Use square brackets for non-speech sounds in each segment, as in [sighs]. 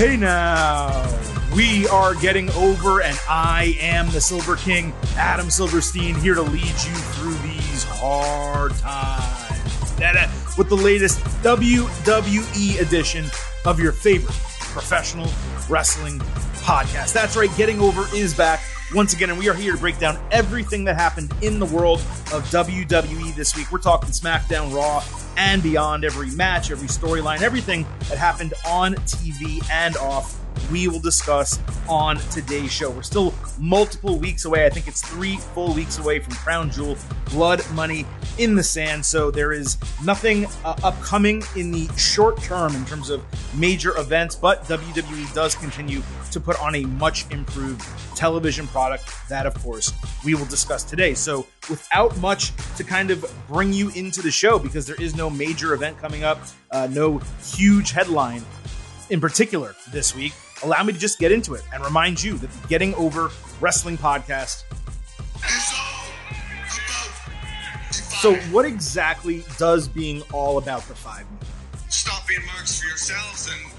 Hey now, we are getting over, and I am the Silver King, Adam Silverstein, here to lead you through these hard times. Uh, with the latest WWE edition of your favorite professional wrestling podcast. That's right, Getting Over is back once again, and we are here to break down everything that happened in the world of WWE this week. We're talking SmackDown, Raw, and beyond. Every match, every storyline, everything that happened on TV and off we will discuss on today's show. We're still multiple weeks away. I think it's three full weeks away from Crown Jewel, Blood Money in the Sand. So there is nothing uh, upcoming in the short term in terms of major events, but WWE does continue to put on a much improved television product that, of course, we will discuss today. So without much to kind of bring you into the show, because there is no major event coming up, uh, no huge headline in particular this week, allow me to just get into it and remind you that the Getting Over Wrestling podcast. So, what exactly does being all about the five mean? Stop being marks for yourselves and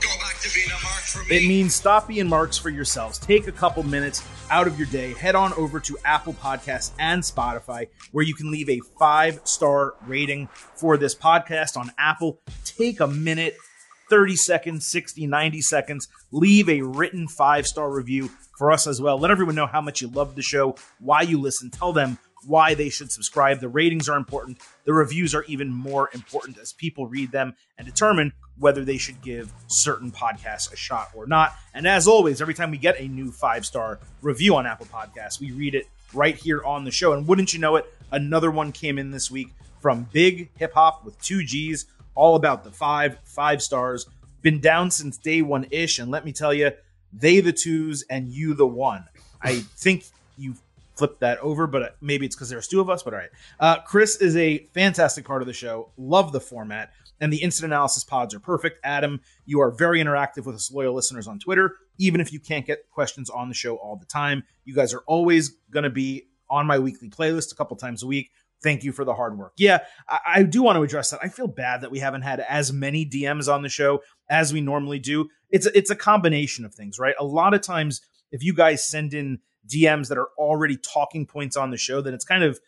go back to being a mark for me. It means stop being marks for yourselves. Take a couple minutes out of your day, head on over to Apple Podcasts and Spotify, where you can leave a five star rating for this podcast on Apple. Take a minute 30 seconds, 60, 90 seconds. Leave a written five star review for us as well. Let everyone know how much you love the show, why you listen. Tell them why they should subscribe. The ratings are important. The reviews are even more important as people read them and determine whether they should give certain podcasts a shot or not. And as always, every time we get a new five star review on Apple Podcasts, we read it right here on the show. And wouldn't you know it, another one came in this week from Big Hip Hop with two G's all about the five, five stars. Been down since day one ish. And let me tell you, they the twos and you the one. I think you flipped that over, but maybe it's because there's two of us. But all right. Uh, Chris is a fantastic part of the show. Love the format. And the instant analysis pods are perfect. Adam, you are very interactive with us loyal listeners on Twitter. Even if you can't get questions on the show all the time, you guys are always going to be on my weekly playlist a couple times a week thank you for the hard work. Yeah, I, I, do want to address that. I feel bad that we haven't had as many DMs on the show as we normally do. It's a, it's a combination of things, right? A lot of times, if you guys send in DMs that are already talking points on the show, then it's kind of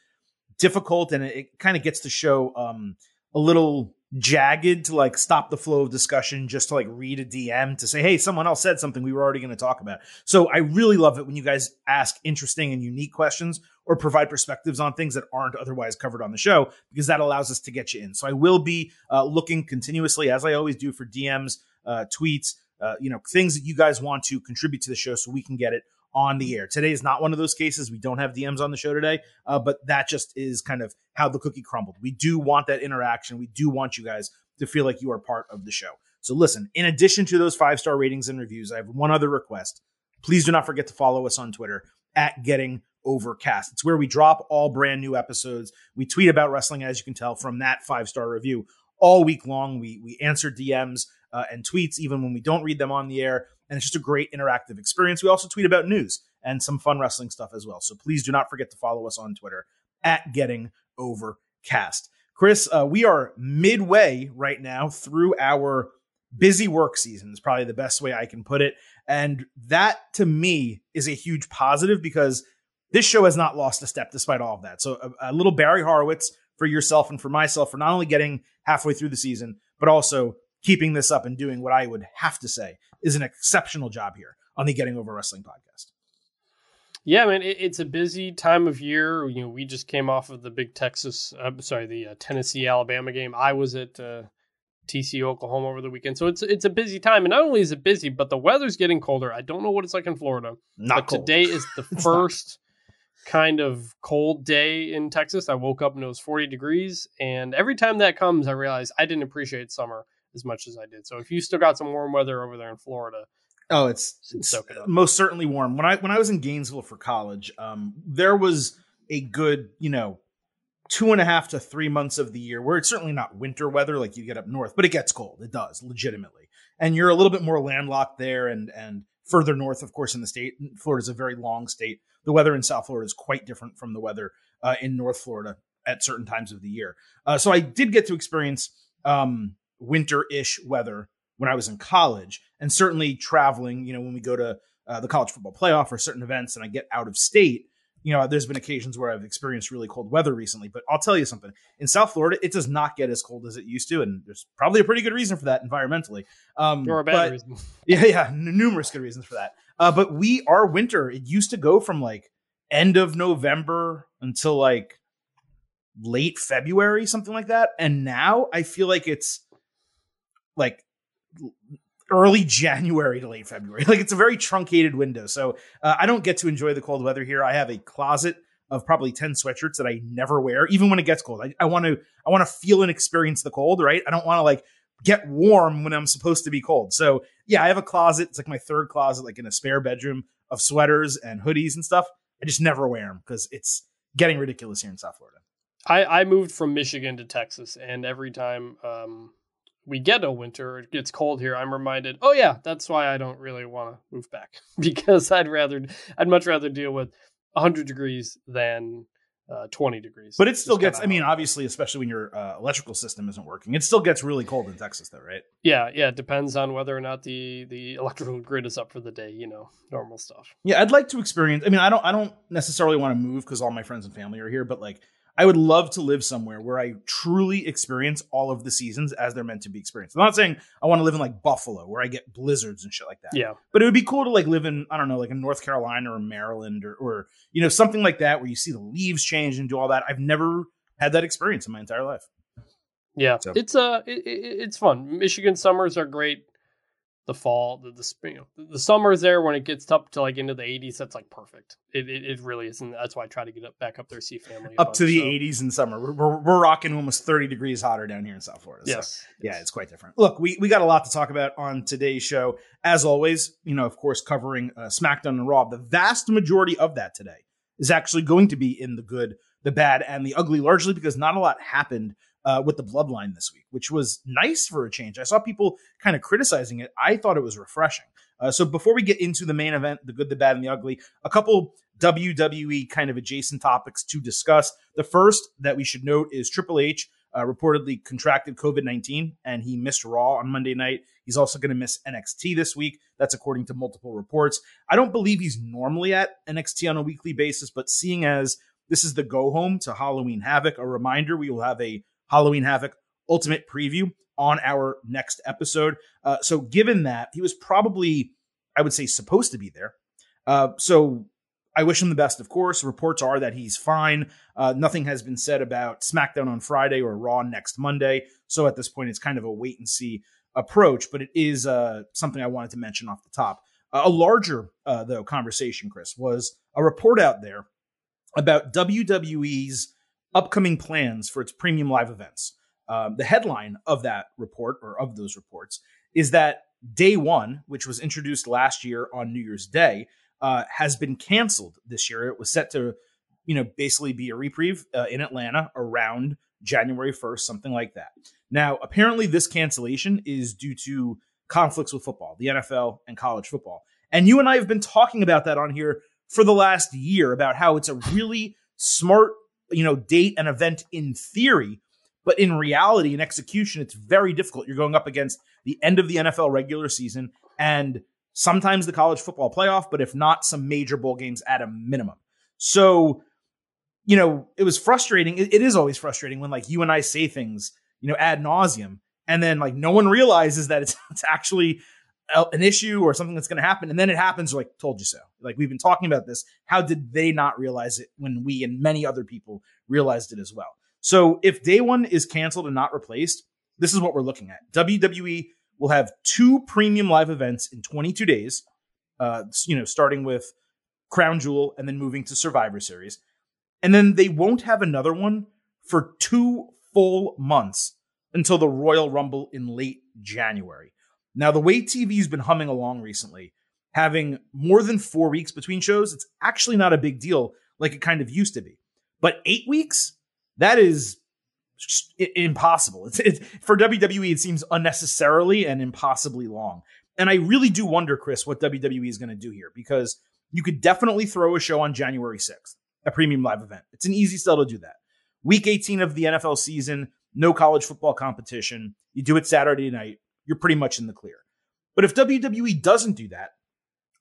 difficult and it, it kind of gets the show um, a little jagged to like stop the flow of discussion just to like read a DM to say, hey, someone else said something we were already going to talk about. So I really love it when you guys ask interesting and unique questions or provide perspectives on things that aren't otherwise covered on the show because that allows us to get you in. So I will be uh, looking continuously, as I always do, for DMs, uh, tweets, uh, you know, things that you guys want to contribute to the show so we can get it on the air. Today is not one of those cases. We don't have DMs on the show today, uh, but that just is kind of how the cookie crumbled. We do want that interaction. We do want you guys to feel like you are part of the show. So listen, in addition to those five star ratings and reviews, I have one other request. Please do not forget to follow us on Twitter at Getting Overcast. It's where we drop all brand new episodes. We tweet about wrestling, as you can tell from that five star review all week long. We we answer DMs uh, and tweets even when we don't read them on the air and it's just a great interactive experience. We also tweet about news and some fun wrestling stuff as well. So please do not forget to follow us on Twitter at Getting Overcast. Chris, uh, we are midway right now through our busy work season is probably the best way I can put it. And that to me is a huge positive because this show has not lost a step despite all of that. So a, a little Barry Horowitz for yourself and for myself for not only getting halfway through the season, but also keeping this up and doing what I would have to say is an exceptional job here on the Getting Over Wrestling podcast. Yeah, man, it, it's a busy time of year. You know, we just came off of the big Texas, uh, sorry, the uh, Tennessee Alabama game. I was at uh, TCU Oklahoma over the weekend, so it's it's a busy time. And not only is it busy, but the weather's getting colder. I don't know what it's like in Florida. Not but cold. today is the [laughs] first kind of cold day in Texas. I woke up and it was 40 degrees, and every time that comes, I realize I didn't appreciate summer as much as I did. So if you still got some warm weather over there in Florida, oh, it's, it's it most certainly warm. When I when I was in Gainesville for college, um, there was a good you know two and a half to three months of the year where it's certainly not winter weather like you get up north, but it gets cold. It does legitimately, and you're a little bit more landlocked there, and and further north, of course, in the state. Florida is a very long state. The weather in South Florida is quite different from the weather uh, in North Florida at certain times of the year. Uh, so I did get to experience um, winter-ish weather when I was in college, and certainly traveling. You know, when we go to uh, the college football playoff or certain events, and I get out of state. You know, there's been occasions where I've experienced really cold weather recently, but I'll tell you something. In South Florida, it does not get as cold as it used to, and there's probably a pretty good reason for that environmentally. Um, or a bad but- reason. [laughs] yeah, yeah, n- numerous good reasons for that. Uh, but we, are winter, it used to go from like end of November until like late February, something like that. And now I feel like it's like early January to late February. Like it's a very truncated window. So uh, I don't get to enjoy the cold weather here. I have a closet of probably 10 sweatshirts that I never wear, even when it gets cold. I want to, I want to feel and experience the cold, right? I don't want to like get warm when I'm supposed to be cold. So yeah, I have a closet. It's like my third closet, like in a spare bedroom of sweaters and hoodies and stuff. I just never wear them because it's getting ridiculous here in South Florida. I, I moved from Michigan to Texas, and every time um, we get a winter, it gets cold here. I'm reminded, oh yeah, that's why I don't really want to move back [laughs] because I'd rather, I'd much rather deal with 100 degrees than uh, 20 degrees. But it still gets, I mean, obviously, especially when your uh, electrical system isn't working, it still gets really cold in Texas, though, right? yeah, yeah, it depends on whether or not the the electrical grid is up for the day. You know, normal stuff. Yeah, I'd like to experience. I mean, I don't, I don't necessarily want to move because all my friends and family are here, but like, I would love to live somewhere where I truly experience all of the seasons as they're meant to be experienced. I'm not saying I want to live in like Buffalo where I get blizzards and shit like that. Yeah, But it would be cool to like live in, I don't know, like in North Carolina or Maryland or, or you know, something like that where you see the leaves change and do all that. I've never had that experience in my entire life. yeah, So- it's uh, it, it, it's fun. Michigan summers are great. The fall, the, the spring, you know, the summers there when it gets up to like into the 80s. That's like perfect. It it, it really is, and that's why I try to get up back up there, see family. Up to the so- 80s in summer. We're, we're, we're rocking almost 30 degrees hotter down here in South Florida. So, Yes, yeah, it's quite different. Look, we, we got a lot to talk about on today's show. As always, you know, of course, covering uh, SmackDown and Raw. The vast majority of that today is actually going to be in the good, the bad, and the ugly, largely because not a lot happened uh, with the bloodline this week, which was nice for a change. I saw people kind of criticizing it. I thought it was refreshing. Uh, so before we get into the main event, the good, the bad, and the ugly, a couple WWE kind of adjacent topics to discuss. The first that we should note is Triple H uh, reportedly contracted COVID 19 and he missed Raw on Monday night. He's also going to miss NXT this week. That's according to multiple reports. I don't believe he's normally at NXT on a weekly basis, but seeing as this is the go home to Halloween Havoc, a reminder we will have a Halloween Havoc ultimate preview on our next episode. Uh, so, given that, he was probably, I would say, supposed to be there. Uh, so, I wish him the best, of course. Reports are that he's fine. Uh, nothing has been said about SmackDown on Friday or Raw next Monday. So at this point, it's kind of a wait and see approach, but it is uh, something I wanted to mention off the top. A larger, uh, though, conversation, Chris, was a report out there about WWE's upcoming plans for its premium live events. Um, the headline of that report, or of those reports, is that Day One, which was introduced last year on New Year's Day, uh, has been canceled this year. It was set to, you know, basically be a reprieve uh, in Atlanta around January 1st, something like that. Now, apparently, this cancellation is due to conflicts with football, the NFL and college football. And you and I have been talking about that on here for the last year about how it's a really smart, you know, date an event in theory, but in reality and execution, it's very difficult. You're going up against the end of the NFL regular season and sometimes the college football playoff, but if not, some major bowl games at a minimum. So, you know, it was frustrating. It, it is always frustrating when like you and I say things, you know, ad nauseum, and then like no one realizes that it's, [laughs] it's actually an issue or something that's going to happen. And then it happens, like, told you so. Like, we've been talking about this. How did they not realize it when we and many other people realized it as well? So, if day one is canceled and not replaced, this is what we're looking at. WWE will have two premium live events in 22 days, uh, you know, starting with Crown Jewel and then moving to Survivor Series. And then they won't have another one for two full months until the Royal Rumble in late January. Now, the way TV's been humming along recently, having more than four weeks between shows, it's actually not a big deal like it kind of used to be. But eight weeks, that is impossible. It's, it's for WWE. It seems unnecessarily and impossibly long. And I really do wonder, Chris, what WWE is going to do here because you could definitely throw a show on January 6th, a premium live event. It's an easy sell to do that. Week 18 of the NFL season, no college football competition. You do it Saturday night. You're pretty much in the clear. But if WWE doesn't do that,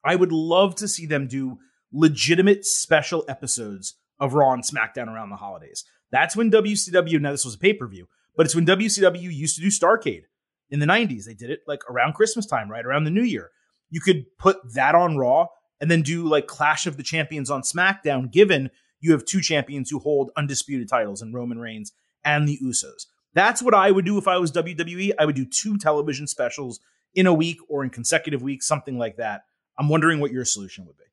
I would love to see them do legitimate special episodes of Raw and SmackDown around the holidays. That's when WCW, now this was a pay per view, but it's when WCW used to do Starcade in the 90s. They did it like around Christmas time, right around the new year. You could put that on Raw and then do like Clash of the Champions on SmackDown, given you have two champions who hold undisputed titles in Roman Reigns and the Usos. That's what I would do if I was WWE. I would do two television specials in a week or in consecutive weeks, something like that. I'm wondering what your solution would be.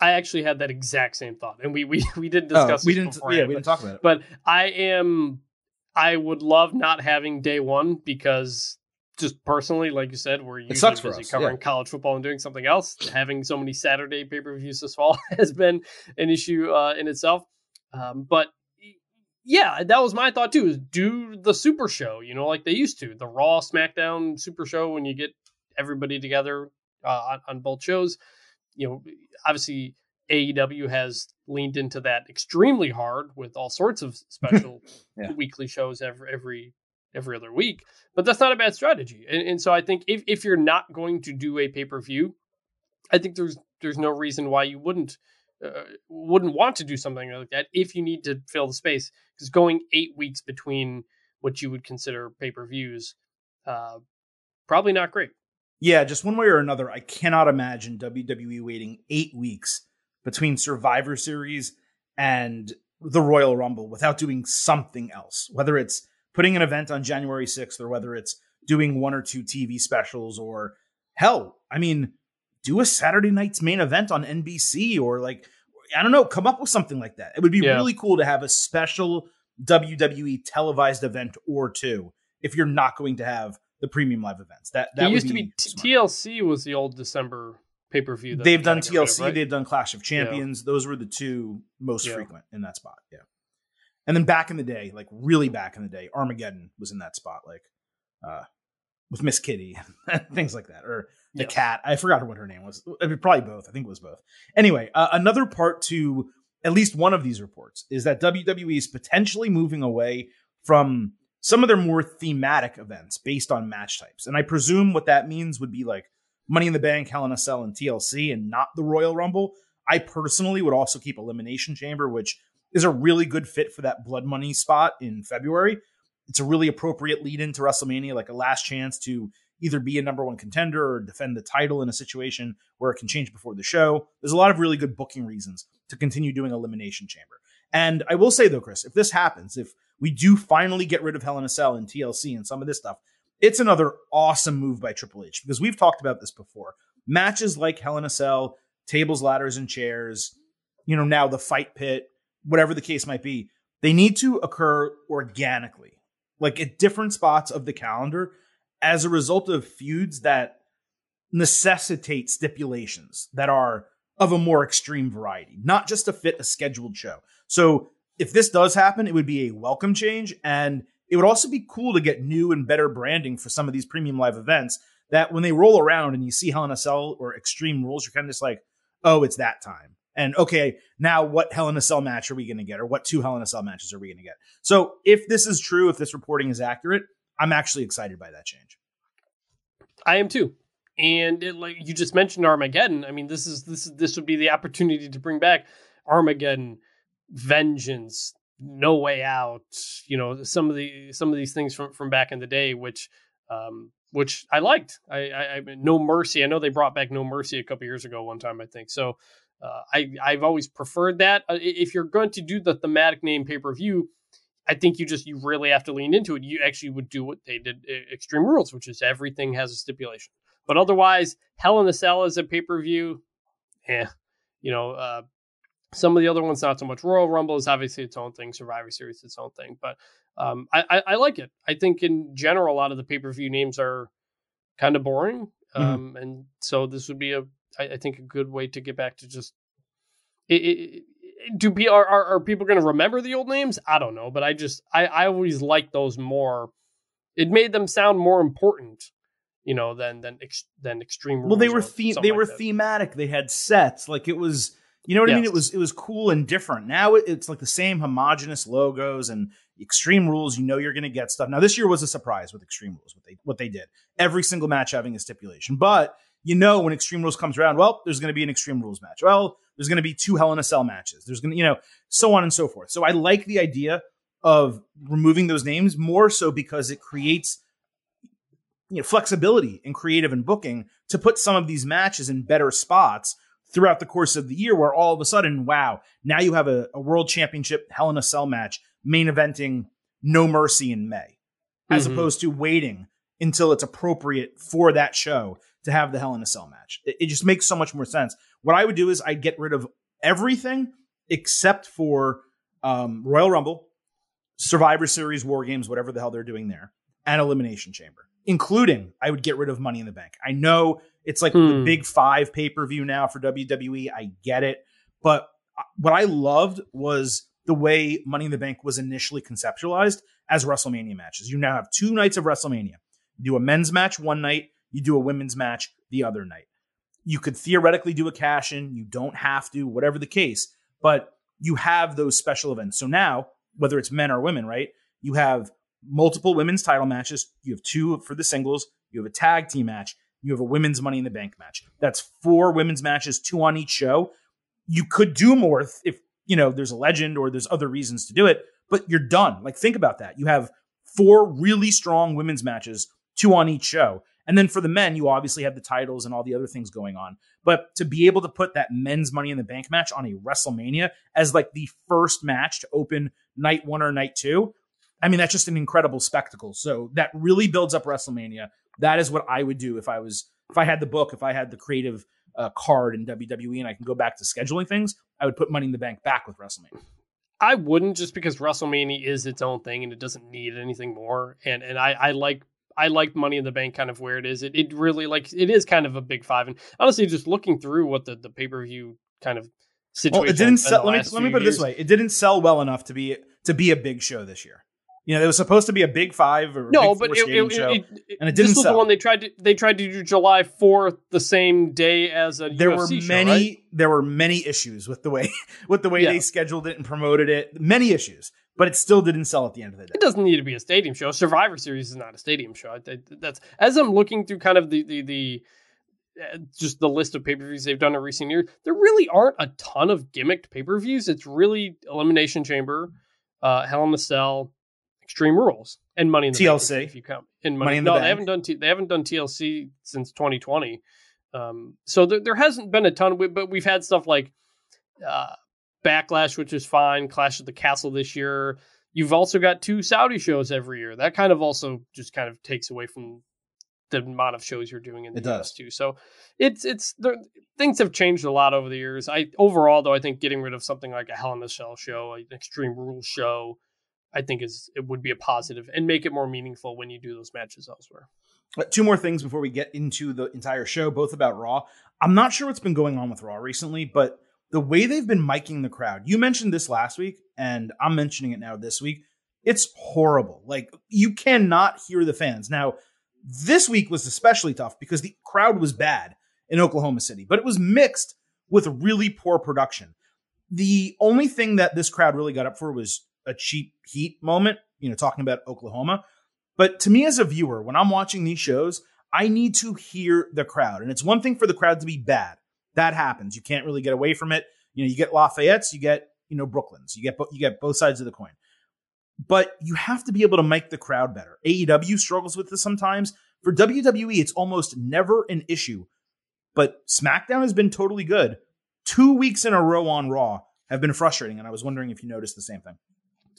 I actually had that exact same thought, and we we [laughs] we didn't discuss. Oh, we didn't. Yeah, we didn't talk about it. But I am. I would love not having day one because just personally, like you said, we're usually busy us, covering yeah. college football and doing something else. Having so many Saturday pay per views this fall [laughs] has been an issue uh, in itself. Um, but yeah, that was my thought too. Is do the Super Show, you know, like they used to, the Raw, SmackDown Super Show, when you get everybody together uh, on, on both shows. You know, obviously AEW has leaned into that extremely hard with all sorts of [laughs] special yeah. weekly shows every every every other week. But that's not a bad strategy. And, and so I think if, if you're not going to do a pay per view, I think there's there's no reason why you wouldn't uh, wouldn't want to do something like that if you need to fill the space. Because going eight weeks between what you would consider pay per views, uh, probably not great. Yeah, just one way or another, I cannot imagine WWE waiting eight weeks between Survivor Series and the Royal Rumble without doing something else, whether it's putting an event on January 6th or whether it's doing one or two TV specials or hell, I mean, do a Saturday night's main event on NBC or like, I don't know, come up with something like that. It would be yeah. really cool to have a special WWE televised event or two if you're not going to have the premium live events. That that used be to be smart. TLC was the old December pay per view. They've done TLC. Of, right? They've done Clash of Champions. Yeah. Those were the two most yeah. frequent in that spot. Yeah. And then back in the day, like really back in the day, Armageddon was in that spot, like uh, with Miss Kitty, [laughs] and things like that, or the yes. cat. I forgot what her name was. I mean, probably both. I think it was both. Anyway, uh, another part to at least one of these reports is that WWE is potentially moving away from some of their more thematic events based on match types. And I presume what that means would be like Money in the Bank, Hell in a Cell, and TLC, and not the Royal Rumble. I personally would also keep Elimination Chamber, which is a really good fit for that Blood Money spot in February. It's a really appropriate lead into WrestleMania, like a last chance to either be a number one contender or defend the title in a situation where it can change before the show. There's a lot of really good booking reasons to continue doing Elimination Chamber. And I will say though, Chris, if this happens, if we do finally get rid of Hell in a Cell and TLC and some of this stuff, it's another awesome move by Triple H because we've talked about this before. Matches like Hell in a Cell, tables, ladders, and chairs, you know, now the fight pit, whatever the case might be, they need to occur organically, like at different spots of the calendar as a result of feuds that necessitate stipulations that are of a more extreme variety, not just to fit a scheduled show. So if this does happen, it would be a welcome change. And it would also be cool to get new and better branding for some of these premium live events that when they roll around and you see Hell in a Cell or Extreme Rules, you're kind of just like, oh, it's that time. And okay, now what Hell in a Cell match are we going to get? Or what two Hell in a Cell matches are we going to get? So if this is true, if this reporting is accurate, I'm actually excited by that change. I am too. And it, like you just mentioned Armageddon, I mean, this is this this would be the opportunity to bring back Armageddon, Vengeance, No Way Out. You know, some of the some of these things from from back in the day, which um, which I liked. I, I, I No Mercy. I know they brought back No Mercy a couple years ago, one time I think. So uh, I I've always preferred that. Uh, if you're going to do the thematic name pay per view, I think you just you really have to lean into it. You actually would do what they did Extreme Rules, which is everything has a stipulation. But otherwise, Hell in a Cell is a pay per view. Yeah, you know, uh, some of the other ones not so much. Royal Rumble is obviously its own thing. Survivor Series its own thing. But um, I, I, I, like it. I think in general, a lot of the pay per view names are kind of boring, mm-hmm. um, and so this would be a I, I, think a good way to get back to just. It, it, do be are, are, are people going to remember the old names? I don't know, but I just I I always like those more. It made them sound more important you know, than than ex, than extreme. Rules. Well, they were the- they like were that. thematic. They had sets. Like it was, you know what yes. I mean? It was it was cool and different. Now it's like the same homogenous logos, and Extreme Rules, you know you're going to get stuff. Now this year was a surprise with Extreme Rules what they what they did. Every single match having a stipulation, but you know when Extreme Rules comes around, well, there's going to be an Extreme Rules match. Well, there's going to be two Hell in a Cell matches. There's going to you know so on and so forth. So I like the idea of removing those names more so because it creates you know flexibility and creative and booking to put some of these matches in better spots throughout the course of the year where all of a sudden wow now you have a, a world championship hell in a cell match main eventing no mercy in may as Mhm. opposed to waiting until it's appropriate for that show to have the hell in a cell match. It, it just makes so much more sense. What i would do is i'd get rid of everything except for um, royal rumble survivor series war games whatever the hell they're doing there and elimination chamber including i would get rid of money in the bank. I know it's like the Hmm. big five pay-per-view now for wwe i get it. But uh, what i loved was the way money in the bank was initially conceptualized as wrestlemania matches. You now have two nights of wrestlemania. You do a men's match one night you do a women's match the other night you could theoretically do a cash in you don't have to whatever the case but you have those special events so now whether it's men or women right you have multiple women's title matches. You have two for the singles. You have a tag team match. You have a women's Money in the Bank match. That's four women's matches, two on each show. You could do more if, you know there's a legend or there's other reasons to do it, but you're done. Like think about that. You have four really strong women's matches, two on each show. And then for the men, you obviously have the titles and all the other things going on. But to be able to put that men's Money in the Bank match on a WrestleMania as like the first match to open night one or night two, I mean, that's just an incredible spectacle. So that really builds up WrestleMania. That is what I would do if I was, if I had the book, if I had the creative uh, card in WWE and I can go back to scheduling things, I would put Money in the Bank back with WrestleMania. I wouldn't just because WrestleMania is its own thing and it doesn't need anything more. And and I, I like I like Money in the Bank kind of where it is. It it really like it is kind of a big five. And honestly, just looking through what the, the pay per view kind of situation. Well, it didn't sell. Let me let me put it this way: it didn't sell well enough to be to be a big show this year. You know, it was supposed to be a big five or No, big but it, it, show. it, it, and it didn't was sell. the one they tried to they tried to do July fourth the same day as a there UFC were show, many right? there were many issues with the way [laughs] with the way Yeah. they scheduled it and promoted it. Many issues, but it still didn't sell at the end of the day. It doesn't need to be a stadium show. Survivor Series is not a stadium show. That's as I'm looking through kind of the the the uh, just the list of pay per views they've done in recent years. There really aren't a ton of gimmicked pay per views. It's really Elimination Chamber, uh, Hell in the Cell, Extreme Rules, and Money in the Bank, TLC. if you count. in Money in the no, Bank. they haven't done T- they haven't done TLC since 2020. Um, so there, there hasn't been a ton, but we've had stuff like uh, Backlash, which is fine. Clash of the Castle this year. You've also got two Saudi shows every year. That kind of also just kind of takes away from the amount of shows you're doing in the It US does. too. So it's it's there, things have changed a lot over the years. I overall though I think getting rid of something like a Hell in a Cell show, an Extreme Rules show, I think is it would be a positive and make it more meaningful when you do those matches elsewhere. Uh, Two more things before we get into the entire show, both about Raw. I'm not sure what's been going on with Raw recently, but the way they've been miking the crowd. You mentioned this last week, and I'm mentioning it now this week. It's horrible. Like you cannot hear the fans. Now, this week was especially tough because the crowd was bad in Oklahoma City, but it was mixed with really poor production. The only thing that this crowd really got up for was a cheap heat moment, you know, talking about Oklahoma. But to me as a viewer, when I'm watching these shows, I need to hear the crowd. And it's one thing for the crowd to be bad. That happens. You can't really get away from it. You know, you get Lafayette's, you get, you know, Brooklyn's. You get bo- you get both sides of the coin. But you have to be able to make the crowd better. AEW struggles with this sometimes. For WWE, it's almost never an issue. But SmackDown has been totally good. Two weeks in a row on Raw have been frustrating, and I was wondering if you noticed the same thing.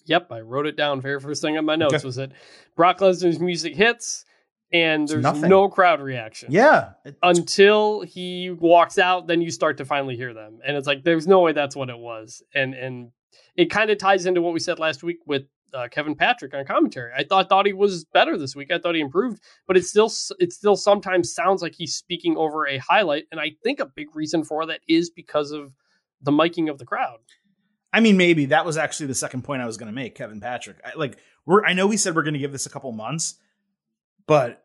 Yep, I wrote it down. Very first thing on my notes Okay. was that Brock Lesnar's music hits and there's nothing. no crowd reaction. Yeah, until he walks out then you start to finally hear them and it's like there's no way that's what it was and and it kind of ties into what we said last week with uh, Kevin Patrick on commentary. I thought thought he was better this week. I thought he improved, but it still it still sometimes sounds like he's speaking over a highlight, and I think a big reason for that is because of the miking of the crowd. I mean, maybe that was actually the second point I was going to make. Kevin Patrick, I, like we're, I know we said we're going to give this a couple months, but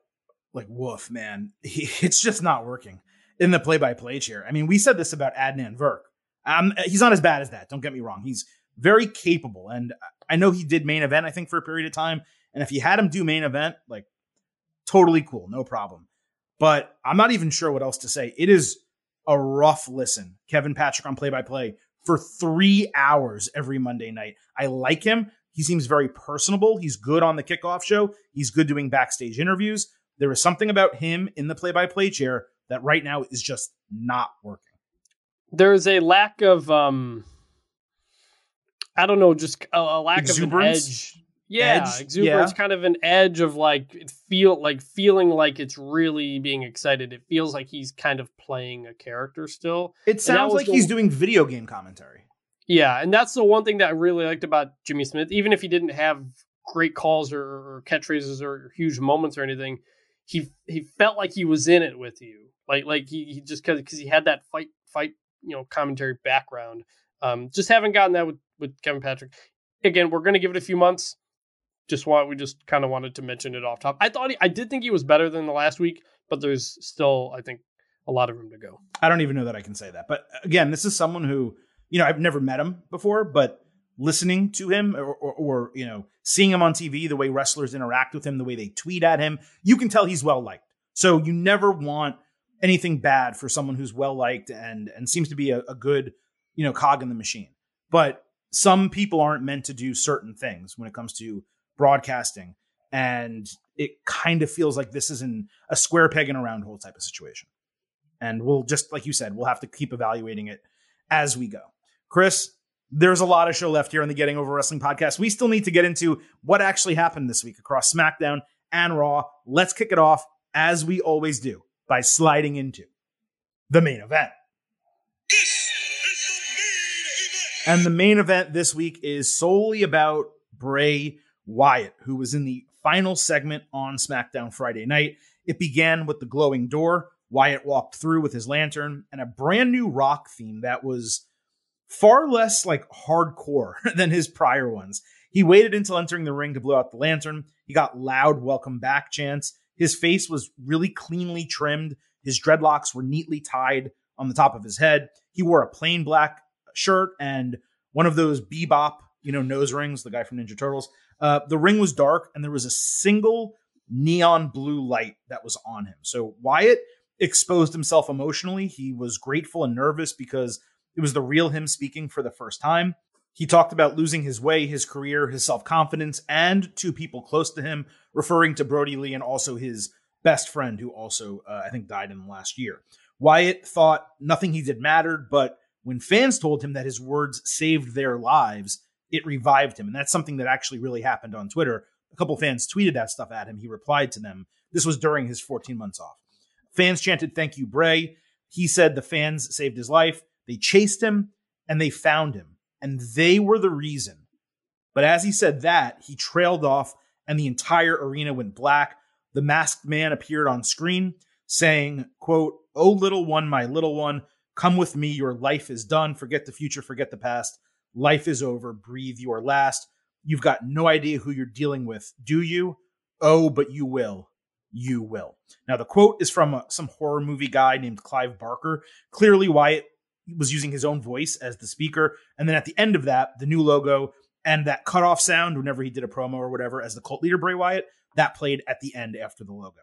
like, woof, man, he, [laughs] it's just not working in the play-by-play chair. I mean, we said this about Adnan Virk. Um, he's not as bad as that. Don't get me wrong. He's very capable. And I know he did main event, I think, for a period of time. And if you had him do main event, like totally cool, no problem. But I'm not even sure what else to say. It is a rough listen. Kevin Patrick on play by play for three hours every Monday night. I like him. He seems very personable. He's good on the kickoff show. He's good doing backstage interviews. There is something about him in the play by play chair that right now is just not working. There's a lack of, um, I don't know, just a, a lack Exuberance? of edge. Yeah, Edge? exuberance, Yeah. kind of an edge of like it feel like feeling like it's really being excited. It feels like he's kind of playing a character still. It sounds like the- he's doing video game commentary. Yeah, and that's the one thing that I really liked about Jimmy Smith. Even if he didn't have great calls or, or catchphrases or huge moments or anything, he he felt like he was in it with you. Like like he, he just because because he had that fight fight you know commentary background. Um, just haven't gotten that with with Kevin Patrick. Again, we're gonna give it a few months. Just want we just kind of wanted to mention it off top. I thought he, I did think he was better than the last week, but there's still I think a lot of room to go. I don't even know that I can say that. But again, this is someone who, you know, I've never met him before, but listening to him or, or, or, you know, seeing him on TV, the way wrestlers interact with him, the way they tweet at him, you can tell he's well liked. So you never want anything bad for someone who's well liked and and seems to be a, a good, you know, cog in the machine. But some people aren't meant to do certain things when it comes to broadcasting. And it kind of feels like this is in a square peg in a round hole type of situation. And we'll just, like you said, we'll have to keep evaluating it as we go. Chris, there's a lot of show left here on the Getting Over Wrestling podcast. We still need to get into what actually happened this week across SmackDown and Raw. Let's kick it off, as we always do, by sliding into the main event. And the main event this week is solely about Bray Wyatt, who was in the final segment on SmackDown Friday night. It began with the glowing door. Wyatt walked through with his lantern and a brand new rock theme that was far less like hardcore [laughs] than his prior ones. He waited until entering the ring to blow out the lantern. He got loud welcome back chants. His face was really cleanly trimmed. His dreadlocks were neatly tied on the top of his head. He wore a plain black shirt and one of those bebop, you know, nose rings, the guy from Ninja Turtles. Uh, the ring was dark and there was a single neon blue light that was on him. So Wyatt exposed himself emotionally. He was grateful and nervous because it was the real him speaking for the first time. He talked about losing his way, his career, his self confidence, and two people close to him, referring to Brodie Lee and also his best friend, who also, uh, I think, died in the last year. Wyatt thought nothing he did mattered, but when fans told him that his words saved their lives, it revived him. And that's something that actually really happened on Twitter. A couple fans tweeted that stuff at him. He replied to them. This was during his 14 months off. Fans chanted, Thank you, Bray. He said the fans saved his life. They chased him and they found him, and they were the reason. But as he said that, he trailed off and the entire arena went black. The masked man appeared on screen saying, quote, Oh, little one, my little one, come with me. Your life is done. Forget the future, forget the past. Life is over. Breathe your last. You've got no idea who you're dealing with, do you? Oh, but you will. You will. Now, the quote is from uh, some horror movie guy named Clive Barker. Clearly, Wyatt was using his own voice as the speaker. And then at the end of that, the new logo and that cutoff sound, whenever he did a promo or whatever, as the cult leader Bray Wyatt, that played at the end after the logo.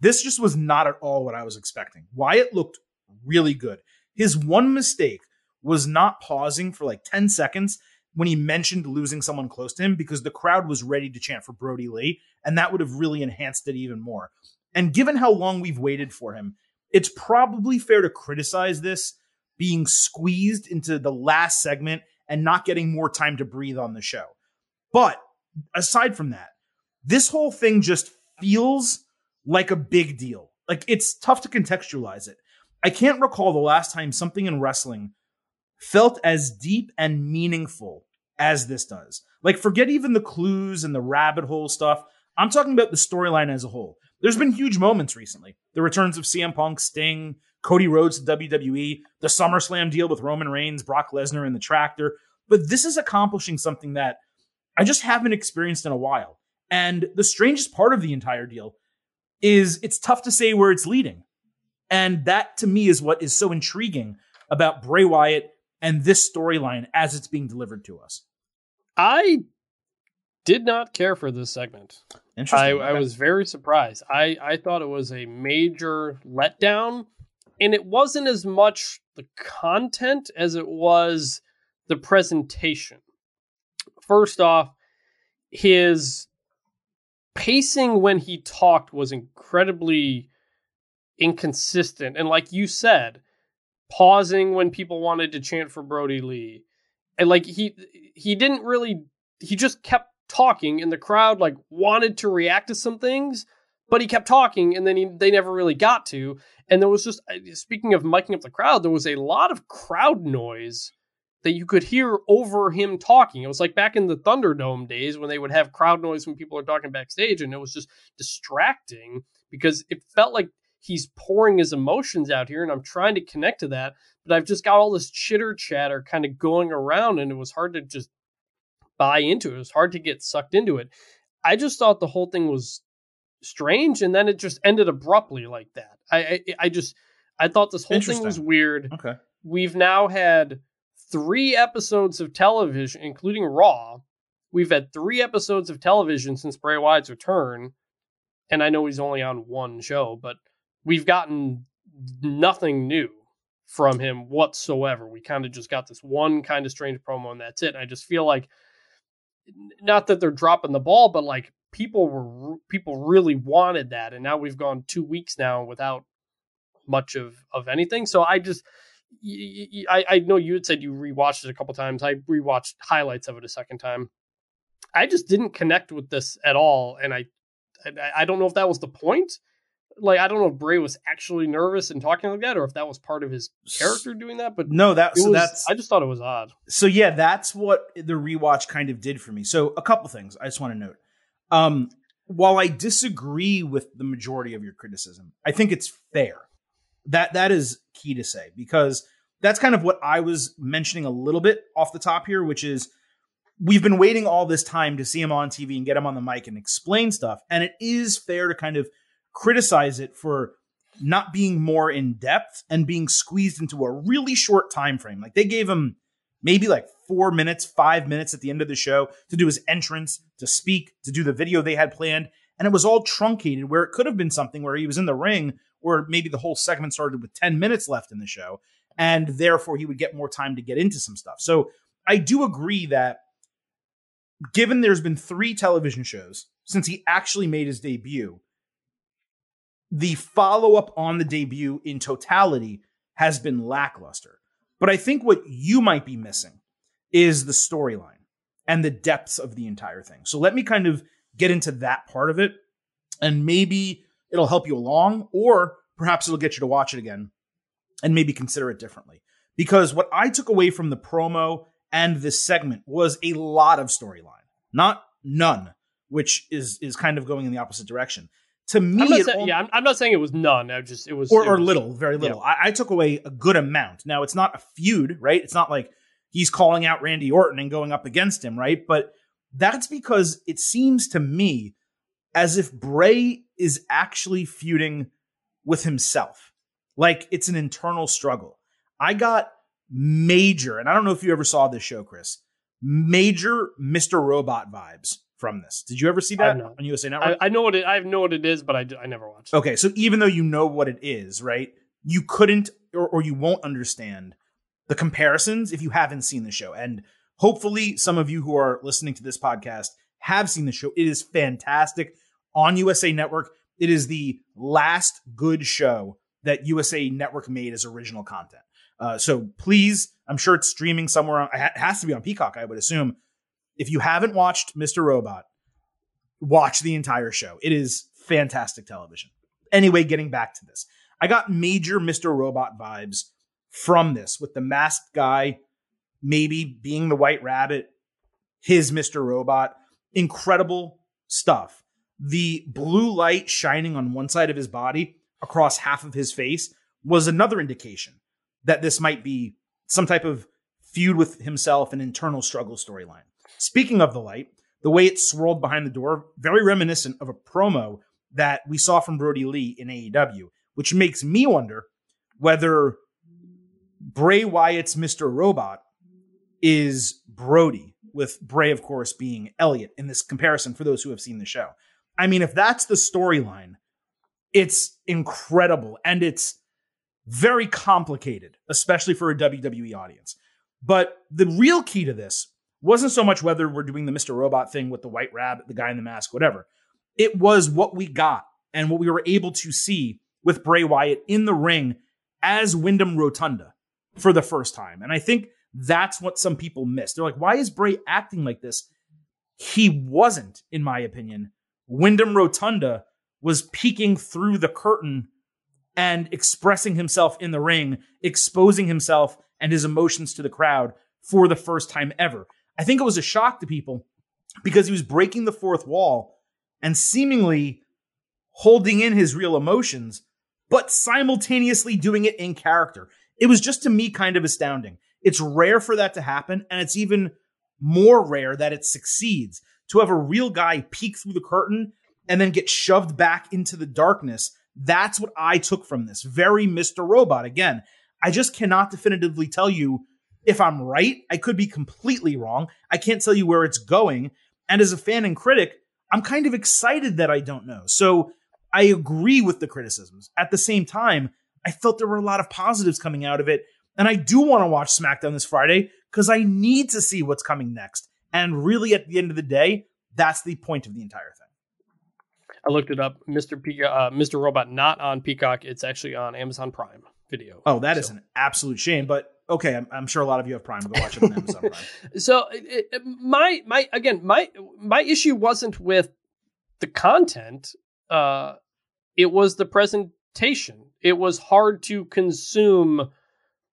This just was not at all what I was expecting. Wyatt looked really good. His one mistake was not pausing for like 10 seconds when he mentioned losing someone close to him because the crowd was ready to chant for Brodie Lee, and that would have really enhanced it even more. And given how long we've waited for him, it's probably fair to criticize this being squeezed into the last segment and not getting more time to breathe on the show. But aside from that, this whole thing just feels like a big deal. Like it's tough to contextualize it. I can't recall the last time something in wrestling felt as deep and meaningful as this does. Like, forget even the clues and the rabbit hole stuff. I'm talking about the storyline as a whole. There's been huge moments recently. The returns of CM Punk, Sting, Cody Rhodes to WWE, the SummerSlam deal with Roman Reigns, Brock Lesnar, and the Tractor. But this is accomplishing something that I just haven't experienced in a while. And the strangest part of the entire deal is it's tough to say where it's leading. And that to me is what is so intriguing about Bray Wyatt and this storyline as it's being delivered to us. I did not care for this segment. I, Interesting. I Okay. was very surprised. I, I thought it was a major letdown, and it wasn't as much the content as it was the presentation. First off, his pacing when he talked was incredibly inconsistent. And like you said, pausing when people wanted to chant for Brodie Lee. And like he he didn't really he just kept talking and the crowd like wanted to react to some things, but he kept talking and then he, they never really got to. And there was just speaking of miking up the crowd, there was a lot of crowd noise that you could hear over him talking. It was like back in the Thunderdome days when they would have crowd noise when people are talking backstage, and it was just distracting because it felt like he's pouring his emotions out here, and I'm trying to connect to that, but I've just got all this chitter chatter kind of going around, and it was hard to just buy into it. It was hard to get sucked into it. I just thought the whole thing was strange, and then it just ended abruptly like that. I I, I just I thought this whole thing was weird okay. we've now had three episodes of television, including Raw. We've had three episodes of television since Bray Wyatt's return, and I know he's only on one show, but we've gotten nothing new from him whatsoever. We kind of just got this one kind of strange promo, and that's it. I just feel like, not that they're dropping the ball, but like people were people really wanted that, and now we've gone two weeks now without much of of anything. So I just I, I know you had said you rewatched it a couple times. I rewatched highlights of it a second time. I just didn't connect with this at all, and I, I, I don't know if that was the point. Like I don't know if Bray was actually nervous and talking like that, or if that was part of his character doing that. But No, that so was, that's I just thought it was odd. so yeah, that's what the rewatch kind of did for me. So a couple things I just want to note. Um, while I disagree with the majority of your criticism, I think it's fair. That that is key to say because that's kind of what I was mentioning a little bit off the top here, which is we've been waiting all this time to see him on TV and get him on the mic and explain stuff, and it is fair to kind of criticize it for not being more in depth and being squeezed into a really short time frame. Like they gave him maybe like four minutes, five minutes at the end of the show to do his entrance, to speak, to do the video they had planned. And it was all truncated where it could have been something where he was in the ring, or maybe the whole segment started with 10 minutes left in the show. And therefore he would get more time to get into some stuff. So I do agree that given there's been three television shows since he actually made his debut, the follow up on the debut in totality has been lackluster. But I think what you might be missing is the storyline and the depths of the entire thing. So let me kind of get into that part of it, and maybe it'll help you along, or perhaps it'll get you to watch it again and maybe consider it differently. Because what I took away from the promo and this segment was a lot of storyline, not none, which is is kind of going in the opposite direction. To me, I'm not saying, yeah, I'm, I'm not saying it was none. I just it was or, it or was- little, very little. I, I took away a good amount. Now it's not a feud, right? It's not like he's calling out Randy Orton and going up against him, right? But that's because it seems to me as if Bray is actually feuding with himself. Like it's an internal struggle. I got major, and I don't know if you ever saw this show, Chris, major Mr. Robot vibes from this. Did you ever see that on USA Network? I, I know what it. I know what it is, but I, I never watched. it. Okay, so even though you know what it is, right? You couldn't or, or you won't understand the comparisons if you haven't seen the show. And hopefully some of you who are listening to this podcast have seen the show. It is fantastic on USA Network. It is the last good show that USA Network made as original content. Uh, so please, I'm sure it's streaming somewhere. On, it has to be on Peacock, I would assume. If you haven't watched Mr. Robot, watch the entire show. It is fantastic television. Anyway, getting back to this, I got major Mr. Robot vibes from this with the masked guy, maybe being the white rabbit, his Mr. Robot. Incredible stuff. The blue light shining on one side of his body across half of his face was another indication that this might be some type of feud with himself, an internal struggle storyline. Speaking of the light, the way it swirled behind the door, very reminiscent of a promo that we saw from Brodie Lee in AEW, which makes me wonder whether Bray Wyatt's Mr. Robot is Brodie with Bray, of course, being Elliot in this comparison for those who have seen the show. I mean, if that's the storyline, it's incredible and it's very complicated, especially for a WWE audience. But the real key to this wasn't so much whether we're doing the Mr. Robot thing with the white rabbit, the guy in the mask, whatever. It was what we got and what we were able to see with Bray Wyatt in the ring as Wyndham Rotunda for the first time. And I think that's what some people missed. They're like, why is Bray acting like this? He wasn't, in my opinion. Windham Rotunda was peeking through the curtain and expressing himself in the ring, exposing himself and his emotions to the crowd for the first time ever. I think it was a shock to people because he was breaking the fourth wall and seemingly holding in his real emotions, but simultaneously doing it in character. It was just to me kind of astounding. It's rare for that to happen, and it's even more rare that it succeeds to have a real guy peek through the curtain and then get shoved back into the darkness. That's what I took from this. Very Mr. Robot. Again, I just cannot definitively tell you if I'm right. I could be completely wrong. I can't tell you where it's going. And as a fan and critic, I'm kind of excited that I don't know. So I agree with the criticisms. At the same time, I felt there were a lot of positives coming out of it. And I do want to watch SmackDown this Friday because I need to see what's coming next. And really, at the end of the day, that's the point of the entire thing. I looked it up. Mr. uh, Mr. Robot not on Peacock. It's actually on Amazon Prime Video. Oh, that so. is an absolute shame. But okay, I'm, I'm, sure a lot of you have Prime. Go watch it on Amazon Prime. [laughs] so it, it, my my again my my issue wasn't with the content. Uh, it was the presentation. It was hard to consume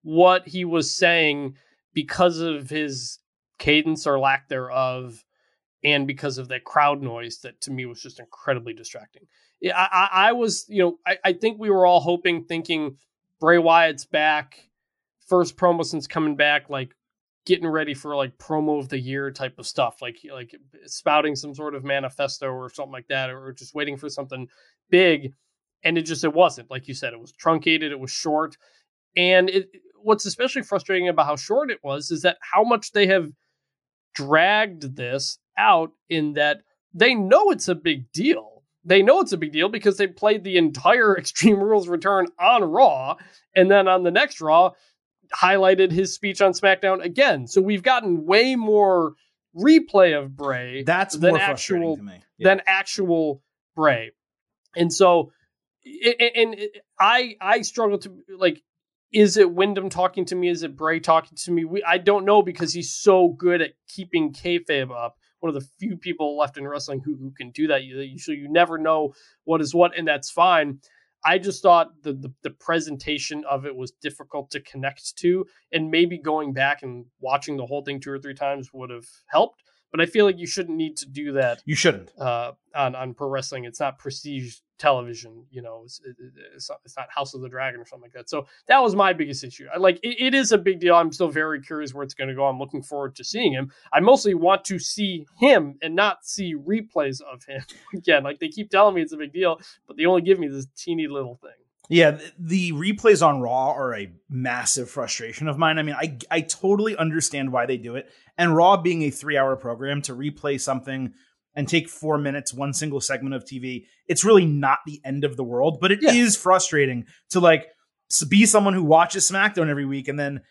what he was saying because of his cadence or lack thereof and because of that crowd noise that to me was just incredibly distracting. I, I, I was, you know, I, I, think we were all hoping, thinking Bray Wyatt's back, first promo since coming back, like getting ready for like promo of the year type of stuff, like like spouting some sort of manifesto or something like that, or just waiting for something big. And it just it wasn't like you said. It was truncated. It was short, and it. What's especially frustrating about how short it was is that how much they have dragged this out in that they know it's a big deal. They know it's a big deal because they played the entire [laughs] Extreme Rules return on Raw, and then on the next Raw, highlighted his speech on SmackDown again. So we've gotten way more replay of Bray. That's than more actual to me. Yeah. than actual Bray, and so and I I struggle to like is it Windham talking to me? Is it Bray talking to me? We, I don't know because he's so good at keeping kayfabe up. One of the few people left in wrestling who, who can do that. You, usually you never know what is what, and that's fine. I just thought the, the, the presentation of it was difficult to connect to, and maybe going back and watching the whole thing two or three times would have helped. But I feel like you shouldn't need to do that. You shouldn't uh, on on pro wrestling. It's not prestige television. You know, it's, it's, not, it's, not, House of the Dragon or something like that. So that was my biggest issue. I like it, it is a big deal. I'm still very curious where it's going to go. I'm looking forward to seeing him. I mostly want to see him and not see replays of him [laughs] again. Like they keep telling me it's a big deal, but they only give me this teeny little thing. Yeah, the replays on Raw are a massive frustration of mine. I mean, I I totally understand why they do it. And Raw being a 3-hour program to replay something and take four minutes, one single segment of TV, it's really not the end of the world. But it yeah. is frustrating to like be someone who watches SmackDown every week and then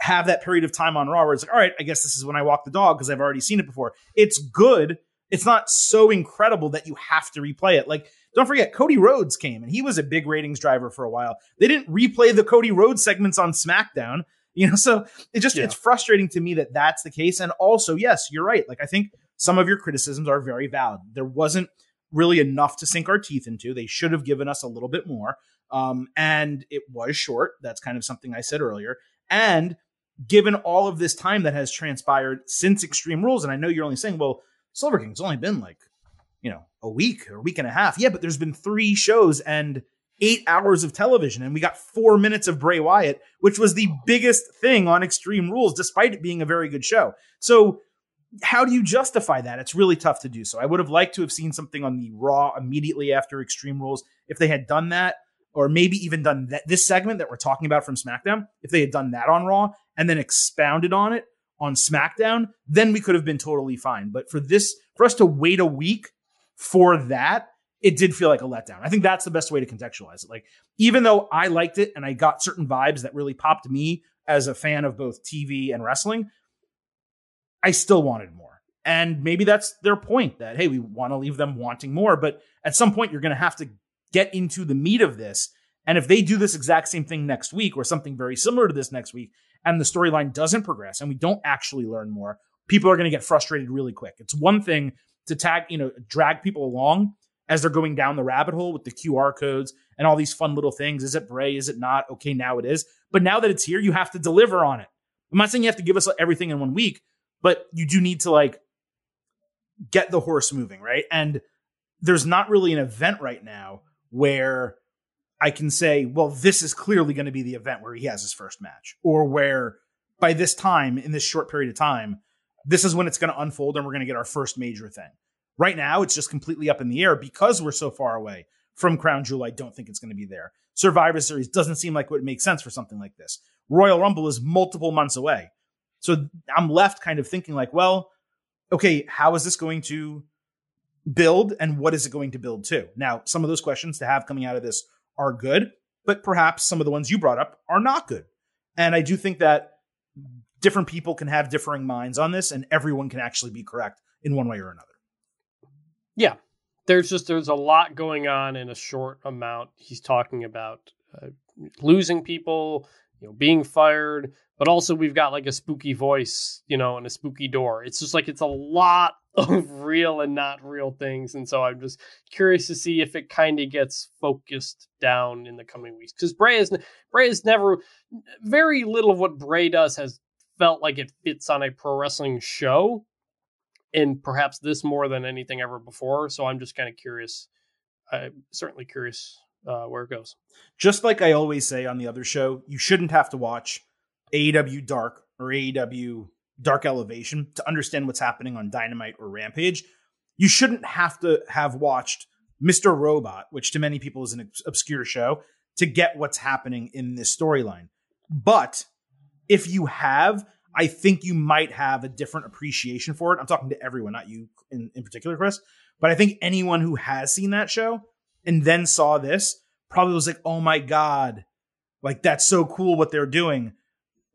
have that period of time on Raw where it's like, all right, I guess this is when I walk the dog because I've already seen it before. It's good. It's not so incredible that you have to replay it. Like, don't forget, Cody Rhodes came and he was a big ratings driver for a while. They didn't replay the Cody Rhodes segments on SmackDown, [laughs] you know. So it just yeah. it's frustrating to me that that's the case. And also, yes, you're right. Like I think some of your criticisms are very valid. There wasn't really enough to sink our teeth into. They should have given us a little bit more. Um, and it was short. That's kind of something I said earlier. And given all of this time that has transpired since Extreme Rules, and I know you're only saying, well, Silver King's only been like, you know, a week or a week and a half. Yeah, but there's been three shows and eight hours of television, and we got four minutes of Bray Wyatt, which was the biggest thing on Extreme Rules, despite it being a very good show. So how do you justify that? It's really tough to do so. I would have liked to have seen something on the Raw immediately after Extreme Rules. If they had done that, or maybe even done that, this segment that we're talking about from SmackDown, if they had done that on Raw and then expounded on it on SmackDown, then we could have been totally fine. But for this, for us to wait a week for that, it did feel like a letdown. I think that's the best way to contextualize it. Like, even though I liked it and I got certain vibes that really popped me as a fan of both TV and wrestling, I still wanted more. And maybe that's their point that, hey, we want to leave them wanting more. But at some point, you're going to have to get into the meat of this. And if they do this exact same thing next week or something very similar to this next week, and the storyline doesn't progress and we don't actually learn more, people are going to get frustrated really quick. It's one thing to tag, you know, drag people along as they're going down the rabbit hole with the QR codes and all these fun little things. Is it Bray? Is it not? Okay, now it is. But now that it's here, you have to deliver on it. I'm not saying you have to give us everything in one week, but you do need to like get the horse moving, right? And there's not really an event right now where I can say, well, this is clearly going to be the event where he has his first match, or where by this time, in this short period of time, this is when it's going to unfold and we're going to get our first major thing. Right now, it's just completely up in the air because we're so far away from Crown Jewel. I don't think it's going to be there. Survivor Series doesn't seem like it would make sense for something like this. Royal Rumble is multiple months away. So I'm left kind of thinking like, well, okay, how is this going to build and what is it going to build to? Now, some of those questions to have coming out of this are good, but perhaps some of the ones you brought up are not good. And I do think that different people can have differing minds on this and everyone can actually be correct in one way or another. Yeah. There's just there's a lot going on in a short amount. He's talking about uh, losing people, you know, being fired, but also we've got like a spooky voice, you know, and a spooky door. It's just like it's a lot of real and not real things. And so I'm just curious to see if it kind of gets focused down in the coming weeks. Because Bray is Bray is never very little of what Bray does has felt like it fits on a pro wrestling show. And perhaps this more than anything ever before. So I'm just kind of curious. I'm certainly curious uh, where it goes. Just like I always say on the other show, you shouldn't have to watch AEW Dark or AEW Dark Elevation to understand what's happening on Dynamite or Rampage. You shouldn't have to have watched Mr. Robot, which to many people is an obscure show, to get what's happening in this storyline. But if you have, I think you might have a different appreciation for it. I'm talking to everyone, not you in, in particular, Chris. But I think anyone who has seen that show and then saw this probably was like, oh my God, like that's so cool what they're doing.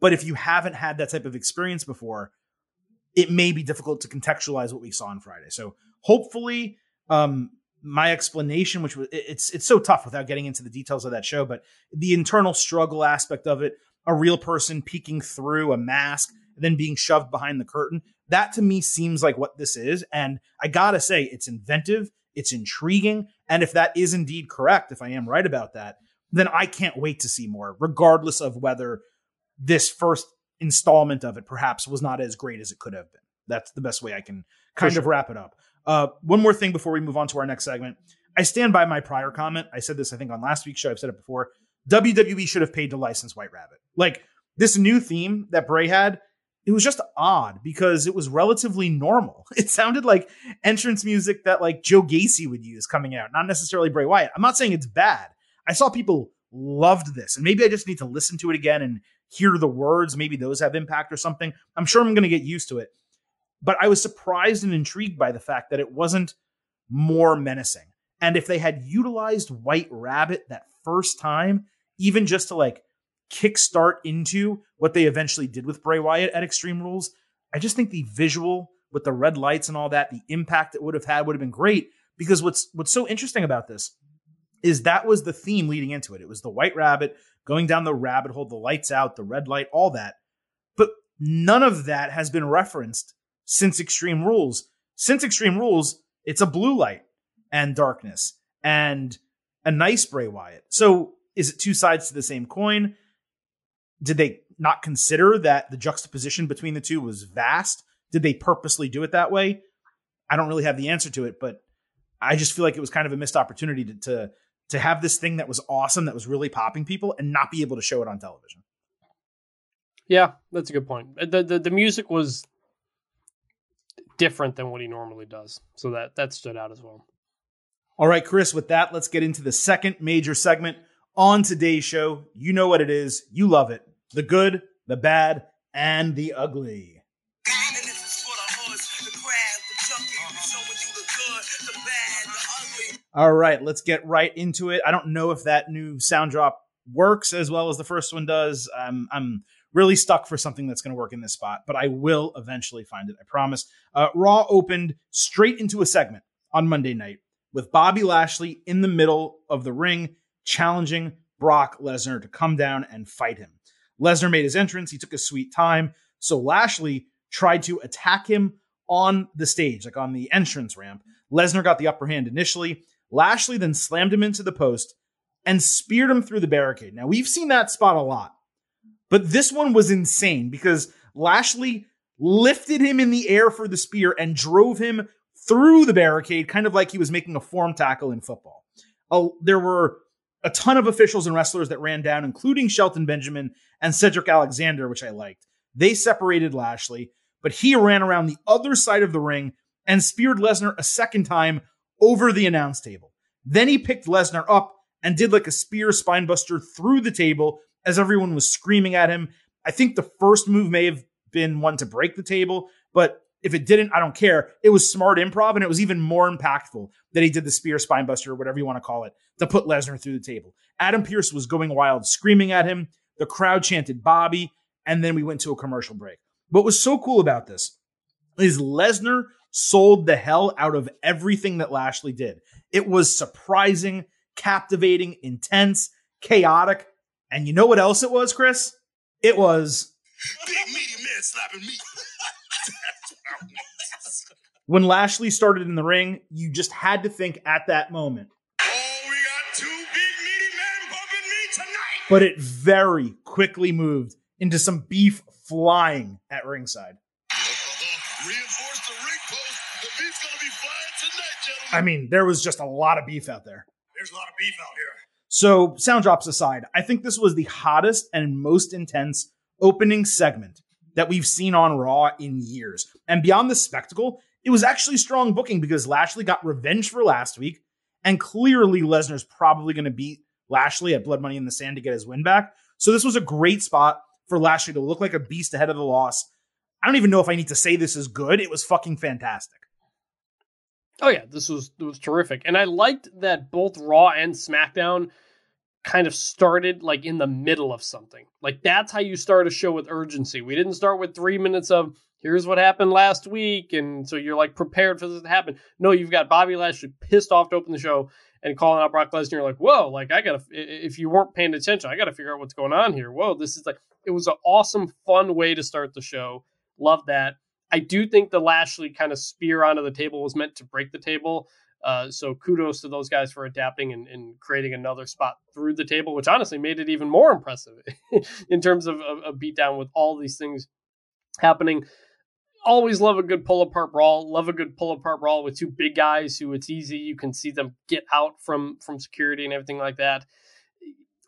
But if you haven't had that type of experience before, it may be difficult to contextualize what we saw on Friday. So hopefully, um, my explanation, which was it's it's so tough without getting into the details of that show, but the internal struggle aspect of it, a real person peeking through a mask, then being shoved behind the curtain, that to me seems like what this is. And I gotta say, it's inventive, it's intriguing, and if that is indeed correct, if I am right about that, then I can't wait to see more, regardless of whether this first installment of it perhaps was not as great as it could have been. That's the best way I can kind of wrap it up. Uh, one more thing before we move on to our next segment. I stand by my prior comment. I said this, I think, on last week's show. I've said it before. WWE should have paid to license White Rabbit. Like this new theme that Bray had, it was just odd because it was relatively normal. [laughs] It sounded like entrance music that like Joe Gacy would use coming out, not necessarily Bray Wyatt. I'm not saying it's bad. I saw people loved this, and maybe I just need to listen to it again and hear the words. Maybe those have impact or something. I'm sure I'm going to get used to it. But I was surprised and intrigued by the fact that it wasn't more menacing. And if they had utilized White Rabbit that first time, even just to like kickstart into what they eventually did with Bray Wyatt at Extreme Rules, I just think the visual with the red lights and all that, the impact it would have had would have been great. Because what's what's so interesting about this is that was the theme leading into it. It was the White Rabbit going down the rabbit hole, the lights out, the red light, all that. But none of that has been referenced since Extreme Rules. Since Extreme Rules, it's a blue light and darkness and a nice Bray Wyatt. So is it two sides to the same coin? Did they not consider that the juxtaposition between the two was vast? Did they purposely do it that way? I don't really have the answer to it, but I just feel like it was kind of a missed opportunity to, to to have this thing that was awesome, that was really popping people, and not be able to show it on television. Yeah, that's a good point. Uh, the the, the music was different than what he normally does, so that that stood out as well. All right, Chris. With that, let's get into the second major segment on today's show. You know what it is. You love it. The good, the bad, and the ugly. All right, let's get right into it. I don't know if that new sound drop works as well as the first one does. Um, I'm really stuck for something that's going to work in this spot, but I will eventually find it. I promise. Uh, Raw opened straight into a segment on Monday night with Bobby Lashley in the middle of the ring challenging Brock Lesnar to come down and fight him. Lesnar made his entrance. He took a sweet time. So Lashley tried to attack him on the stage, like on the entrance ramp. Lesnar got the upper hand initially. Lashley then slammed him into the post and speared him through the barricade. Now, we've seen that spot a lot, but this one was insane because Lashley lifted him in the air for the spear and drove him through the barricade, kind of like he was making a form tackle in football. Oh, there were a ton of officials and wrestlers that ran down, including Shelton Benjamin and Cedric Alexander, which I liked. They separated Lashley, but he ran around the other side of the ring and speared Lesnar a second time over the announce table. Then he picked Lesnar up and did like a spear spinebuster through the table as everyone was screaming at him. I think the first move may have been one to break the table, but if it didn't, I don't care. It was smart improv, and it was even more impactful that he did the spear spinebuster or whatever you want to call it to put Lesnar through the table. Adam Pearce was going wild, screaming at him. The crowd chanted Bobby, and then we went to a commercial break. What was so cool about this is Lesnar sold the hell out of everything that Lashley did. It was surprising, captivating, intense, chaotic. And you know what else it was, Chris? It was Big meaty man slapping me. when Lashley started in the ring, you just had to think at that moment. Oh, we got two big meaty men bumping me tonight. But it very quickly moved into some beef flying at ringside. Reinforce the ring post. The beef's gonna be flying tonight, gentlemen. I mean, there was just a lot of beef out there. There's a lot of beef out here. So, sound drops aside, I think this was the hottest and most intense opening segment that we've seen on Raw in years. And beyond the spectacle, it was actually strong booking because Lashley got revenge for last week, and clearly Lesnar's probably going to beat Lashley at Blood Money in the Sand to get his win back. So this was a great spot for Lashley to look like a beast ahead of the loss. I don't even know if I need to say this is good. It was fucking fantastic. Oh yeah, this was was terrific, and I liked that both Raw and SmackDown kind of started like in the middle of something. Like that's how you start a show with urgency. We didn't start with three minutes of here's what happened last week, and so you're like prepared for this to happen. No, you've got Bobby Lashley pissed off to open the show and calling out Brock Lesnar. Like, whoa, like I gotta. If you weren't paying attention, I gotta figure out what's going on here. Whoa, this is like it was an awesome, fun way to start the show. Love that. I do think the Lashley kind of spear onto the table was meant to break the table. Uh, so kudos to those guys for adapting and, and, creating another spot through the table, which honestly made it even more impressive [laughs] in terms of a beatdown with all these things happening. Always love a good pull apart brawl. Love a good pull apart brawl with two big guys who it's easy. You can see them get out from from security and everything like that.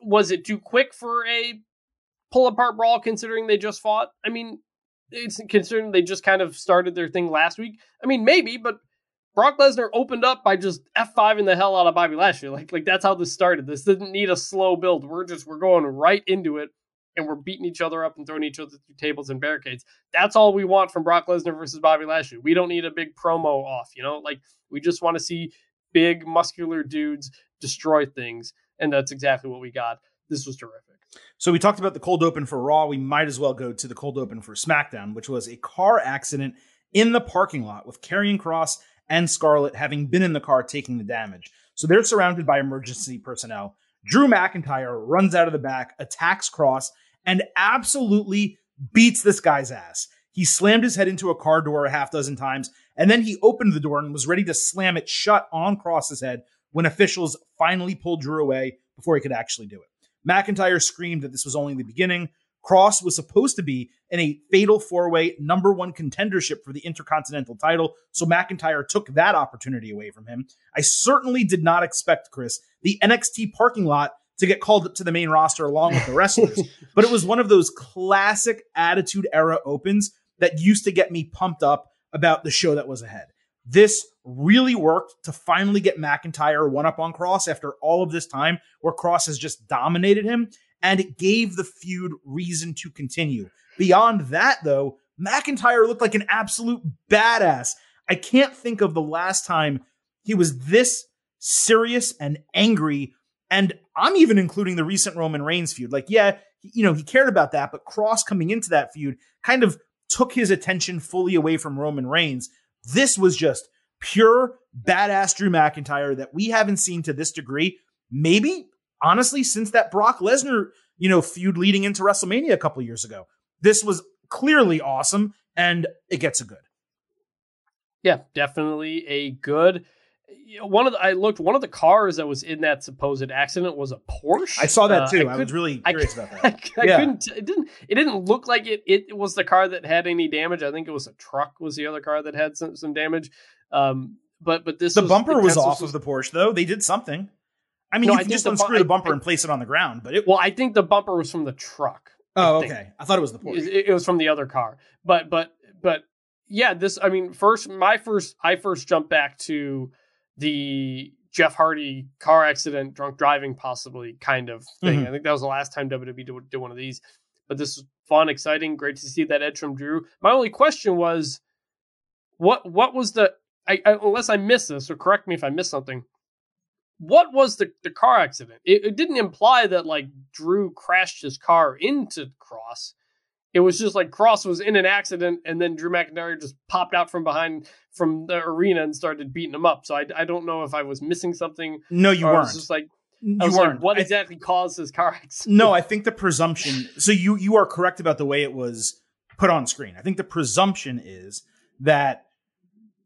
Was it too quick for a pull apart brawl considering they just fought? I mean, it's considering they just kind of started their thing last week. I mean, maybe, but Brock Lesnar opened up by just F5 in the hell out of Bobby Lashley. Like, like that's how this started. This didn't need a slow build. We're just we're going right into it and we're beating each other up and throwing each other through tables and barricades. That's all we want from Brock Lesnar versus Bobby Lashley. We don't need a big promo off, you know? Like we just want to see big muscular dudes destroy things and that's exactly what we got. This was terrific. So we talked about the cold open for Raw. We might as well go to the cold open for SmackDown, which was a car accident in the parking lot with Karrion Kross and Scarlett having been in the car taking the damage. So they're surrounded by emergency personnel. Drew McIntyre runs out of the back, attacks Kross, and absolutely beats this guy's ass. He slammed his head into a car door a half dozen times, and then he opened the door and was ready to slam it shut on Kross's head when officials finally pulled Drew away before he could actually do it. McIntyre screamed that this was only the beginning. Kross was supposed to be in a fatal four way number one contendership for the Intercontinental title, so McIntyre took that opportunity away from him. I certainly did not expect, Chris, the NXT parking lot to get called up to the main roster along with the wrestlers, [laughs] but it was one of those classic Attitude Era opens that used to get me pumped up about the show that was ahead. This really worked to finally get McIntyre one up on Kross after all of this time where Kross has just dominated him and it gave the feud reason to continue. Beyond that, though, McIntyre looked like an absolute badass. I can't think of the last time he was this serious and angry. And I'm even including the recent Roman Reigns feud. Like, yeah, you know, he cared about that, but Kross coming into that feud kind of took his attention fully away from Roman Reigns. This was just pure badass Drew McIntyre that we haven't seen to this degree. Maybe, honestly, since that Brock Lesnar, you know, feud leading into WrestleMania a couple years ago. This was clearly awesome, and it gets a good. Yeah, definitely a good. One of the, I looked. One of the cars that was in that supposed accident was a Porsche. I saw that too. Uh, I, I was really curious I, about [laughs] that. I, I yeah. couldn't. It didn't. It didn't look like it. It was the car that had any damage. I think it was a truck. Was the other car that had some, some damage. Um, but but this the was, bumper was off was, of the Porsche though. They did something. I mean, no, you can just unscrew the, the bumper and place it on the ground, but it. Well, I think the bumper was from the truck. Oh, I okay. I thought it was the Porsche. It, it was from the other car, but but but yeah, this. I mean, first my first I first jumped back to the Jeff Hardy car accident, drunk driving, possibly kind of thing. Mm-hmm. I think that was the last time WWE did, did one of these. But this was fun, exciting, great to see that edge from Drew. My only question was, what what was the? I, I, unless I missed this, or correct me if I missed something what was the, the car accident? It, it, didn't imply that like Drew crashed his car into Kross. It was just like Kross was in an accident and then Drew McIntyre just popped out from behind from the arena and started beating him up. So I, I don't know if I was missing something. No, you weren't. just like you weren't. Like, what exactly th- caused his car [laughs] accident? No, I think the presumption. So you you are correct about the way it was put on screen. I think the presumption is that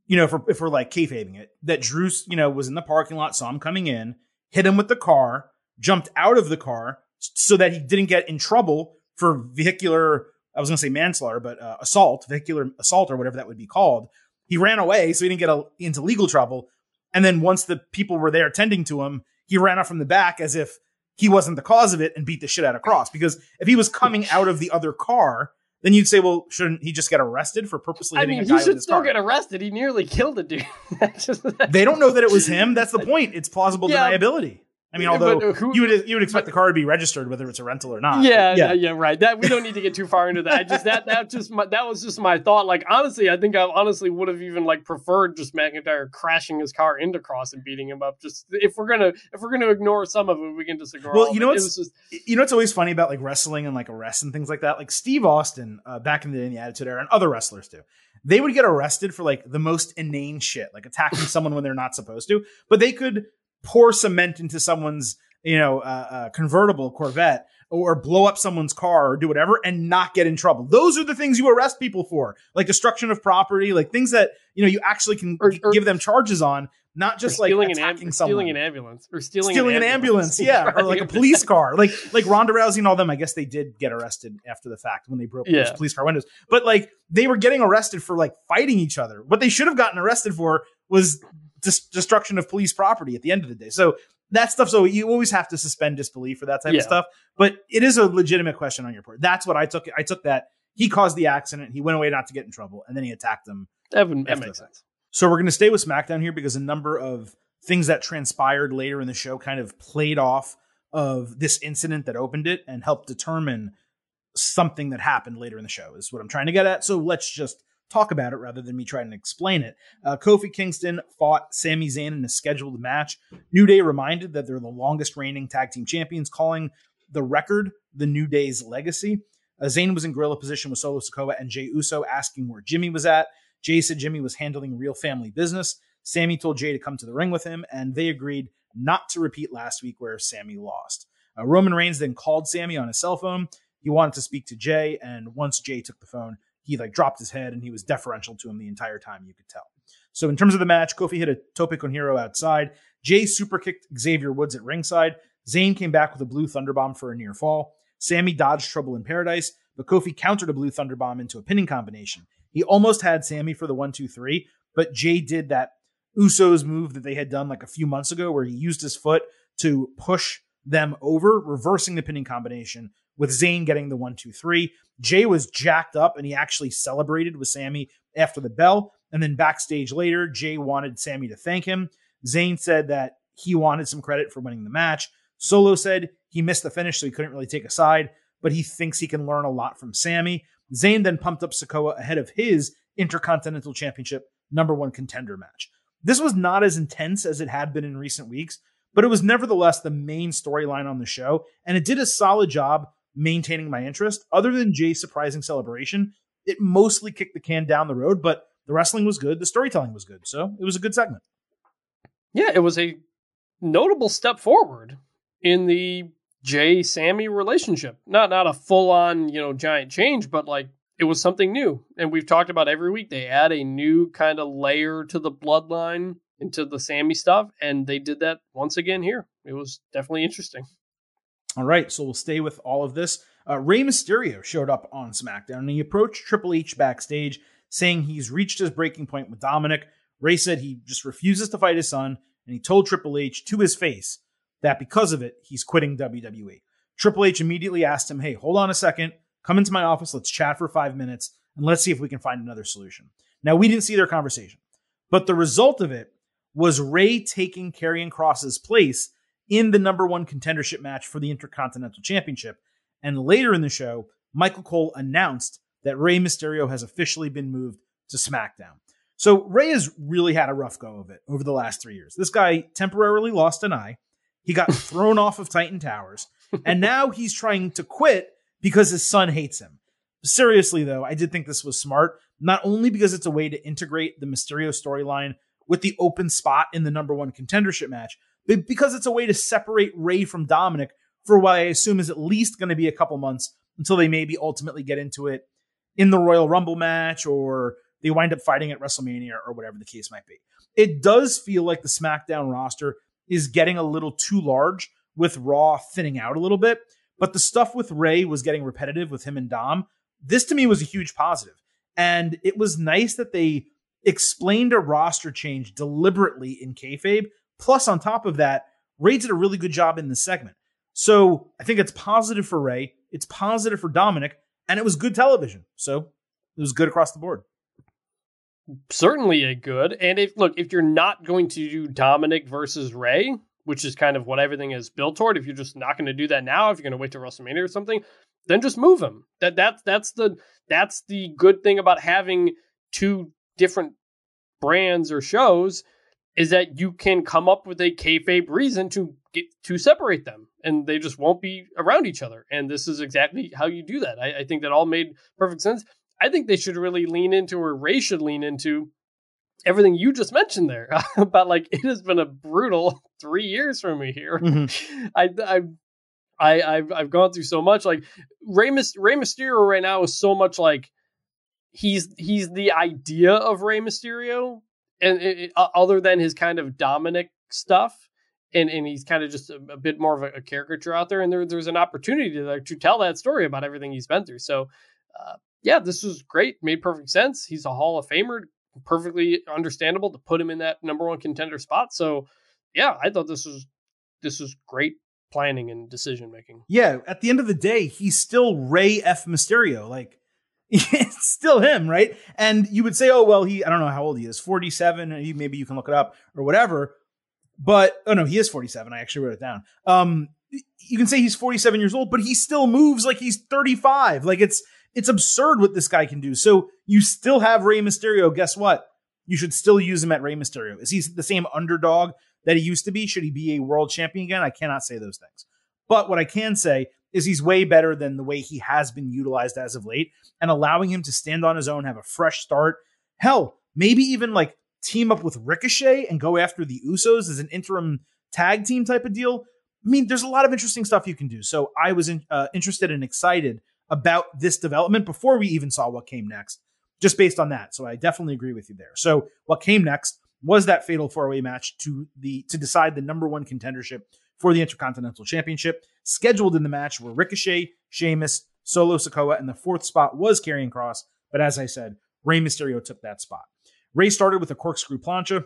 you know, if we're, if we're like kayfabing it, that Drew, you know, was in the parking lot, saw him coming in, hit him with the car, jumped out of the car so that he didn't get in trouble for vehicular, I was going to say manslaughter, but uh, assault, vehicular assault or whatever that would be called. He ran away so he didn't get a, into legal trouble. And then once the people were there tending to him, he ran off from the back as if he wasn't the cause of it and beat the shit out of Kross. Because if he was coming out of the other car, then you'd say, well, shouldn't he just get arrested for purposely hitting I mean, a guy he should still car? get arrested. He nearly killed a dude. [laughs] just, they don't know that it was [laughs] him. That's the point. It's plausible yeah. deniability. I mean, although who, you would you would expect but, the car to be registered whether it's a rental or not. Yeah, yeah, yeah, right. That we don't need to get too far into that. I just that that just my, that was just my thought. Like honestly, I think I honestly would have even like preferred just McIntyre crashing his car into Kross and beating him up. Just if we're gonna if we're gonna ignore some of it, we can just ignore. Well, you know what's just, you know what's always funny about like wrestling and like arrests and things like that. Like Steve Austin uh, back in the, in the Attitude Era and other wrestlers too they would get arrested for like the most inane shit, like attacking someone when they're not supposed to, but they could pour cement into someone's you know, uh, uh, convertible Corvette or blow up someone's car or do whatever and not get in trouble. Those are the things you arrest people for, like destruction of property, like things that you know you actually can or, or, give them charges on, not just like attacking an amb- someone, stealing an ambulance or stealing, stealing an, an ambulance, [laughs] yeah, or like a police car, like like Ronda Rousey and all them. I guess they did get arrested after the fact when they broke yeah. police car windows, but like they were getting arrested for like fighting each other. What they should have gotten arrested for was destruction of police property at the end of the day. So that stuff. So you always have to suspend disbelief for that type yeah. of stuff. But it is a legitimate question on your part. That's what I took. I took that he caused the accident. He went away not to get in trouble, and then he attacked them. That, would, that makes sense. So we're going to stay with SmackDown here because a number of things that transpired later in the show kind of played off of this incident that opened it and helped determine something that happened later in the show is what I'm trying to get at. So let's just talk about it rather than me trying to explain it. Uh, Kofi Kingston fought Sami Zayn in a scheduled match. New Day reminded that they're the longest reigning tag team champions, calling the record the New Day's legacy. Uh, Zayn was in gorilla position with Solo Sikoa and Jay Uso asking where Jimmy was at. Jay said Jimmy was handling real family business. Sami told Jay to come to the ring with him, and they agreed not to repeat last week where Sami lost. Uh, Roman Reigns then called Sami on his cell phone. He wanted to speak to Jay, and once Jay took the phone, he like dropped his head and he was deferential to him the entire time. You could tell. So in terms of the match, Kofi hit a tope con hilo outside. Jay super kicked Xavier Woods at ringside. Zayn came back with a blue thunderbomb for a near fall. Sami dodged trouble in paradise, but Kofi countered a blue thunderbomb into a pinning combination. He almost had Sami for the one, two, three, but Jay did that Usos move that they had done like a few months ago, where he used his foot to push them over, reversing the pinning combination, with Zayn getting the one, two, three. Jay was jacked up and he actually celebrated with Sami after the bell. And then backstage later, Jay wanted Sami to thank him. Zayn said that he wanted some credit for winning the match. Solo said he missed the finish, so he couldn't really take a side, but he thinks he can learn a lot from Sami. Zayn then pumped up Sikoa ahead of his Intercontinental Championship number one contender match. This was not as intense as it had been in recent weeks, but it was nevertheless the main storyline on the show, and it did a solid job maintaining my interest. Other than Jay's surprising celebration, it mostly kicked the can down the road, but the wrestling was good, the storytelling was good, so it was a good segment. Yeah, it was a notable step forward in the Jay Sami relationship. Not not a full on, you know, giant change, but like it was something new. And we've talked about every week they add a new kind of layer to the bloodline into the Sami stuff, and they did that once again here. It was definitely interesting. All right, so we'll stay with all of this. Uh, Rey Mysterio showed up on SmackDown and he approached Triple H backstage saying he's reached his breaking point with Dominic. Rey said he just refuses to fight his son, and he told Triple H to his face that because of it, he's quitting WWE. Triple H immediately asked him, Hey, hold on a second. Come into my office. Let's chat for five minutes and let's see if we can find another solution. Now, we didn't see their conversation, but the result of it was Rey taking Karrion Kross's place in the number one contendership match for the Intercontinental Championship. And later in the show, Michael Cole announced that Rey Mysterio has officially been moved to SmackDown. So Rey has really had a rough go of it over the last three years. This guy temporarily lost an eye. He got [laughs] thrown off of Titan Towers, and now he's trying to quit because his son hates him. Seriously, though, I did think this was smart, not only because it's a way to integrate the Mysterio storyline with the open spot in the number one contendership match, because it's a way to separate Rey from Dominic for what I assume is at least going to be a couple months until they maybe ultimately get into it in the Royal Rumble match or they wind up fighting at WrestleMania or whatever the case might be. It does feel like the SmackDown roster is getting a little too large with Raw thinning out a little bit. But the stuff with Rey was getting repetitive with him and Dom. This to me was a huge positive. And it was nice that they explained a roster change deliberately in kayfabe. Plus, on top of that, Rey did a really good job in the segment. So I think it's positive for Rey. It's positive for Dominic, and it was good television. So it was good across the board. Certainly a good. And if look, if you're not going to do Dominic versus Rey, which is kind of what everything is built toward. If you're just not going to do that now, if you're going to wait to WrestleMania or something, then just move him. That that's that's the that's the good thing about having two different brands or shows is that you can come up with a kayfabe reason to get to separate them, and they just won't be around each other. And this is exactly how you do that. I, I think that all made perfect sense. I think they should really lean into, or Rey should lean into, everything you just mentioned there [laughs] about like it has been a brutal [laughs] three years for me here. Mm-hmm. [laughs] I, I, I, I've, I've gone through so much. Like Rey, Rey Mysterio right now is so much like he's he's the idea of Rey Mysterio, and it, it, other than his kind of Dominic stuff. And, and he's kind of just a, a bit more of a, a, caricature out there, and there, there's an opportunity to, to tell that story about everything he's been through. So, uh, yeah, this was great, made perfect sense. He's a Hall of Famer, perfectly understandable to put him in that number one contender spot. So, yeah, I thought this was this was great planning and decision making. Yeah, at the end of the day, he's still Rey F Mysterio. Like [laughs] it's still him, right? And you would say, oh well, he I don't know how old he is, forty seven. Maybe you can look it up or whatever. But oh no, he is forty seven. I actually wrote it down. Um, you can say he's forty seven years old, but he still moves like he's thirty five. Like it's it's absurd what this guy can do. So you still have Rey Mysterio. Guess what? You should still use him at Rey Mysterio. Is he the same underdog that he used to be? Should he be a world champion again? I cannot say those things. But what I can say is he's way better than the way he has been utilized as of late and allowing him to stand on his own, have a fresh start. Hell, maybe even like team up with Ricochet and go after the Usos as an interim tag team type of deal. I mean, there's a lot of interesting stuff you can do. So I was in, uh, interested and excited about this development before we even saw what came next, just based on that. So I definitely agree with you there. So what came next was that fatal four-way match to the to decide the number one contendership for the Intercontinental Championship. Scheduled in the match were Ricochet, Sheamus, Solo Sikoa, and the fourth spot was Karrion Kross. But as I said, Rey Mysterio took that spot. Rey started with a corkscrew plancha.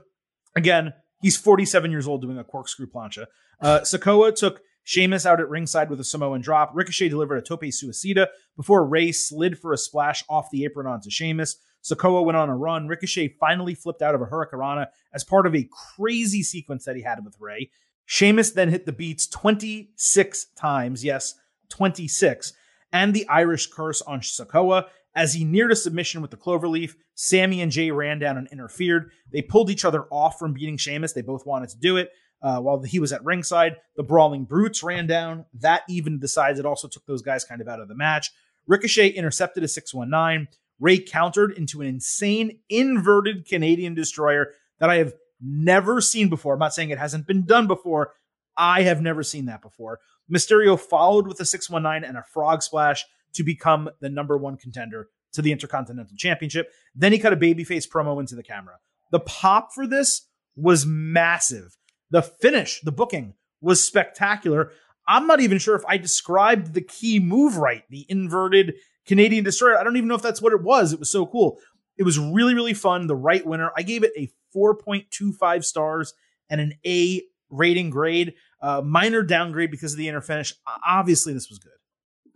Again, he's 47 years old doing a corkscrew plancha. Uh, Sikoa took Sheamus out at ringside with a Samoan drop. Ricochet delivered a tope suicida before Rey slid for a splash off the apron onto Sheamus. Sikoa went on a run. Ricochet finally flipped out of a Hurricanrana as part of a crazy sequence that he had with Rey. Sheamus then hit the beats 26 times. Yes, 26. And the Irish curse on Sikoa. As he neared a submission with the cloverleaf, Sami and Jay ran down and interfered. They pulled each other off from beating Sheamus. They both wanted to do it. Uh, while he was at ringside, the Brawling Brutes ran down. That even the sides. It also took those guys kind of out of the match. Ricochet intercepted a 619. Rey countered into an insane inverted Canadian destroyer that I have never seen before. I'm not saying it hasn't been done before. I have never seen that before. Mysterio followed with a 619 and a frog splash to become the number one contender to the Intercontinental Championship. Then he cut a babyface promo into the camera. The pop for this was massive. The finish, the booking was spectacular. I'm not even sure if I described the key move right, the inverted Canadian Destroyer. I don't even know if that's what it was. It was so cool. It was really, really fun. The right winner. I gave it a 4.25 stars and an A rating grade. Uh, minor downgrade because of the inner finish. Obviously, this was good.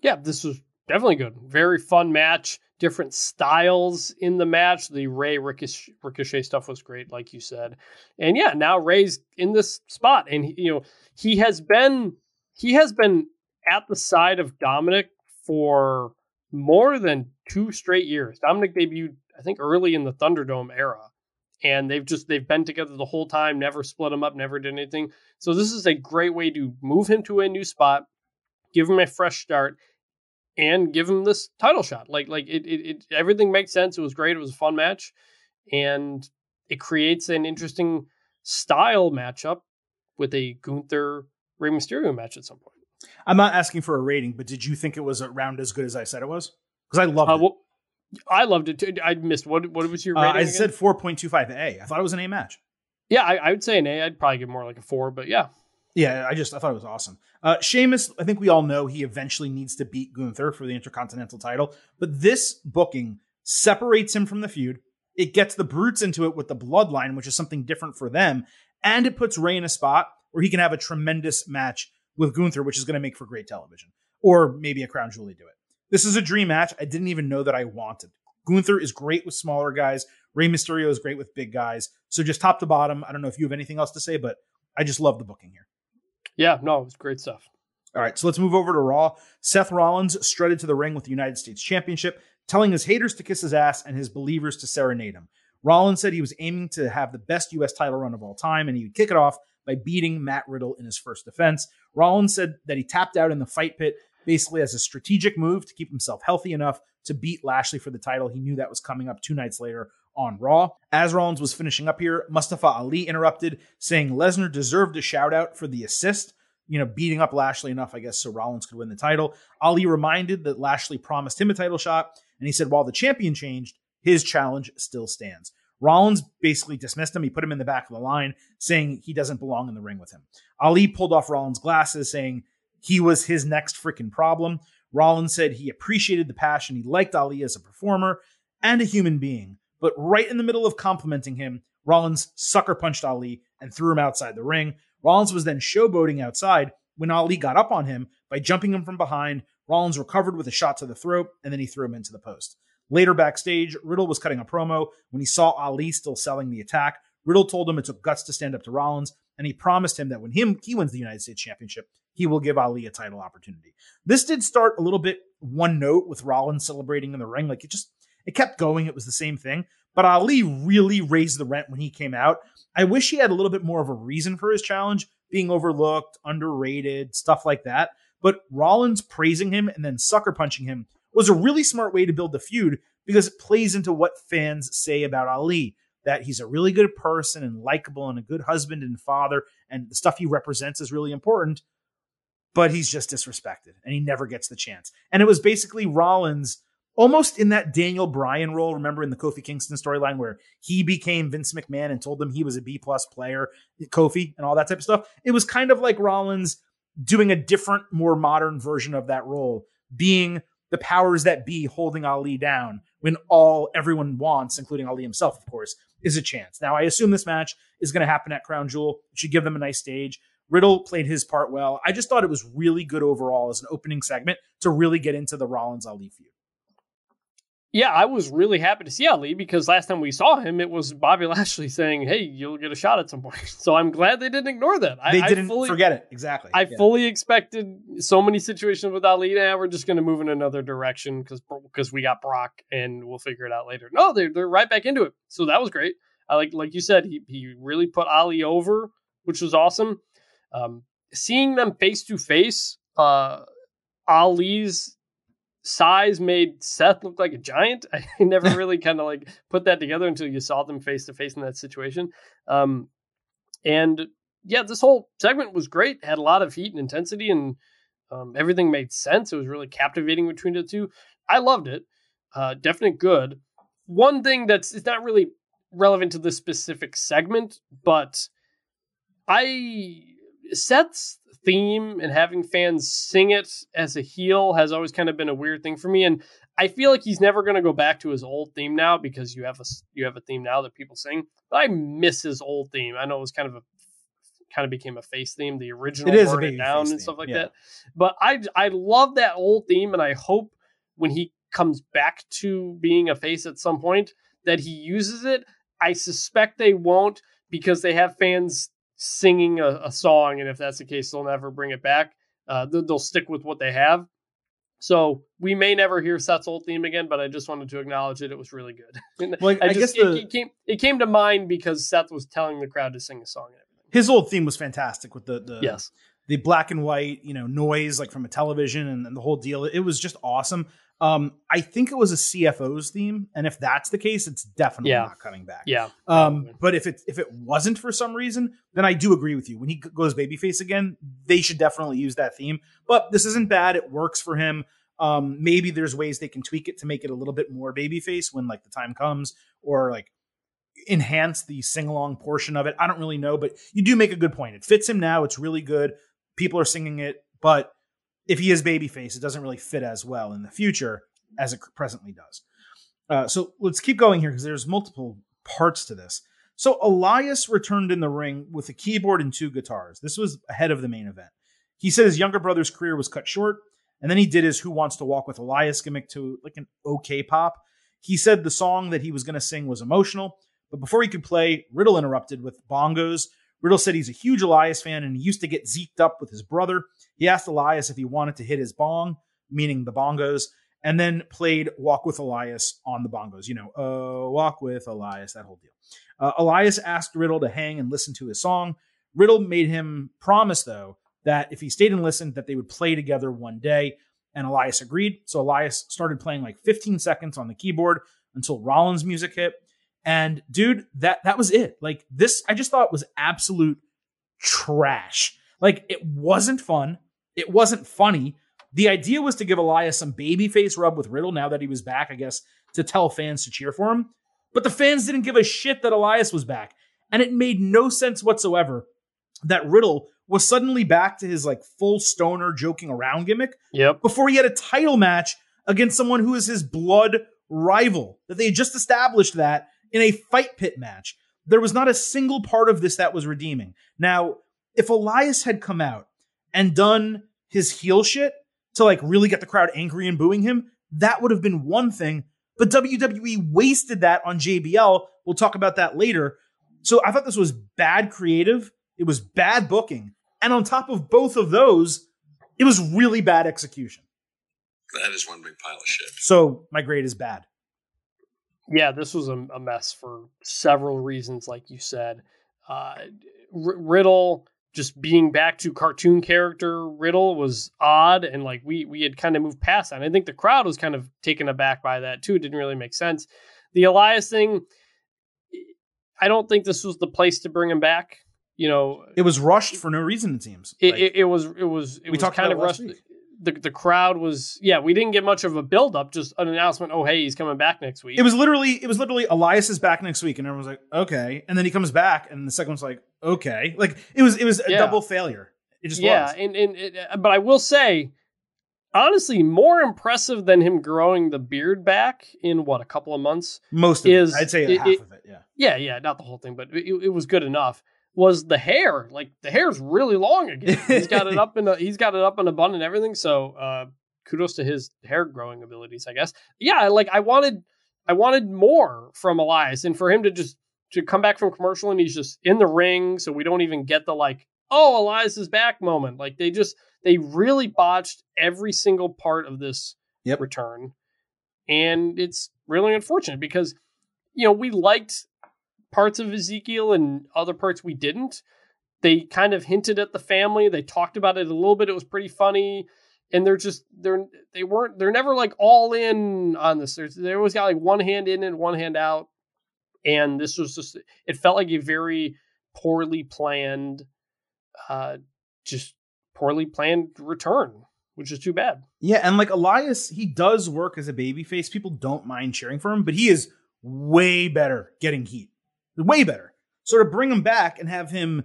Yeah, this was definitely good. Very fun match. Different styles in the match. The Rey Ricochet, Ricochet stuff was great, like you said. And yeah, now Rey's in this spot, and you know he has been he has been at the side of Dominic for more than two straight years. Dominic debuted, I think, early in the Thunderdome era, and they've just they've been together the whole time, never split him up, never did anything. So this is a great way to move him to a new spot, give him a fresh start, and give him this title shot. Like like it, it, it everything makes sense. It was great. It was a fun match, and it creates an interesting style matchup with a Gunther Rey Mysterio match at some point. I'm not asking for a rating, but did you think it was around as good as I said it was? Because I love uh, it. Well, I loved it too. I missed what what was your uh, rating? Uh, I again? said 4.25 A. I thought it was an A match. Yeah, I, I, would say an A. I'd probably give more like a four, but yeah. Yeah, I just I thought it was awesome. Uh Sheamus, I think we all know he eventually needs to beat Gunther for the Intercontinental title, but this booking separates him from the feud. It gets the brutes into it with the bloodline, which is something different for them, and it puts Rey in a spot where he can have a tremendous match with Gunther, which is going to make for great television. Or maybe a Crown Jewel do it. This is a dream match I didn't even know that I wanted. Gunther is great with smaller guys. Rey Mysterio is great with big guys. So just top to bottom, I don't know if you have anything else to say, but I just love the booking here. Yeah, no, it's great stuff. All right, so let's move over to Raw. Seth Rollins strutted to the ring with the United States Championship, telling his haters to kiss his ass and his believers to serenade him. Rollins said he was aiming to have the best U.S. title run of all time, and he would kick it off by beating Matt Riddle in his first defense. Rollins said that he tapped out in the fight pit basically as a strategic move to keep himself healthy enough to beat Lashley for the title. He knew that was coming up two nights later on Raw. As Rollins was finishing up here, Mustafa Ali interrupted, saying Lesnar deserved a shout out for the assist, you know, beating up Lashley enough, I guess, so Rollins could win the title. Ali reminded that Lashley promised him a title shot, and he said while the champion changed, his challenge still stands. Rollins basically dismissed him. He put him in the back of the line, saying he doesn't belong in the ring with him. Ali pulled off Rollins' glasses, saying he was his next freaking problem. Rollins said he appreciated the passion. He liked Ali as a performer and a human being. But right in the middle of complimenting him, Rollins sucker punched Ali and threw him outside the ring. Rollins was then showboating outside when Ali got up on him by jumping him from behind. Rollins recovered with a shot to the throat, and then he threw him into the post. Later backstage, Riddle was cutting a promo when he saw Ali still selling the attack. Riddle told him it took guts to stand up to Rollins, and he promised him that when him he wins the United States Championship, he will give Ali a title opportunity. This did start a little bit one note with Rollins celebrating in the ring, like it just it kept going. It was the same thing, but Ali really raised the rent when he came out. I wish he had a little bit more of a reason for his challenge, being overlooked, underrated, stuff like that. But Rollins praising him and then sucker punching him was a really smart way to build the feud because it plays into what fans say about Ali that he's a really good person and likable and a good husband and father, and the stuff he represents is really important. But he's just disrespected and he never gets the chance. And it was basically Rollins almost in that Daniel Bryan role. Remember in the Kofi Kingston storyline where he became Vince McMahon and told them he was a B plus player, Kofi, and all that type of stuff. It was kind of like Rollins doing a different, more modern version of that role, being the powers that be holding Ali down when all everyone wants, including Ali himself, of course, is a chance. Now, I assume this match is going to happen at Crown Jewel. It should give them a nice stage. Riddle played his part well. I just thought it was really good overall as an opening segment to really get into the Rollins Ali feud. yeah, I was really happy to see Ali because last time we saw him, it was Bobby [laughs] Lashley saying, "Hey, you'll get a shot at some point." [laughs] So I'm glad they didn't ignore that. They I, didn't I fully, forget it exactly. I Yeah. fully expected so many situations with Ali. Now we're just going to move in another direction because because we got Brock and we'll figure it out later. No, they're they're right back into it. So that was great. I like like you said, he he really put Ali over, which was awesome. Um, seeing them face to face, uh, Ali's size made Seth look like a giant. [laughs] I never [laughs] really kind of like put that together until you saw them face to face in that situation. Um, and yeah, this whole segment was great. Had a lot of heat and intensity, and um, everything made sense. It was really captivating between the two. I loved it. Uh, definite good. One thing that's it's not really relevant to this specific segment, but I Seth's theme and having fans sing it as a heel has always kind of been a weird thing for me, and I feel like he's never going to go back to his old theme now because you have a you have a theme now that people sing. But I miss his old theme. I know it was kind of a kind of became a face theme, the original It is a Burn It down and theme, stuff like yeah. that. But I I love that old theme, and I hope when he comes back to being a face at some point that he uses it. I suspect they won't because they have fans singing a, a song, and if that's the case, they'll never bring it back. Uh, they'll, they'll stick with what they have. So we may never hear Seth's old theme again, but I just wanted to acknowledge it. It was really good. [laughs] Well, I just, guess the- it, it came it came to mind because Seth was telling the crowd to sing a song and everything. His old theme was fantastic with the the Yes. the black and white, you know, noise like from a television and, and the whole deal. It was just awesome. Um, I think it was a CFO's theme, and if that's the case, it's definitely Yeah. not coming back. Yeah. Um, but if it if it wasn't for some reason, then I do agree with you. When he goes babyface again, they should definitely use that theme. But this isn't bad; it works for him. Um, maybe there's ways they can tweak it to make it a little bit more babyface when like the time comes, or like enhance the sing along portion of it. I don't really know, but you do make a good point. It fits him now. It's really good. People are singing it, but if he is babyface, it doesn't really fit as well in the future as it presently does. Uh, so let's keep going here because there's multiple parts to this. So Elias returned in the ring with a keyboard and two guitars. This was ahead of the main event. He said his younger brother's career was cut short, and then he did his Who Wants to Walk with Elias gimmick to like an okay pop. He said the song that he was going to sing was emotional, but before he could play, Riddle interrupted with bongos. Riddle said he's a huge Elias fan and he used to get zeked up with his brother. He asked Elias if he wanted to hit his bong, meaning the bongos, and then played Walk with Elias on the bongos. You know, uh, Walk with Elias, that whole deal. Uh, Elias asked Riddle to hang and listen to his song. Riddle made him promise, though, that if he stayed and listened, that they would play together one day. And Elias agreed. So Elias started playing like 15 seconds on the keyboard until Rollins' music hit. And dude, that that was it. Like this, I just thought was absolute trash. Like it wasn't fun. It wasn't funny. The idea was to give Elias some babyface rub with Riddle now that he was back, I guess, to tell fans to cheer for him. But the fans didn't give a shit that Elias was back. And it made no sense whatsoever that Riddle was suddenly back to his like full stoner joking around gimmick Yep. before he had a title match against someone who is his blood rival. That they had just established that in a fight pit match. There was not a single part of this that was redeeming. Now, if Elias had come out and done his heel shit to like really get the crowd angry and booing him, that would have been one thing. But WWE wasted that on JBL. We'll talk about that later. So I thought this was bad creative. It was bad booking. And on top of both of those, it was really bad execution. That is one big pile of shit. So my grade is bad. Yeah, this was a, a mess for several reasons, like you said. Uh, R- Riddle just being back to cartoon character Riddle was odd, and like we we had kind of moved past that. And I think the crowd was kind of taken aback by that too. It didn't really make sense. The Elias thing, I don't think this was the place to bring him back. You know, It was rushed for no reason. It seems. it, Like, it, it was it was it we was talked kind of rushed. week. The, the crowd was yeah we didn't get much of a build up just an announcement oh hey he's coming back next week It was literally. It was literally. Elias is back next week, and everyone's like, okay. And then he comes back, and the second one's like, okay. Like it was. It was a Yeah. double failure. It just yeah was. and, and it, uh, but i will say honestly more impressive than him growing the beard back in what a couple of months Most of is- it. I'd say it- half it- of it. Yeah. yeah yeah not the whole thing but it, it was good enough was the hair like the hair's really long again he's got it [laughs] up in a he's got it up in a bun and everything so uh kudos to his hair growing abilities, I guess. Yeah, like I wanted I wanted more from Elias and for him to just to come back from commercial and he's just in the ring so we don't even get the like oh Elias is back moment. Like they just they really botched every single part of this Yep. return. And it's really unfortunate because you know, we liked parts of Ezekiel and other parts we didn't. They kind of hinted at the family. They talked about it a little bit. It was pretty funny. And they're just they're they weren't they're never like all in on this. There's they always got like one hand in and one hand out. And this was just it felt like a very poorly planned uh just poorly planned return, which is too bad. Yeah, and like Elias, he does work as a babyface. People don't mind cheering for him, but he is way better getting heat. Way better. So to bring him back and have him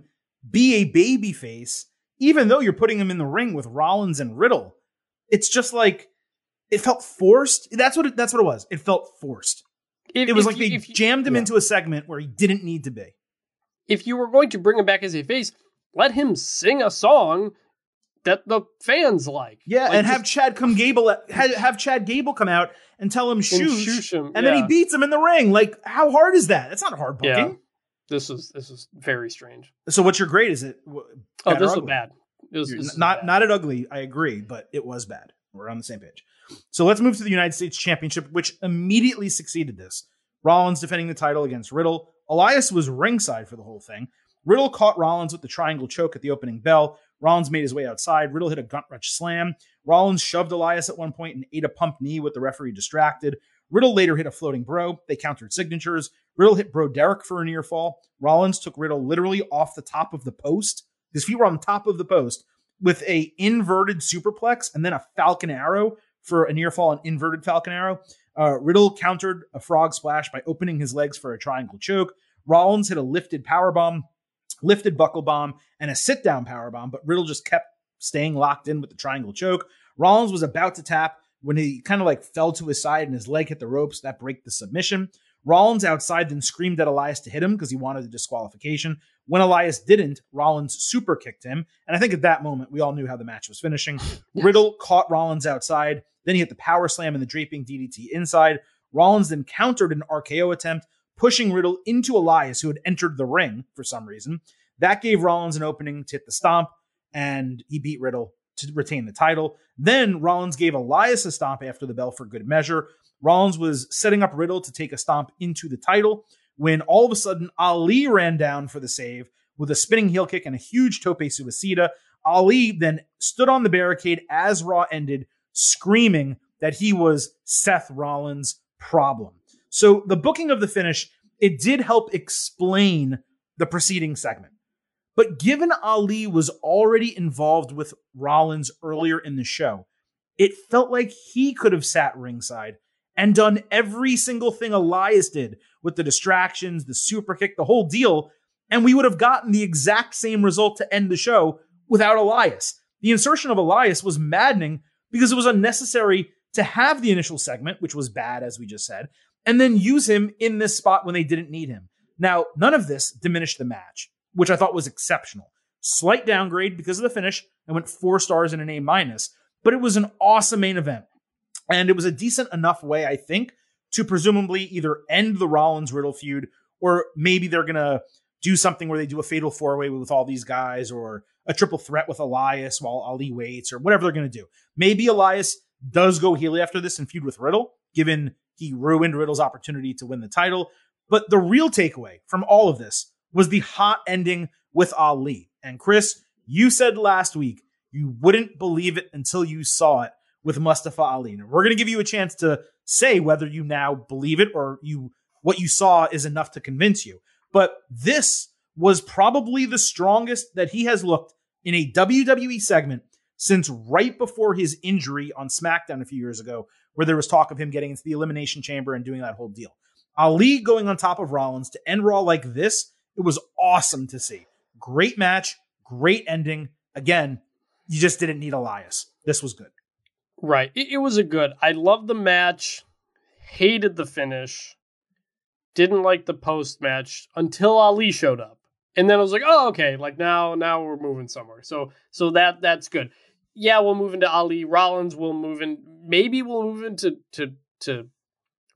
be a babyface, even though you're putting him in the ring with Rollins and Riddle, it's just like it felt forced. That's what it, that's what it was. It felt forced. If, It was like you- they you- jammed him yeah. into a segment where he didn't need to be. if you were going to bring him back as a face, let him sing a song that the fans like. Yeah, Like, and have Chad come Gable have, have Chad Gable come out and tell him shoot, shoosh him. and then he beats him in the ring. Like, how hard is that? That's not hard booking. Yeah. This is this is very strange. So, what's your grade? Is it Oh, this was bad. It was, this is not bad. not at ugly. I agree, but it was bad. We're on the same page. So let's move to the United States Championship, which immediately succeeded this. Rollins defending the title against Riddle. Elias was ringside for the whole thing. Riddle caught Rollins with the triangle choke at the opening bell. Rollins made his way outside. Riddle hit a gut wrench slam. Rollins shoved Elias at one point and ate a pump knee with the referee distracted. Riddle later hit a floating bro. They countered signatures. Riddle hit Bro Derek for a near fall. Rollins took Riddle literally off the top of the post. His feet were on top of the post with a inverted superplex and then a Falcon Arrow for a near fall and inverted Falcon Arrow. Uh, Riddle countered a frog splash by opening his legs for a triangle choke. Rollins hit a lifted power bomb, lifted buckle bomb, and a sit down power bomb, but Riddle just kept staying locked in with the triangle choke. Rollins was about to tap when he kind of like fell to his side and his leg hit the ropes. That break the submission. Rollins outside then screamed at Elias to hit him because he wanted a disqualification. When Elias didn't, Rollins super kicked him. And I think at that moment, we all knew how the match was finishing. [sighs] Riddle caught Rollins outside. Then he hit the power slam and the draping DDT inside. Rollins then countered an RKO attempt, pushing Riddle into Elias, who had entered the ring for some reason. That gave Rollins an opening to hit the stomp, and he beat Riddle to retain the title. Then Rollins gave Elias a stomp after the bell for good measure. Rollins was setting up Riddle to take a stomp into the title when all of a sudden Ali ran down for the save with a spinning heel kick and a huge tope suicida. Ali then stood on the barricade as Raw ended, screaming that he was Seth Rollins' problem. So the booking of the finish, it did help explain the preceding segment. But given Ali was already involved with Rollins earlier in the show, it felt like he could have sat ringside and done every single thing Elias did with the distractions, the super kick, the whole deal, and we would have gotten the exact same result to end the show without Elias. The insertion of Elias was maddening because it was unnecessary to have the initial segment, which was bad, as we just said, and then use him in this spot when they didn't need him. Now, none of this diminished the match, which I thought was exceptional. Slight downgrade because of the finish. I went four stars and an A minus, but it was an awesome main event. And it was a decent enough way, I think, to presumably either end the Rollins Riddle feud or maybe they're going to do something where they do a fatal four way with all these guys or a triple threat with Elias while Ali waits or whatever they're going to do. Maybe Elias does go heel after this and feud with Riddle, given he ruined Riddle's opportunity to win the title. But the real takeaway from all of this was the hot ending with Ali. And Chris, you said last week you wouldn't believe it until you saw it with Mustafa Ali. And we're going to give you a chance to say whether you now believe it or you what you saw is enough to convince you. But this was probably the strongest that he has looked in a WWE segment since right before his injury on SmackDown a few years ago, where there was talk of him getting into the Elimination Chamber and doing that whole deal. Ali going on top of Rollins to end Raw like this, it was awesome to see. Great match, great ending. Again, you just didn't need Elias. This was good. Right. It, it was a good. I loved the match. Hated the finish. Didn't like the post match until Ali showed up. And then I was like, "Oh, okay. Like now now we're moving somewhere." So so that that's good. Yeah, we'll move into Ali. Rollins will move in. Maybe we'll move into to to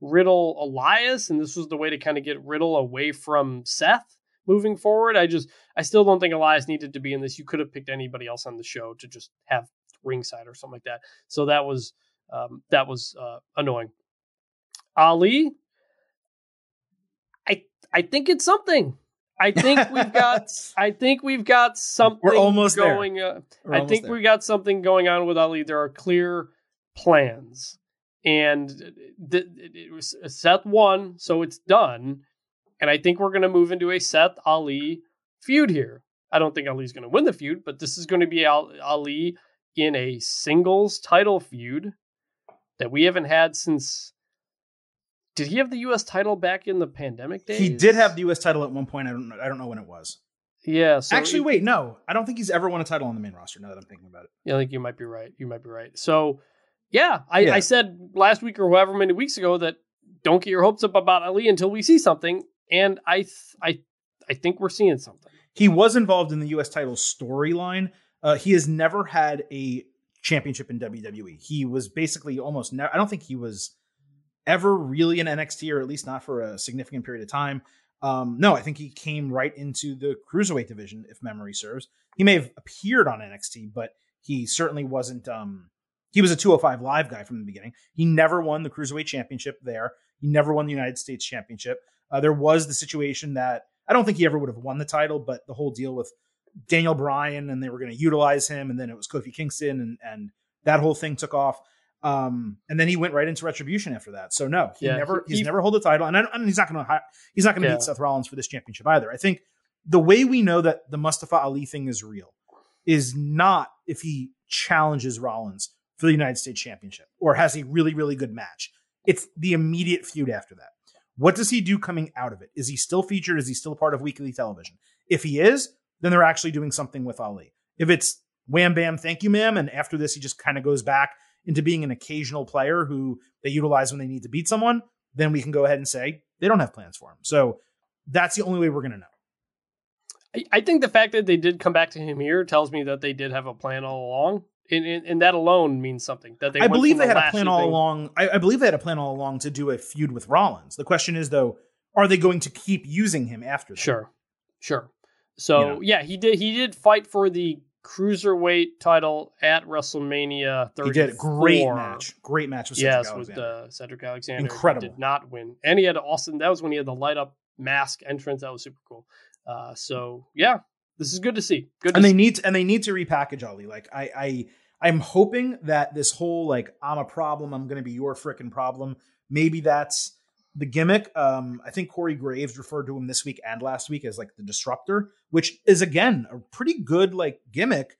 Riddle Elias, and this was the way to kind of get Riddle away from Seth moving forward. I just I still don't think Elias needed to be in this. You could have picked anybody else on the show to just have ringside or something like that. So that was um, that was uh, annoying. Ali, I I think it's something. I think we've got. [laughs] I think we've got something. We're almost going. Uh, I think there. we got something going on with Ali. There are clear plans, and th- it was Seth won, so it's done. And I think we're going to move into a Seth Ali feud here. I don't think Ali's going to win the feud, but this is going to be Ali in a singles title feud that we haven't had since did he have the U.S. title back in the pandemic days? He did have the U.S. title at one point. I don't. I don't know when it was. Yeah. So Actually, wait. No, I don't think he's ever won a title on the main roster. Now that I'm thinking about it. Yeah, I think you might be right. You might be right. So, yeah, I, yeah. I said last week or however many weeks ago that don't get your hopes up about Ali until we see something, and I, th- I, I think we're seeing something. He was involved in the U.S. title storyline. Uh, he has never had a championship in WWE. He was basically almost never. I don't think he was ever really in NXT, or at least not for a significant period of time. Um, no, I think he came right into the cruiserweight division, if memory serves. He may have appeared on NXT, but he certainly wasn't. Um, he was a 205 live guy from the beginning. He never won the cruiserweight championship there. He never won the United States championship. Uh, there was the situation that I don't think he ever would have won the title, but the whole deal with Daniel Bryan and they were going to utilize him, and then it was Kofi Kingston, and and that whole thing took off. Um, and then he went right into retribution after that. So no, he yeah, never he's he, never hold the title, and, I, and he's not going to he's not going to yeah. beat Seth Rollins for this championship either. I think the way we know that the Mustafa Ali thing is real is not if he challenges Rollins for the United States Championship or has a really really good match. It's the immediate feud after that. What does he do coming out of it? Is he still featured? Is he still part of weekly television? If he is, then they're actually doing something with Ali. If it's wham bam, thank you, ma'am, and after this he just kind of goes back into being an occasional player who they utilize when they need to beat someone, then we can go ahead and say they don't have plans for him. So that's the only way we're going to know. I think the fact that they did come back to him here tells me that they did have a plan all along. And, and, and that alone means something. That they I believe they had a plan all thing. along. I, I believe they had a plan all along to do a feud with Rollins. The question is, though, are they going to keep using him after that? Sure, sure. So you know? yeah, he did. He did fight for the cruiserweight title at WrestleMania 34. He did great match, great match with Cedric yes, Cedric with uh, Cedric Alexander. Incredible. Did not win, and he had Austin. That was when he had the light up mask entrance. That was super cool. Uh, so yeah, this is good to see. Good, to and see. they need to, and they need to repackage Ali. Like I, I, I'm hoping that this whole like I'm a problem, I'm going to be your freaking problem. Maybe that's the gimmick. Um, I think Corey Graves referred to him this week and last week as like the disruptor, which is again a pretty good like gimmick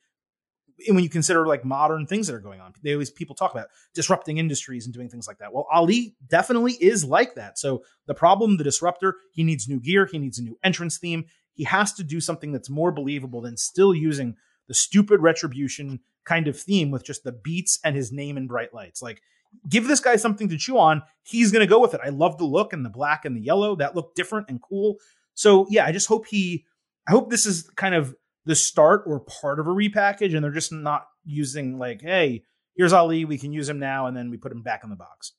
when you consider like modern things that are going on. They always people talk about disrupting industries and doing things like that. Well, Ali definitely is like that. So the problem, the disruptor, he needs new gear, he needs a new entrance theme. He has to do something that's more believable than still using the stupid retribution kind of theme with just the beats and his name in bright lights. Like give this guy something to chew on. He's going to go with it. I love the look and the black and the yellow. That looked different and cool. So yeah, I just hope he, I hope this is kind of the start or part of a repackage and they're just not using like, hey, here's Ali, we can use him now, and then we put him back in the box.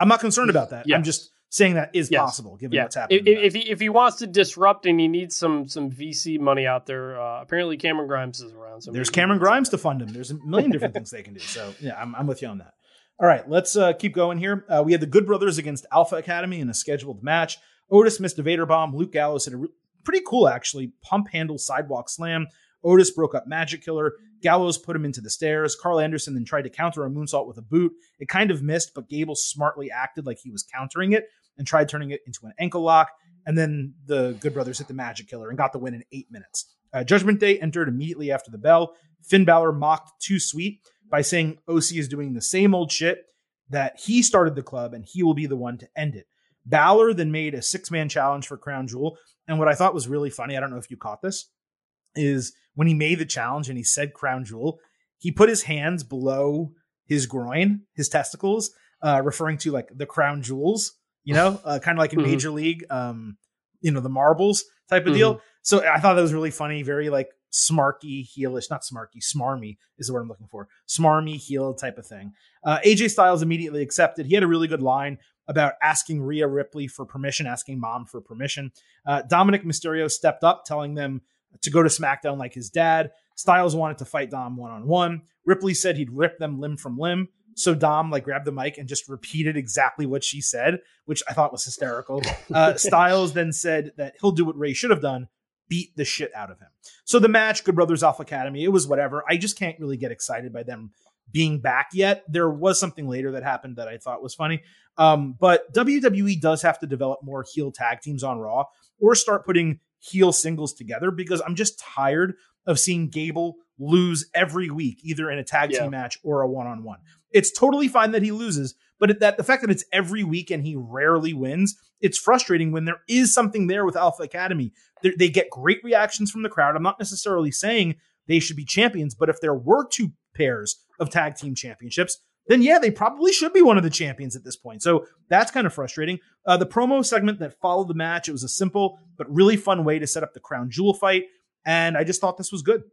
I'm not concerned about that. I'm just saying that is yes. possible given yeah. what's happening. If, if, he if he wants to disrupt and he needs some some VC money out there, uh, apparently Cameron Grimes is around. So there's Cameron Grimes to fund him. There's a million different things they can do. So yeah, I'm, I'm with you on that. All right, let's uh, keep going here. Uh, we had the Good Brothers against Alpha Academy in a scheduled match. Otis missed a Vader bomb. Luke Gallows hit a re- pretty cool, actually, pump handle sidewalk slam. Otis broke up Magic Killer. Gallows put him into the stairs. Karl Anderson then tried to counter a moonsault with a boot. It kind of missed, but Gable smartly acted like he was countering it and tried turning it into an ankle lock. And then the Good Brothers hit the Magic Killer and got the win in eight minutes. Uh, Judgment Day entered immediately after the bell. Finn Balor mocked Too Sweet by saying OC is doing the same old shit, that he started the club and he will be the one to end it. Balor then made a six man challenge for Crown Jewel. And what I thought was really funny, I don't know if you caught this, is when he made the challenge and he said Crown Jewel, he put his hands below his groin, his testicles, uh, referring to like the crown jewels, you know, [laughs] uh, kind of like in mm-hmm. Major League, um, you know, the marbles type of mm-hmm. deal. So I thought that was really funny, very like smarky, heelish, not smarky, smarmy is the word I'm looking for. Smarmy heel type of thing. Uh, AJ Styles immediately accepted. He had a really good line about asking Rhea Ripley for permission, asking mom for permission. Uh, Dominic Mysterio stepped up, telling them to go to SmackDown like his dad. Styles wanted to fight Dom one on one. Ripley said he'd rip them limb from limb. So Dom like grabbed the mic and just repeated exactly what she said, which I thought was hysterical. Uh, [laughs] Styles then said that he'll do what Rey should have done, beat the shit out of him. So the match, Good Brothers Alpha Academy, it was whatever. I just can't really get excited by them being back yet. There was something later that happened that I thought was funny. Um, but WWE does have to develop more heel tag teams on Raw or start putting heel singles together because I'm just tired of seeing Gable lose every week, either in a tag Yeah. team match or a one on one. It's totally fine that he loses, but that the fact that it's every week and he rarely wins, it's frustrating when there is something there with Alpha Academy. They, they get great reactions from the crowd. I'm not necessarily saying they should be champions, but if there were two pairs of tag team championships, then yeah, they probably should be one of the champions at this point. So that's kind of frustrating. Uh, the promo segment that followed the match, it was a simple but really fun way to set up the crown jewel fight, and I just thought this was good.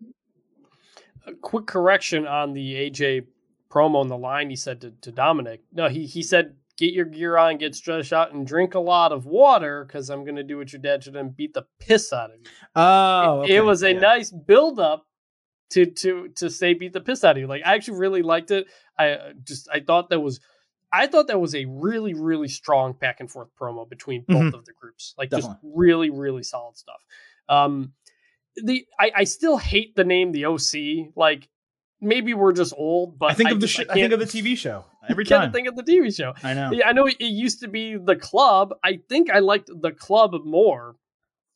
a quick correction on the AJ promo on the line he said to, to Dominic. No, he he said get your gear on, get stretched out, and drink a lot of water because I'm gonna do what your dad should and beat the piss out of you. Oh, it, it was a nice build up to to to say beat the piss out of you. Like I actually really liked it. I uh, just I thought that was I thought that was a really really strong back and forth promo between both Mhm. of the groups. Like Definitely. just really really solid stuff. Um, the I, I still hate the name the OC. Like maybe we're just old, but I think of the just- sh- I, can't- think of the TV show every can't time. think of the TV show. I know. Yeah, I know it used to be the club. I think I liked the club more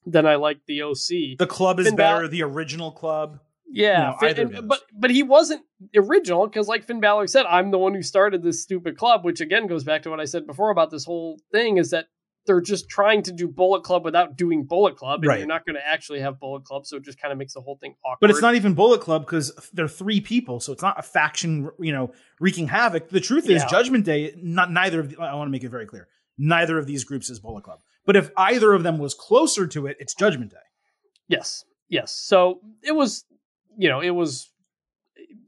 than I liked the OC. The club is Finn better. The original club. yeah, you know, Finn- and- but but he wasn't original because, like Finn Balor said, I'm the one who started this stupid club. Which again goes back to what I said before about this whole thing: is that they're just trying to do Bullet Club without doing Bullet Club, and Right. you're not going to actually have Bullet Club, so it just kind of makes the whole thing awkward. But it's not even Bullet Club because they're three people, so it's not a faction, you know, wreaking havoc. The truth is, Judgment Day, not neither of. The, I want to make it very clear, neither of these groups is Bullet Club. But if either of them was closer to it, it's Judgment Day. Yes, yes. So it was, you know, it was.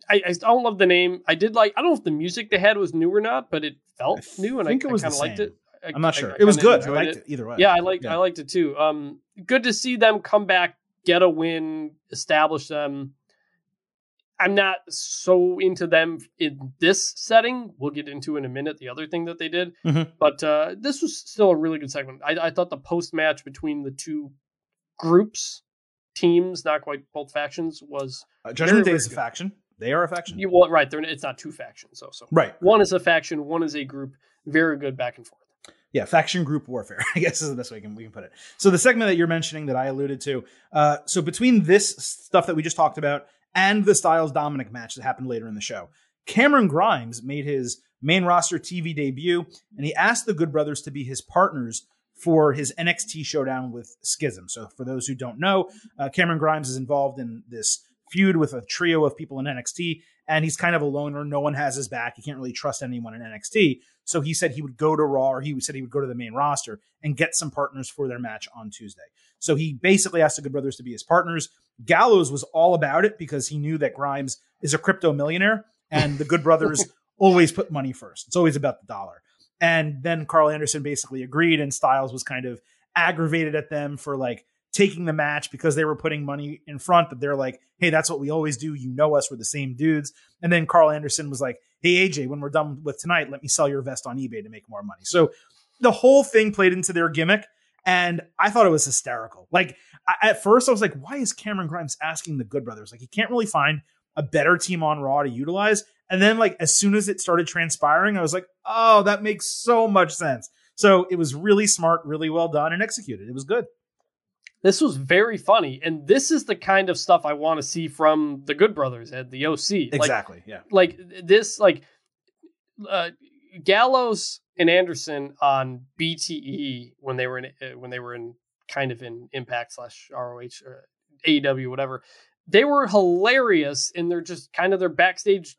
I, I don't love the name. I did like. I don't know if the music they had was new or not, but it felt I new, and think I, it was kind of liked it. I- I'm not sure. I it was good. I liked it. either way. Yeah, I liked. Yeah. I liked it too. Um, good to see them come back, get a win, establish them. I'm not so into them in this setting. We'll get into in a minute the other thing that they did, Mhm. but uh, this was still a really good segment. I, I thought the post match between the two groups, teams, not quite both factions, was Uh, Judgment Day very is a faction. They are a faction. you well, right. They're, it's not two factions, so so right. one is a faction, one is a group. Very good back and forth. Yeah, faction group warfare, [laughs] I guess is the best way we can, we can put it. So the segment that you're mentioning that I alluded to, uh, so between this stuff that we just talked about and the Styles Dominic match that happened later in the show, Cameron Grimes made his main roster TV debut, and he asked the Good Brothers to be his partners for his NXT showdown with Schism. So for those who don't know, uh, Cameron Grimes is involved in this feud with a trio of people in NXT, and he's kind of a loner. No one has his back. He can't really trust anyone in NXT. So he said he would go to Raw, or he said he would go to the main roster and get some partners for their match on Tuesday. So he basically asked the Good Brothers to be his partners. Gallows was all about it because he knew that Grimes is a crypto millionaire, and the Good Brothers [laughs] always put money first. It's always about the dollar. And then Karl Anderson basically agreed, and Styles was kind of aggravated at them for like taking the match because they were putting money in front, but they're like, hey, that's what we always do. You know us, we're the same dudes. And then Karl Anderson was like, hey, AJ, when we're done with tonight, let me sell your vest on eBay to make more money. So the whole thing played into their gimmick. And I thought it was hysterical. Like I, at first, I was like, why is Cameron Grimes asking the Good Brothers? Like he can't really find a better team on Raw to utilize. And then, like as soon as it started transpiring, I was like, oh, that makes so much sense. So it was really smart, really well done, and executed. It was good. This was very funny, and this is the kind of stuff I want to see from the Good Brothers at the OC. Like, Exactly. yeah. like this, like uh, Gallows and Anderson on BTE when they were in uh, when they were in kind of in Impact slash ROH or AEW whatever. They were hilarious in their just kind of their backstage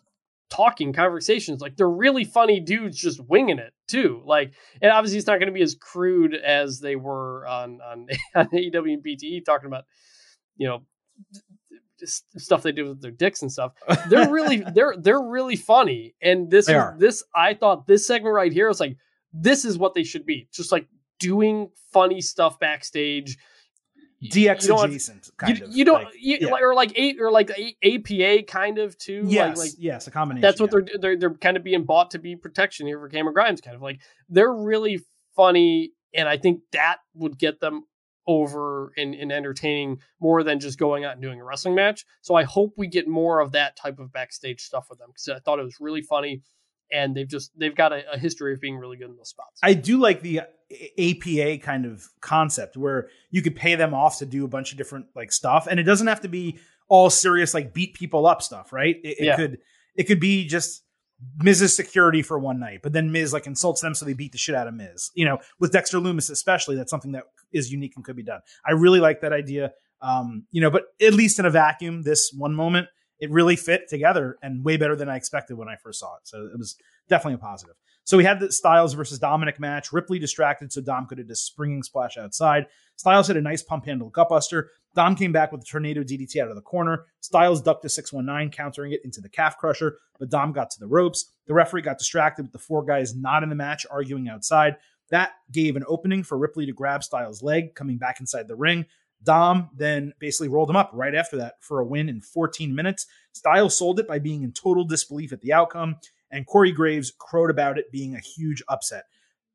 talking conversations. Like they're really funny dudes just winging it too. Like, and obviously it's not going to be as crude as they were on on, [laughs] on AEW and BTE talking about, you know, just stuff they do with their dicks and stuff. They're really [laughs] they're they're really funny. And this was, this I thought this segment right here was like this is what they should be. Just like doing funny stuff backstage DX you adjacent, kind you, of. You don't, like, you, yeah. or like eight, or like APA, kind of too. Yes, like, like, yes, a combination. That's what yeah. they're they're they're kind of being bought to be protection here for Cameron Grimes. Kind of like they're really funny, and I think that would get them over in, in entertaining more than just going out and doing a wrestling match. So I hope we get more of that type of backstage stuff with them because I thought it was really funny and they've just they've got a, a, history of being really good in those spots. I do like the APA kind of concept where you could pay them off to do a bunch of different like stuff, and it doesn't have to be all serious like beat people up stuff, right? It, it yeah. could it could be just Miz's security for one night, but then Miz like insults them so they beat the shit out of Miz. You know, with Dexter Lumis especially, that's something that is unique and could be done. I really like that idea. Um, you know, but at least in a vacuum, this one moment it really fit together and way better than I expected when I first saw it. So it was definitely a positive. So we had the Styles versus Dominic match. Ripley distracted, so Dom could have just springing splash outside. Styles hit a nice pump handle gutbuster. Dom came back with a tornado DDT out of the corner. Styles ducked a 619, countering it into the calf crusher, but Dom got to the ropes. The referee got distracted with the four guys not in the match arguing outside. That gave an opening for Ripley to grab Styles' leg, coming back inside the ring. Dom then basically rolled him up right after that for a win in 14 minutes. Styles sold it by being in total disbelief at the outcome, and Corey Graves crowed about it being a huge upset.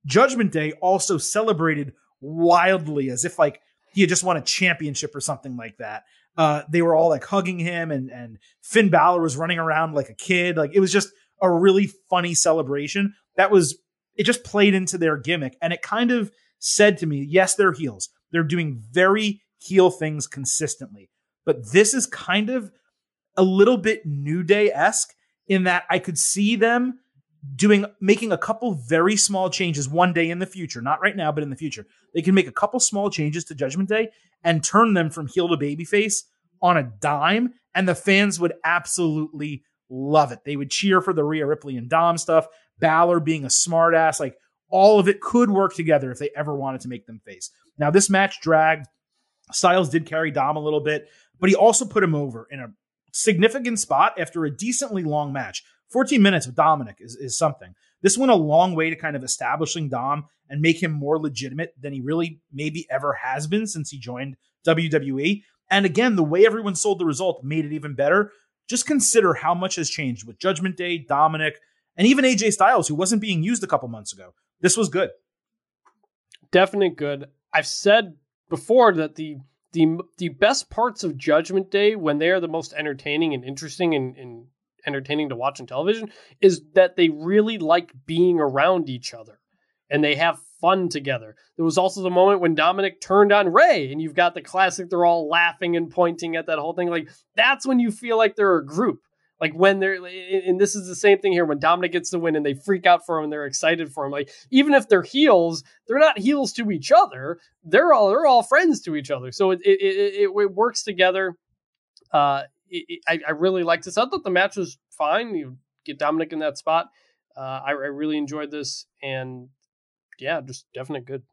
Judgment Day also celebrated wildly as if like he had just won a championship or something like that. Uh, they were all like hugging him, and and Finn Balor was running around like a kid. Like it was just a really funny celebration. That was it. Just played into their gimmick, and it kind of said to me, yes, they're heels. They're doing very heel things consistently. But this is kind of a little bit New Day esque in that I could see them doing making a couple very small changes one day in the future, not right now, but in the future. They can make a couple small changes to Judgment Day and turn them from heel to babyface on a dime, and the fans would absolutely love it. They would cheer for the Rhea Ripley and Dom stuff, Balor being a smartass, like all of it could work together if they ever wanted to make them face. Now, this match dragged Styles did carry Dom a little bit, but he also put him over in a significant spot after a decently long match. 14 minutes with Dominic is, is something. This went a long way to kind of establishing Dom and make him more legitimate than he really maybe ever has been since he joined WWE. And again, the way everyone sold the result made it even better. Just consider how much has changed with Judgment Day, Dominic, and even AJ Styles, who wasn't being used a couple months ago. This was good. Definitely good. I've said before that the the the best parts of Judgment Day when they are the most entertaining and interesting and, and entertaining to watch on television is that they really like being around each other and they have fun together. There was also the moment when Dominic turned on Rey, and you've got the classic, they're all laughing and pointing at that whole thing. Like, that's when you feel like they're a group. Like when they're, and this is the same thing here when Dominic gets the win and they freak out for him and they're excited for him. Like even if they're heels, they're not heels to each other. They're all they're all friends to each other. So it it it, it works together. Uh, it, I, I really liked this. I thought the match was fine. You get Dominic in that spot. Uh, I, I really enjoyed this, and yeah, just definitely good.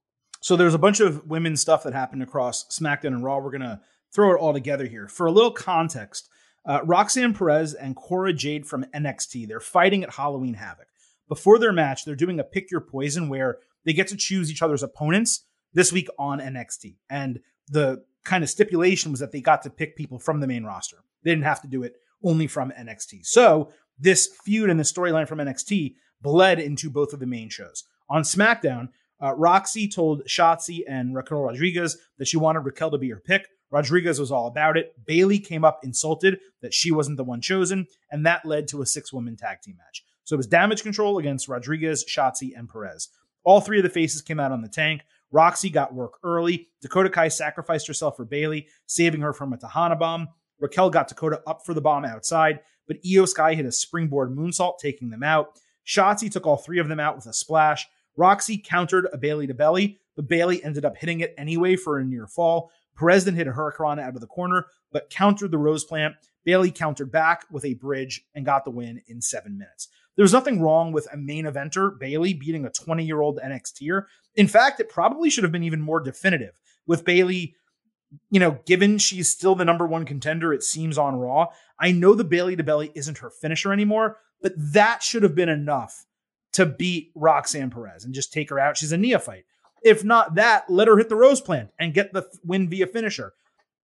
So there's a bunch of women's stuff that happened across SmackDown and Raw. We're gonna throw it all together here for a little context. Uh, Roxanne Perez and Cora Jade from NXT, they're fighting at Halloween Havoc. Before their match, they're doing a pick your poison where they get to choose each other's opponents this week on NXT. And the kind of stipulation was that they got to pick people from the main roster. They didn't have to do it only from NXT. So this feud and the storyline from NXT bled into both of the main shows. On SmackDown, uh, Roxy told Shotzi and Raquel Rodriguez that she wanted Raquel to be her pick. Rodriguez was all about it. Bayley came up insulted that she wasn't the one chosen, and that led to a six woman tag team match. So it was damage control against Rodriguez, Shotzi, and Perez. All three of the faces came out on the tank. Roxy got work early. Dakota Kai sacrificed herself for Bayley, saving her from a Tejana bomb. Raquel got Dakota up for the bomb outside, but Iyo Sky hit a springboard moonsault, taking them out. Shotzi took all three of them out with a splash. Roxy countered a Bayley to belly, but Bayley ended up hitting it anyway for a near fall. Perez then hit a hurricane out of the corner, but countered the rose plant. Bayley countered back with a bridge and got the win in seven minutes. There was nothing wrong with a main eventer, Bayley, beating a 20 year old NXTer. In fact, it probably should have been even more definitive with Bayley. you know, given she's still the number one contender, it seems on Raw. I know the Bayley to belly isn't her finisher anymore, but that should have been enough to beat Roxanne Perez and just take her out. She's a neophyte. If not that, let her hit the rose plant and get the win via finisher.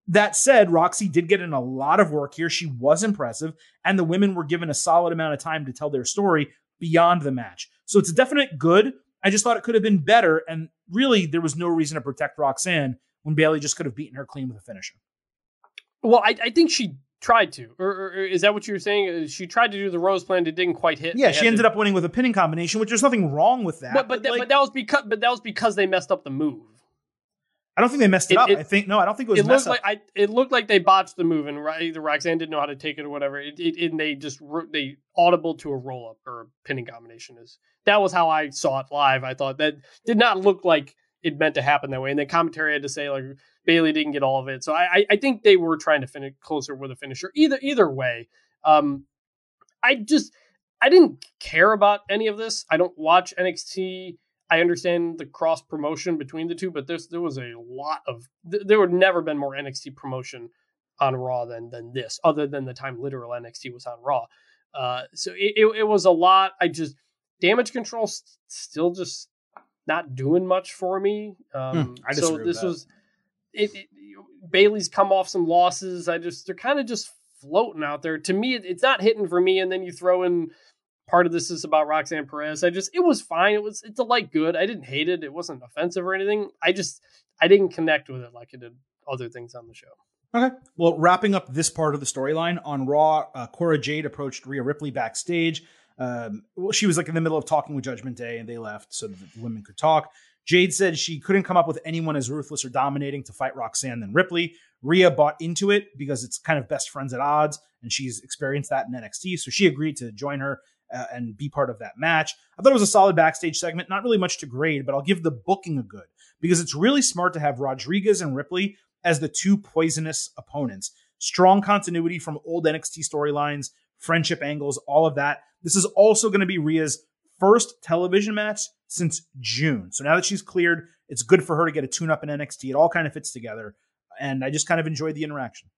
That said, Roxy did get in a lot of work here. She was impressive, and the women were given a solid amount of time to tell their story beyond the match. So it's a definite good. I just thought it could have been better, and really there was no reason to protect Roxanne when Bayley just could have beaten her clean with a finisher. Well, I, I think she tried to, or, or, is that what you were saying? Uh, she tried to do the rose plant, it didn't quite hit. Yeah, she ended to... up winning with a pinning combination, which there's nothing wrong with that. But but, but, like, but, that was because but that was because they messed up the move. I don't think they messed it, it up. It, I think no, I don't think it was. It looked like I, it looked like they botched the move, and right, either Roxanne didn't know how to take it or whatever. It, it, and they just they audible to a roll up or a pinning combination is that was how I saw it live. I thought that did not look like it meant to happen that way. And then commentary had to say like Bayley didn't get all of it. So I I think they were trying to finish closer with a finisher. Either either way, um, I just I didn't care about any of this. I don't watch NXT. I understand the cross promotion between the two, but there's there was a lot of there would never been more NXT promotion on Raw than than this, other than the time literal NXT was on Raw. Uh, so it, it, it was a lot. I just damage control st- still just not doing much for me. Um, hmm, so this was it, it, Bayley's come off some losses. I just they're kind of just floating out there. To me, it, it's not hitting for me. And then you throw in part of this is about Roxanne Perez. I just it was fine. It was it's a light good. I didn't hate it. It wasn't offensive or anything. I just I didn't connect with it like I did other things on the show. Okay. Well, wrapping up this part of the storyline on Raw, uh, Cora Jade approached Rhea Ripley backstage. Um, well, she was like in the middle of talking with Judgment Day, and they left so that the women could talk. Jade said she couldn't come up with anyone as ruthless or dominating to fight Roxanne than Ripley. Rhea bought into it because it's kind of best friends at odds, and she's experienced that in NXT, so she agreed to join her uh, and be part of that match. I thought it was a solid backstage segment, not really much to grade, but I'll give the booking a good because it's really smart to have Rodriguez and Ripley as the two poisonous opponents. Strong continuity from old NXT storylines, friendship angles, all of that. This is also going to be Rhea's first television match since June. So now that she's cleared, it's good for her to get a tune up in NXT. It all kind of fits together. And I just kind of enjoyed the interaction.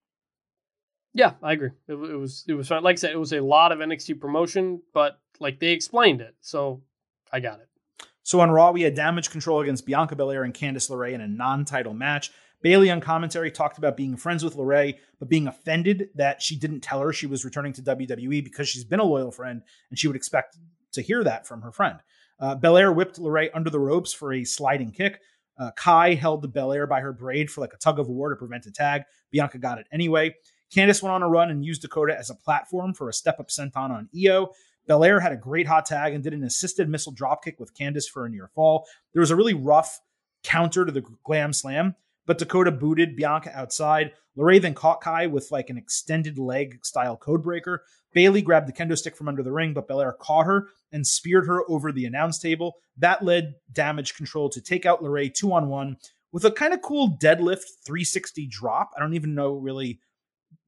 Yeah, I agree. It, it was it was fun. Like I said, it was a lot of NXT promotion, but like they explained it, so I got it. So on Raw, we had damage control against Bianca Belair and Candice LeRae in a non-title match. Bayley on commentary talked about being friends with LeRae, but being offended that she didn't tell her she was returning to WWE because she's been a loyal friend and she would expect to hear that from her friend. Uh, Belair whipped LeRae under the ropes for a sliding kick. Uh, Kai held the Belair by her braid for like a tug of war to prevent a tag. Bianca got it anyway. Candice went on a run and used Dakota as a platform for a step up senton on Io. Belair had a great hot tag and did an assisted missile dropkick with Candice for a near fall. There was a really rough counter to the glam slam, but Dakota booted Bianca outside. LeRae then caught Kai with like an extended leg style codebreaker. Bayley grabbed the kendo stick from under the ring, but Belair caught her and speared her over the announce table. That led damage control to take out LeRae two on one with a kind of cool deadlift 360 drop. I don't even know really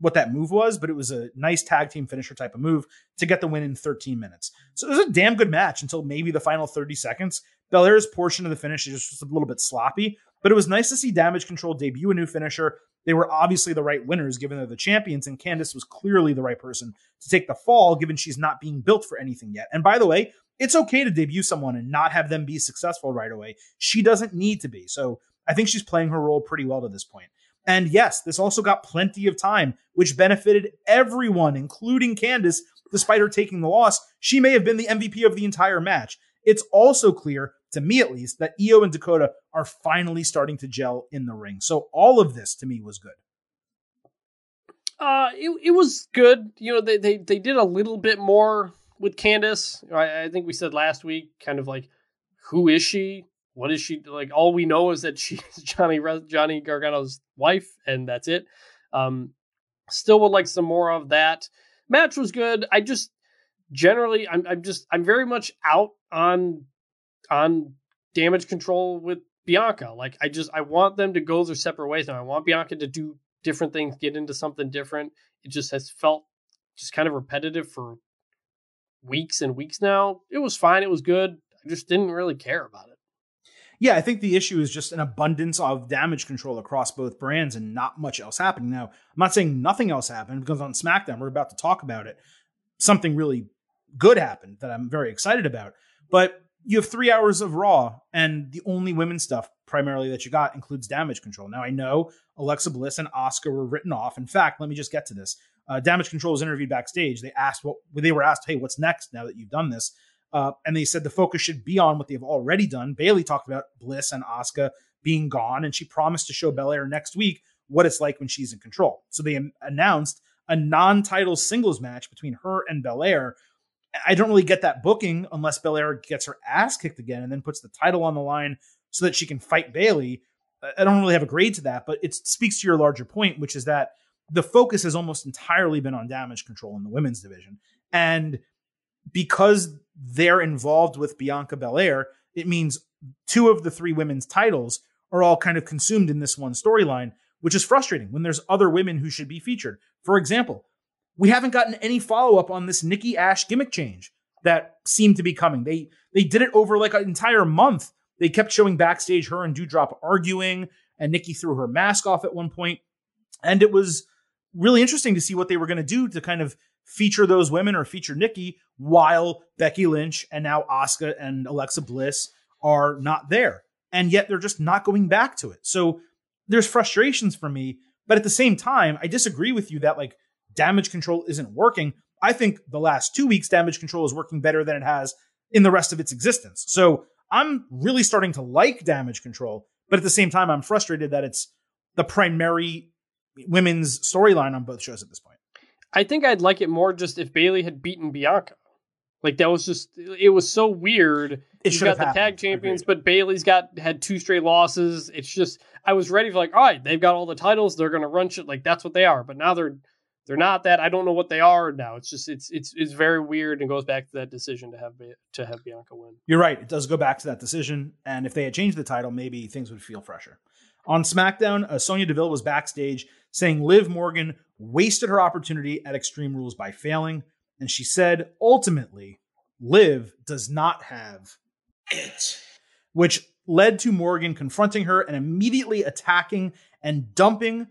what that move was, but it was a nice tag team finisher type of move to get the win in 13 minutes. So it was a damn good match until maybe the final 30 seconds. Belair's portion of the finish is just a little bit sloppy, but it was nice to see Damage Control debut a new finisher. They were obviously the right winners given they're the champions, and Candice was clearly the right person to take the fall given she's not being built for anything yet. And by the way, it's okay to debut someone and not have them be successful right away. She doesn't need to be. So I think she's playing her role pretty well to this point. And yes, this also got plenty of time, which benefited everyone, including Candice, despite her taking the loss. She may have been the MVP of the entire match. It's also clear, to me at least, that Io and Dakota are finally starting to gel in the ring. So all of this to me was good. Uh, it, it was good. You know, they, they, they did a little bit more with Candice. I, I think we said last week, kind of like, who is she? what is she like? All we know is that [laughs] she's Johnny Johnny Gargano's wife, and that's it. Um, still would like some more of that. Match was good. I just generally, I'm, I'm just, I'm very much out on on damage control with Bianca. Like I just I want them to go their separate ways now. I want Bianca to do different things, get into something different. It just has felt just kind of repetitive for weeks and weeks now. It was fine, it was good. I just didn't really care about it. Yeah, I think the issue is just an abundance of damage control across both brands and not much else happening. Now, I'm not saying nothing else happened because on SmackDown, we're about to talk about it. Something really good happened that I'm very excited about. But you have three hours of Raw, and the only women's stuff primarily that you got includes damage control. Now, I know Alexa Bliss and Asuka were written off. In fact, let me just get to this. Uh, damage control was interviewed backstage. They asked what they were asked, "Hey, what's next now that you've done this?" Uh, and they said the focus should be on what they've already done. Bayley talked about Bliss and Asuka being gone, and she promised to show Belair next week what it's like when she's in control. So they announced a non-title singles match between her and Belair. I don't really get that booking unless Belair gets her ass kicked again and then puts the title on the line so that she can fight Bayley. I don't really have a grade to that, but it speaks to your larger point, which is that the focus has almost entirely been on damage control in the women's division. And because they're involved with Bianca Belair, it means two of the three women's titles are all kind of consumed in this one storyline, which is frustrating when there's other women who should be featured. For example, we haven't gotten any follow up on this Nikki Ash gimmick change that seemed to be coming. They they did it over like an entire month. They kept showing backstage her and Doudrop arguing, and Nikki threw her mask off at one point, and it was really interesting to see what they were going to do to kind of feature those women or feature Nikki while Becky Lynch and now Asuka and Alexa Bliss are not there. And yet they're just not going back to it. So there's frustrations for me. But at the same time, I disagree with you that like damage control isn't working. I think the last two weeks, damage control is working better than it has in the rest of its existence. So I'm really starting to like damage control. But at the same time, I'm frustrated that it's the primary women's storyline on both shows at this point. I think I'd like it more just if Bayley had beaten Bianca. Like that was just it was so weird. It you got the tag champions, Agreed. but Bayley's got had two straight losses. It's just I was ready for like, all right, they've got all the titles, they're gonna run shit like that's what they are. But now they're they're not that. I don't know what they are now. It's just it's it's it's very weird and goes back to that decision to have to have Bianca win. You're right. It does go back to that decision. And if they had changed the title, maybe things would feel fresher. On SmackDown, uh, Sonya Deville was backstage saying Liv Morgan wasted her opportunity at Extreme Rules by failing. And she said, ultimately, Liv does not have It. which led to Morgan confronting her and immediately attacking and dumping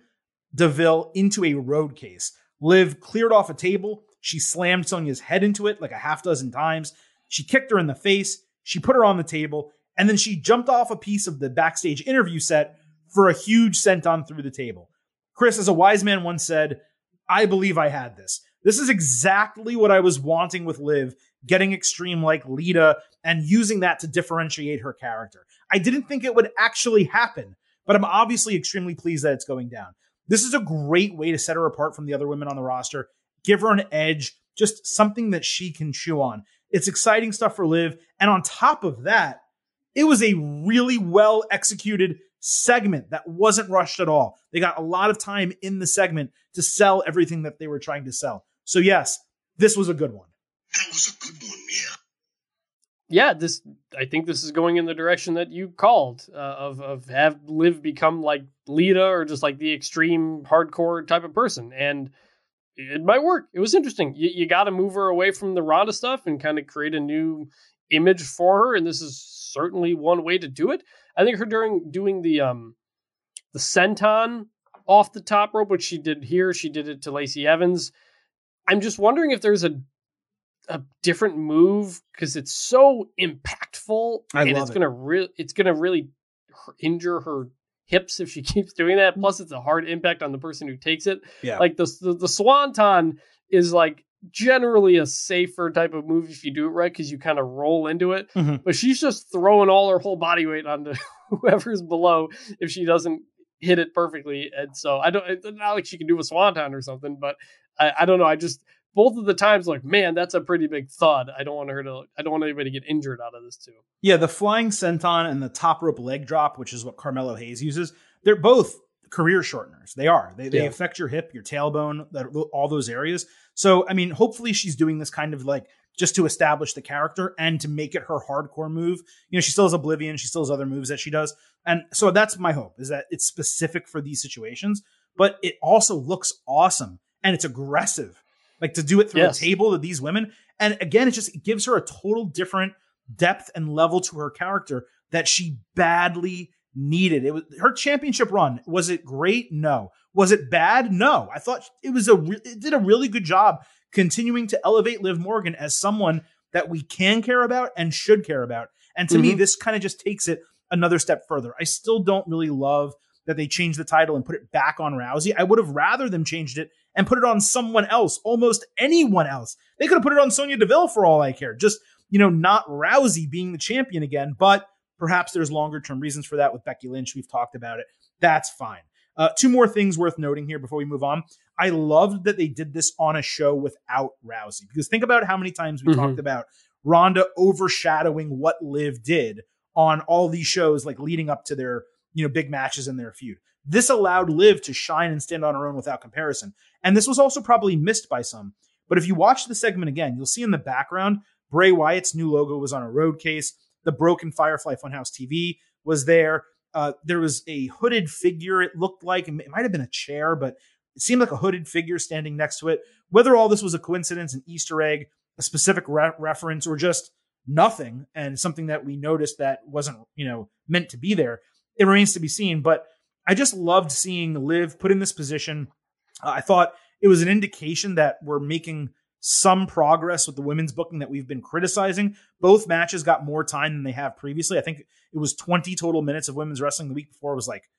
DeVille into a road case. Liv cleared off a table. She slammed Sonya's head into it like a half dozen times. She kicked her in the face. She put her on the table. And then she jumped off a piece of the backstage interview set for a huge senton through the table. Chris, as a wise man once said, I believe I had this. This is exactly what I was wanting with Liv, getting extreme like Lita and using that to differentiate her character. I didn't think it would actually happen, but I'm obviously extremely pleased that it's going down. This is a great way to set her apart from the other women on the roster, give her an edge, just something that she can chew on. It's exciting stuff for Liv. And on top of that, it was a really well executed segment that wasn't rushed at all. They got a lot of time in the segment to sell everything that they were trying to sell. So, yes, this was a good one. That was a good one, yeah. Yeah, this I think this is going in the direction that you called uh, of of have Liv become like Lita or just like the extreme hardcore type of person, and it might work. It was interesting. You, you got to move her away from the Ronda stuff and kind of create a new image for her, and this is certainly one way to do it. I think her during doing the um the senton off the top rope, which she did here, she did it to Lacey Evans. I'm just wondering if there's a a different move because it's so impactful I and it's it. gonna really it's gonna really injure her hips if she [laughs] keeps doing that plus it's a hard impact on the person who takes it Yeah. like the, the the swanton is like generally a safer type of move if you do it right because you kind of roll into it Mhm. but she's just throwing all her whole body weight onto [laughs] whoever's below if she doesn't hit it perfectly and so i don't it's not like she can do a swanton or something but i, I don't know i just both of the times like man that's a pretty big thud i don't want her to i don't want anybody to get injured out of this too Yeah, the flying senton and the top rope leg drop, which is what Carmelo Hayes uses, they're both career shorteners. They are. They, they Yeah. affect your hip, your tailbone, that all those areas. So, I mean, hopefully she's doing this kind of like just to establish the character and to make it her hardcore move. You know, she still has Oblivion, she still has other moves that she does. And so that's my hope is that it's specific for these situations, but it also looks awesome and it's aggressive. Like to do it through Yes. a table to these women. And again, it just it gives her a total different depth and level to her character that she badly needed. It was her championship run. Was it great? No. Was it bad? No. I thought it was a re- it did a really good job continuing to elevate Liv Morgan as someone that we can care about and should care about. And to me, Mhm. this kind of just takes it another step further. I still don't really love that they changed the title and put it back on Rousey. I would have rather them changed it and put it on someone else, almost anyone else. They could have put it on Sonya Deville for all I care. Just, you know, not Rousey being the champion again, but perhaps there's longer term reasons for that with Becky Lynch. We've talked about it. That's fine. Uh, two more things worth noting here before we move on. I loved that they did this on a show without Rousey because think about how many times we Mhm. talked about Ronda overshadowing what Liv did on all these shows, like leading up to their you know big matches in their feud. This allowed Liv to shine and stand on her own without comparison. And this was also probably missed by some. But if you watch the segment again, you'll see in the background Bray Wyatt's new logo was on a road case. The broken Firefly Funhouse TV was there. Uh, there was a hooded figure. It looked like it might have been a chair, but it seemed like a hooded figure standing next to it. Whether all this was a coincidence, an Easter egg, a specific re- reference, or just nothing, and something that we noticed that wasn't you know meant to be there, it remains to be seen. But I just loved seeing Liv put in this position. Uh, I thought it was an indication that we're making some progress with the women's booking that we've been criticizing. Both matches got more time than they have previously. I think it was 20 total minutes of women's wrestling. The week before it was like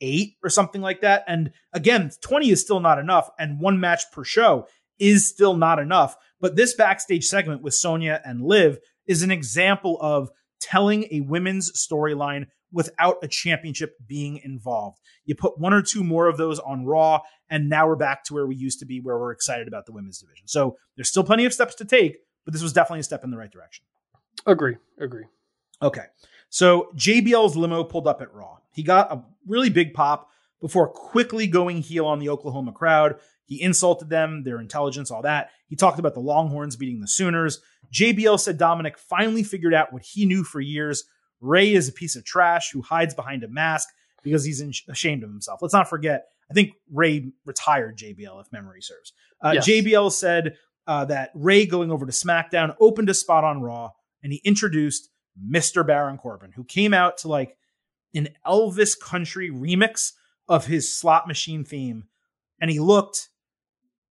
eight or something like that. And again, 20 is still not enough, and one match per show is still not enough. But this backstage segment with Sonya and Liv is an example of telling a women's storyline without a championship being involved. You put one or two more of those on Raw, and now we're back to where we used to be, where we're excited about the women's division. So there's still plenty of steps to take, but this was definitely a step in the right direction. Agree. Agree. Okay. So JBL's limo pulled up at Raw. He got a really big pop before quickly going heel on the Oklahoma crowd. He insulted them, their intelligence, all that. He talked about the Longhorns beating the Sooners. JBL said Dominic finally figured out what he knew for years. Rey is a piece of trash who hides behind a mask because he's in- ashamed of himself. Let's not forget, I think Rey retired JBL, if memory serves. Uh, Yes. JBL said uh, that Rey going over to SmackDown opened a spot on Raw and he introduced Mr. Baron Corbin, who came out to like an Elvis country remix of his slot machine theme, and he looked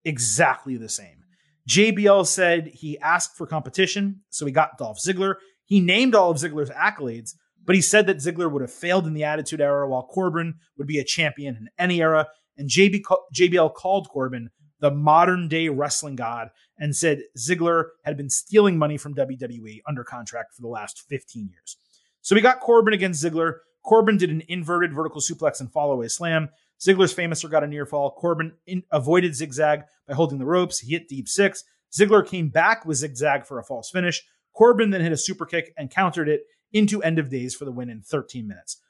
exactly the same. JBL said he asked for competition, so he got Dolph Ziggler. He named all of Ziggler's accolades, but he said that Ziggler would have failed in the Attitude Era while Corbin would be a champion in any era. And JB, JBL called Corbin the modern day wrestling god and said Ziggler had been stealing money from WWE under contract for the last 15 years. So we got Corbin against Ziggler. Corbin did an inverted vertical suplex and fallaway slam. Ziggler's famouser got a near fall. Corbin in, avoided zigzag by holding the ropes. He hit deep six. Ziggler came back with zigzag for a false finish. Corbin then hit a super kick and countered it into end of days for the win in 13 minutes.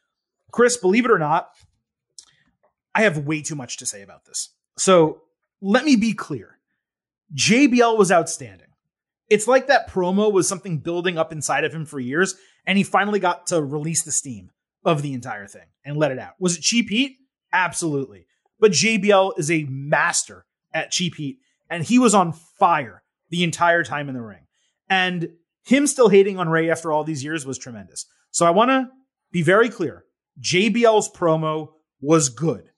Chris, believe it or not, I have way too much to say about this. So let me be clear. JBL was outstanding. It's like that promo was something building up inside of him for years, and he finally got to release the steam of the entire thing and let it out. Was it cheap heat? Absolutely. But JBL is a master at cheap heat, and he was on fire the entire time in the ring. And him still hating on Rey after all these years was tremendous. So I want to be very clear. JBL's promo was good,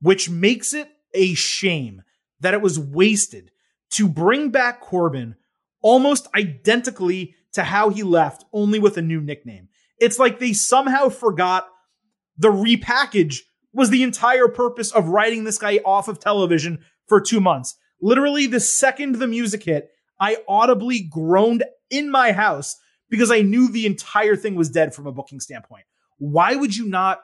which makes it a shame that it was wasted to bring back Corbin almost identically to how he left, only with a new nickname. It's like they somehow forgot the repackage was the entire purpose of writing this guy off of television for two months. Literally, the second the music hit, I audibly groaned in my house because I knew the entire thing was dead from a booking standpoint. Why would you not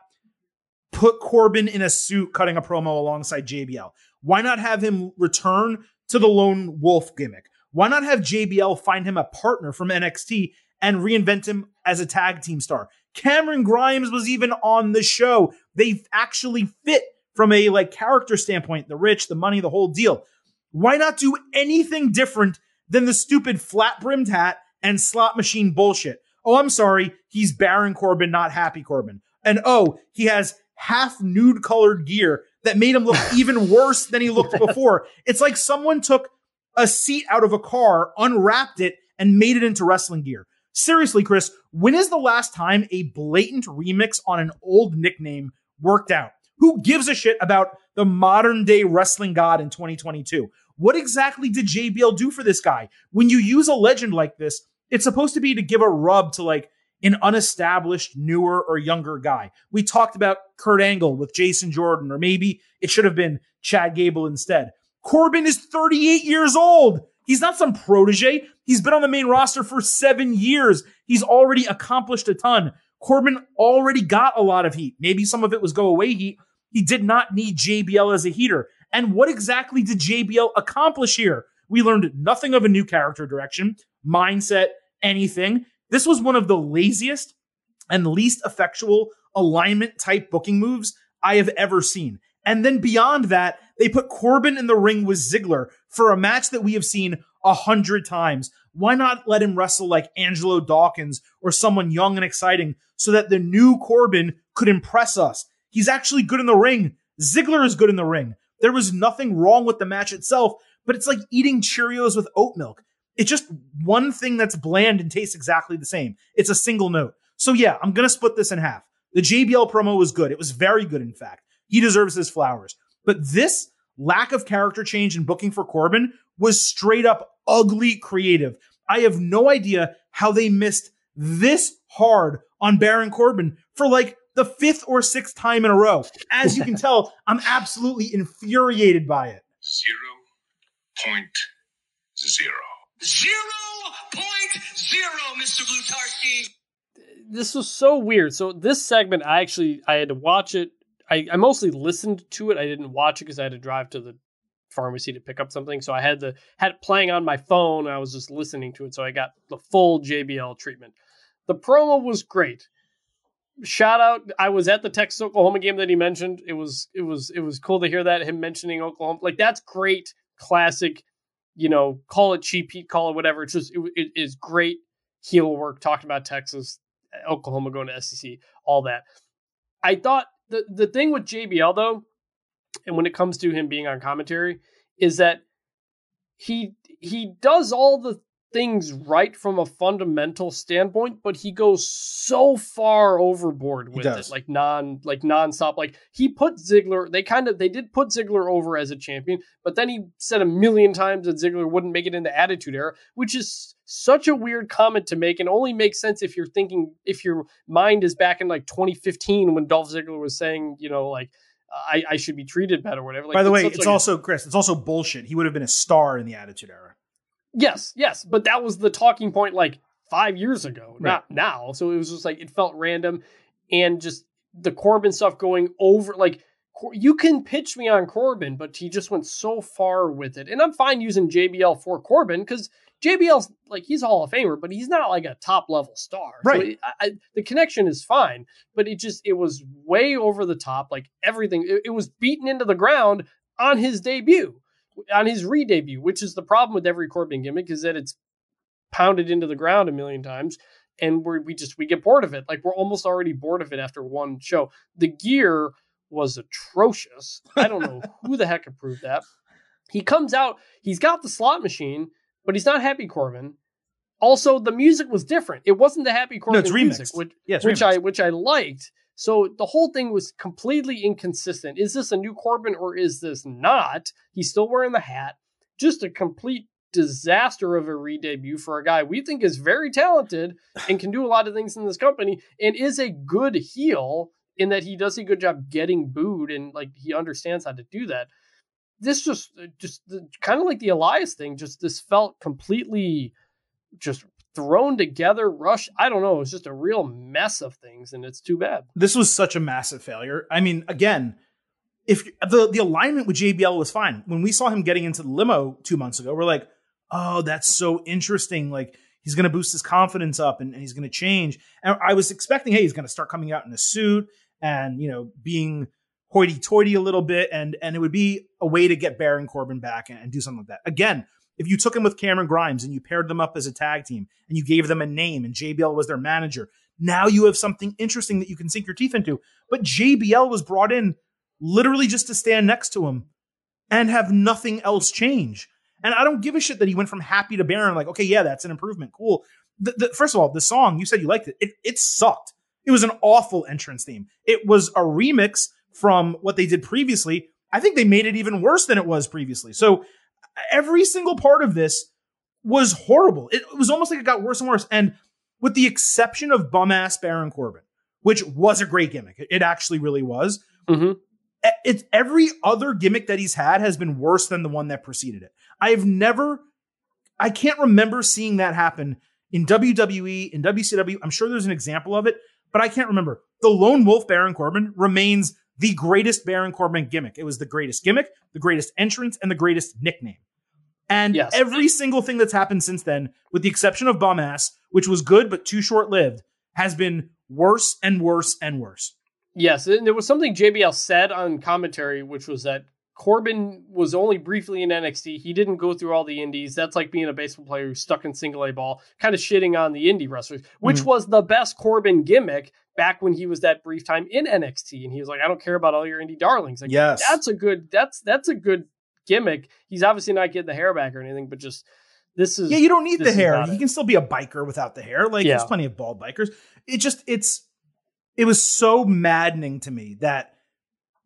put Corbin in a suit cutting a promo alongside JBL? Why not have him return to the lone wolf gimmick? Why not have JBL find him a partner from NXT and reinvent him as a tag team star? Cameron Grimes was even on the show. They actually fit from a like character standpoint, the rich, the money, the whole deal. Why not do anything different than the stupid flat brimmed hat and slot machine bullshit. Oh, I'm sorry. He's Baron Corbin, not Happy Corbin. And oh, he has half nude colored gear that made him look [laughs] even worse than he looked before. It's like someone took a seat out of a car, unwrapped it, and made it into wrestling gear. Seriously, Chris, when is the last time a blatant remix on an old nickname worked out? Who gives a shit about the modern day wrestling god in 2022? What exactly did JBL do for this guy? When you use a legend like this, it's supposed to be to give a rub to like an unestablished, newer or younger guy. We talked about Kurt Angle with Jason Jordan, or maybe it should have been Chad Gable instead. Corbin is 38 years old. He's not some protege. He's been on the main roster for seven years. He's already accomplished a ton. Corbin already got a lot of heat. Maybe some of it was go away heat. He did not need JBL as a heater. And what exactly did JBL accomplish here? We learned nothing of a new character direction, mindset, anything. This was one of the laziest and least effectual alignment type booking moves I have ever seen. And then beyond that, they put Corbin in the ring with Ziggler for a match that we have seen a hundred times. Why not let him wrestle like Angelo Dawkins or someone young and exciting so that the new Corbin could impress us? He's actually good in the ring. Ziggler is good in the ring. There was nothing wrong with the match itself, but it's like eating Cheerios with oat milk. It's just one thing that's bland and tastes exactly the same. It's a single note. So yeah, I'm going to split this in half. The JBL promo was good. It was very good, in fact. He deserves his flowers. But this lack of character change and booking for Corbin was straight up ugly creative. I have no idea how they missed this hard on Baron Corbin for like the fifth or sixth time in a row. As you can [laughs] tell, I'm absolutely infuriated by it. Zero point zero. Zero point zero, Mr. Blutarsky. This was so weird. So this segment, I actually I had to watch it I, I mostly listened to it. I didn't watch it because I had to drive to the pharmacy to pick up something. So I had the had it playing on my phone. I was just listening to it. So I got the full JBL treatment. The promo was great. Shout out! I was at the Texas Oklahoma game that he mentioned. It was it was it was cool to hear that him mentioning Oklahoma. Like that's great, classic. You know, call it cheap heat, call it whatever. It's just it, it is great heel work. Talking about Texas, Oklahoma going to SEC, all that. I thought the the thing with JBL though, and when it comes to him being on commentary, is that he he does all the things right from a fundamental standpoint, but he goes so far overboard with it, like non like nonstop. Like he put Ziggler, they kind of they did put Ziggler over as a champion, but then he said a million times that Ziggler wouldn't make it into Attitude Era, which is such a weird comment to make and only makes sense if you're thinking if your mind is back in like 2015 when Dolph Ziggler was saying, you know, like I, I should be treated better, whatever. Like, By the way, it's like also a, Chris. It's also bullshit. He would have been a star in the Attitude Era. Yes, yes, but that was the talking point like five years ago, right. not now. So it was just like it felt random, and just the Corbin stuff going over like you can pitch me on Corbin, but he just went so far with it. And I'm fine using JBL for Corbin because JBL's like he's a Hall of Famer, but he's not like a top level star. Right. So I, I, the connection is fine, but it just it was way over the top. Like everything, it, it was beaten into the ground on his debut, on his re-debut, which is the problem with every Corbin gimmick is that it's pounded into the ground a million times. And we we just we get bored of it. Like we're almost already bored of it after one show. The gear was atrocious. I don't know [laughs] who the heck approved that. He comes out, he's got the slot machine, but he's not Happy Corbin. Also, the music was different. It wasn't the Happy Corbin no, music, which, yeah, which I which I liked. So the whole thing was completely inconsistent. Is this a new Corbin or is this not? He's still wearing the hat. Just a complete disaster of a re-debut for a guy we think is very talented and can do a lot of things in this company and is a good heel in that he does a good job getting booed and like he understands how to do that. This just uh, just kind of like the Elias thing, just this felt completely just thrown together, rush. I don't know. It's just a real mess of things, and it's too bad. This was such a massive failure. I mean, again, if the the alignment with JBL was fine. When we saw him getting into the limo two months ago, we're like, oh, that's so interesting. Like he's going to boost his confidence up and, and he's going to change. And I was expecting, hey, he's going to start coming out in a suit and you know being hoity-toity a little bit, and and it would be a way to get Baron Corbin back and, and do something like that. Again, if you took him with Cameron Grimes and you paired them up as a tag team and you gave them a name and JBL was their manager, now you have something interesting that you can sink your teeth into. But JBL was brought in literally just to stand next to him and have nothing else change. And I don't give a shit that he went from happy to Baron. Like, okay, yeah, that's an improvement. Cool. The, the, first of all, the song you said you liked it. It it sucked. It was an awful entrance theme. It was a remix from what they did previously. I think they made it even worse than it was previously. So every single part of this was horrible. It was almost like it got worse and worse. And with the exception of bum ass Baron Corbin, which was a great gimmick, it actually really was. Mm-hmm. It's every other gimmick that he's had has been worse than the one that preceded it. I've never, I can't remember seeing that happen in WWE, in WCW. I'm sure there's an example of it, but I can't remember. The Lone Wolf Baron Corbin remains the greatest Baron Corbin gimmick. It was the greatest gimmick, the greatest entrance, and the greatest nickname. And yes. every single thing that's happened since then, with the exception of Bum Ass, which was good but too short lived, has been worse and worse and worse. Yes, and there was something JBL said on commentary, which was that Corbin was only briefly in NXT. He didn't go through all the indies. That's like being a baseball player who's stuck in single A ball, kind of shitting on the indie wrestlers, which mm-hmm. was the best Corbin gimmick back when he was that brief time in NXT. And he was like, I don't care about all your indie darlings. Like, yes. that's a good that's that's a good gimmick. He's obviously not getting the hair back or anything, but just this is Yeah, you don't need the hair. He can still be a biker without the hair. Like yeah. there's plenty of bald bikers. It just it's it was so maddening to me that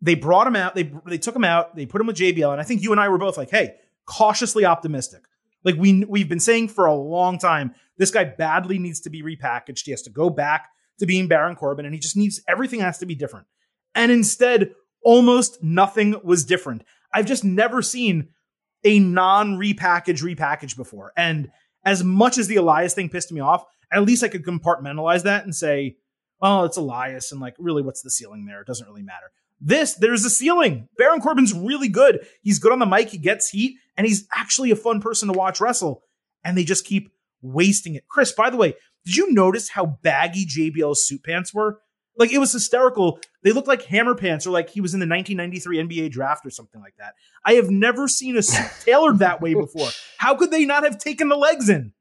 they brought him out. They they took him out. They put him with JBL, and I think you and I were both like, "Hey, cautiously optimistic." Like we we've been saying for a long time, this guy badly needs to be repackaged. He has to go back to being Baron Corbin, and he just needs everything has to be different. And instead, almost nothing was different. I've just never seen a non-repackage repackage before. And as much as the Elias thing pissed me off, at least I could compartmentalize that and say, "Oh, it's Elias," and like, really, what's the ceiling there? It doesn't really matter. This, there's a ceiling. Baron Corbin's really good. He's good on the mic. He gets heat, and he's actually a fun person to watch wrestle. And they just keep wasting it. Chris, by the way, did you notice how baggy JBL's suit pants were? Like it was hysterical. They looked like hammer pants, or like he was in the 1993 NBA draft or something like that. I have never seen a suit [laughs] tailored that way before. How could they not have taken the legs in?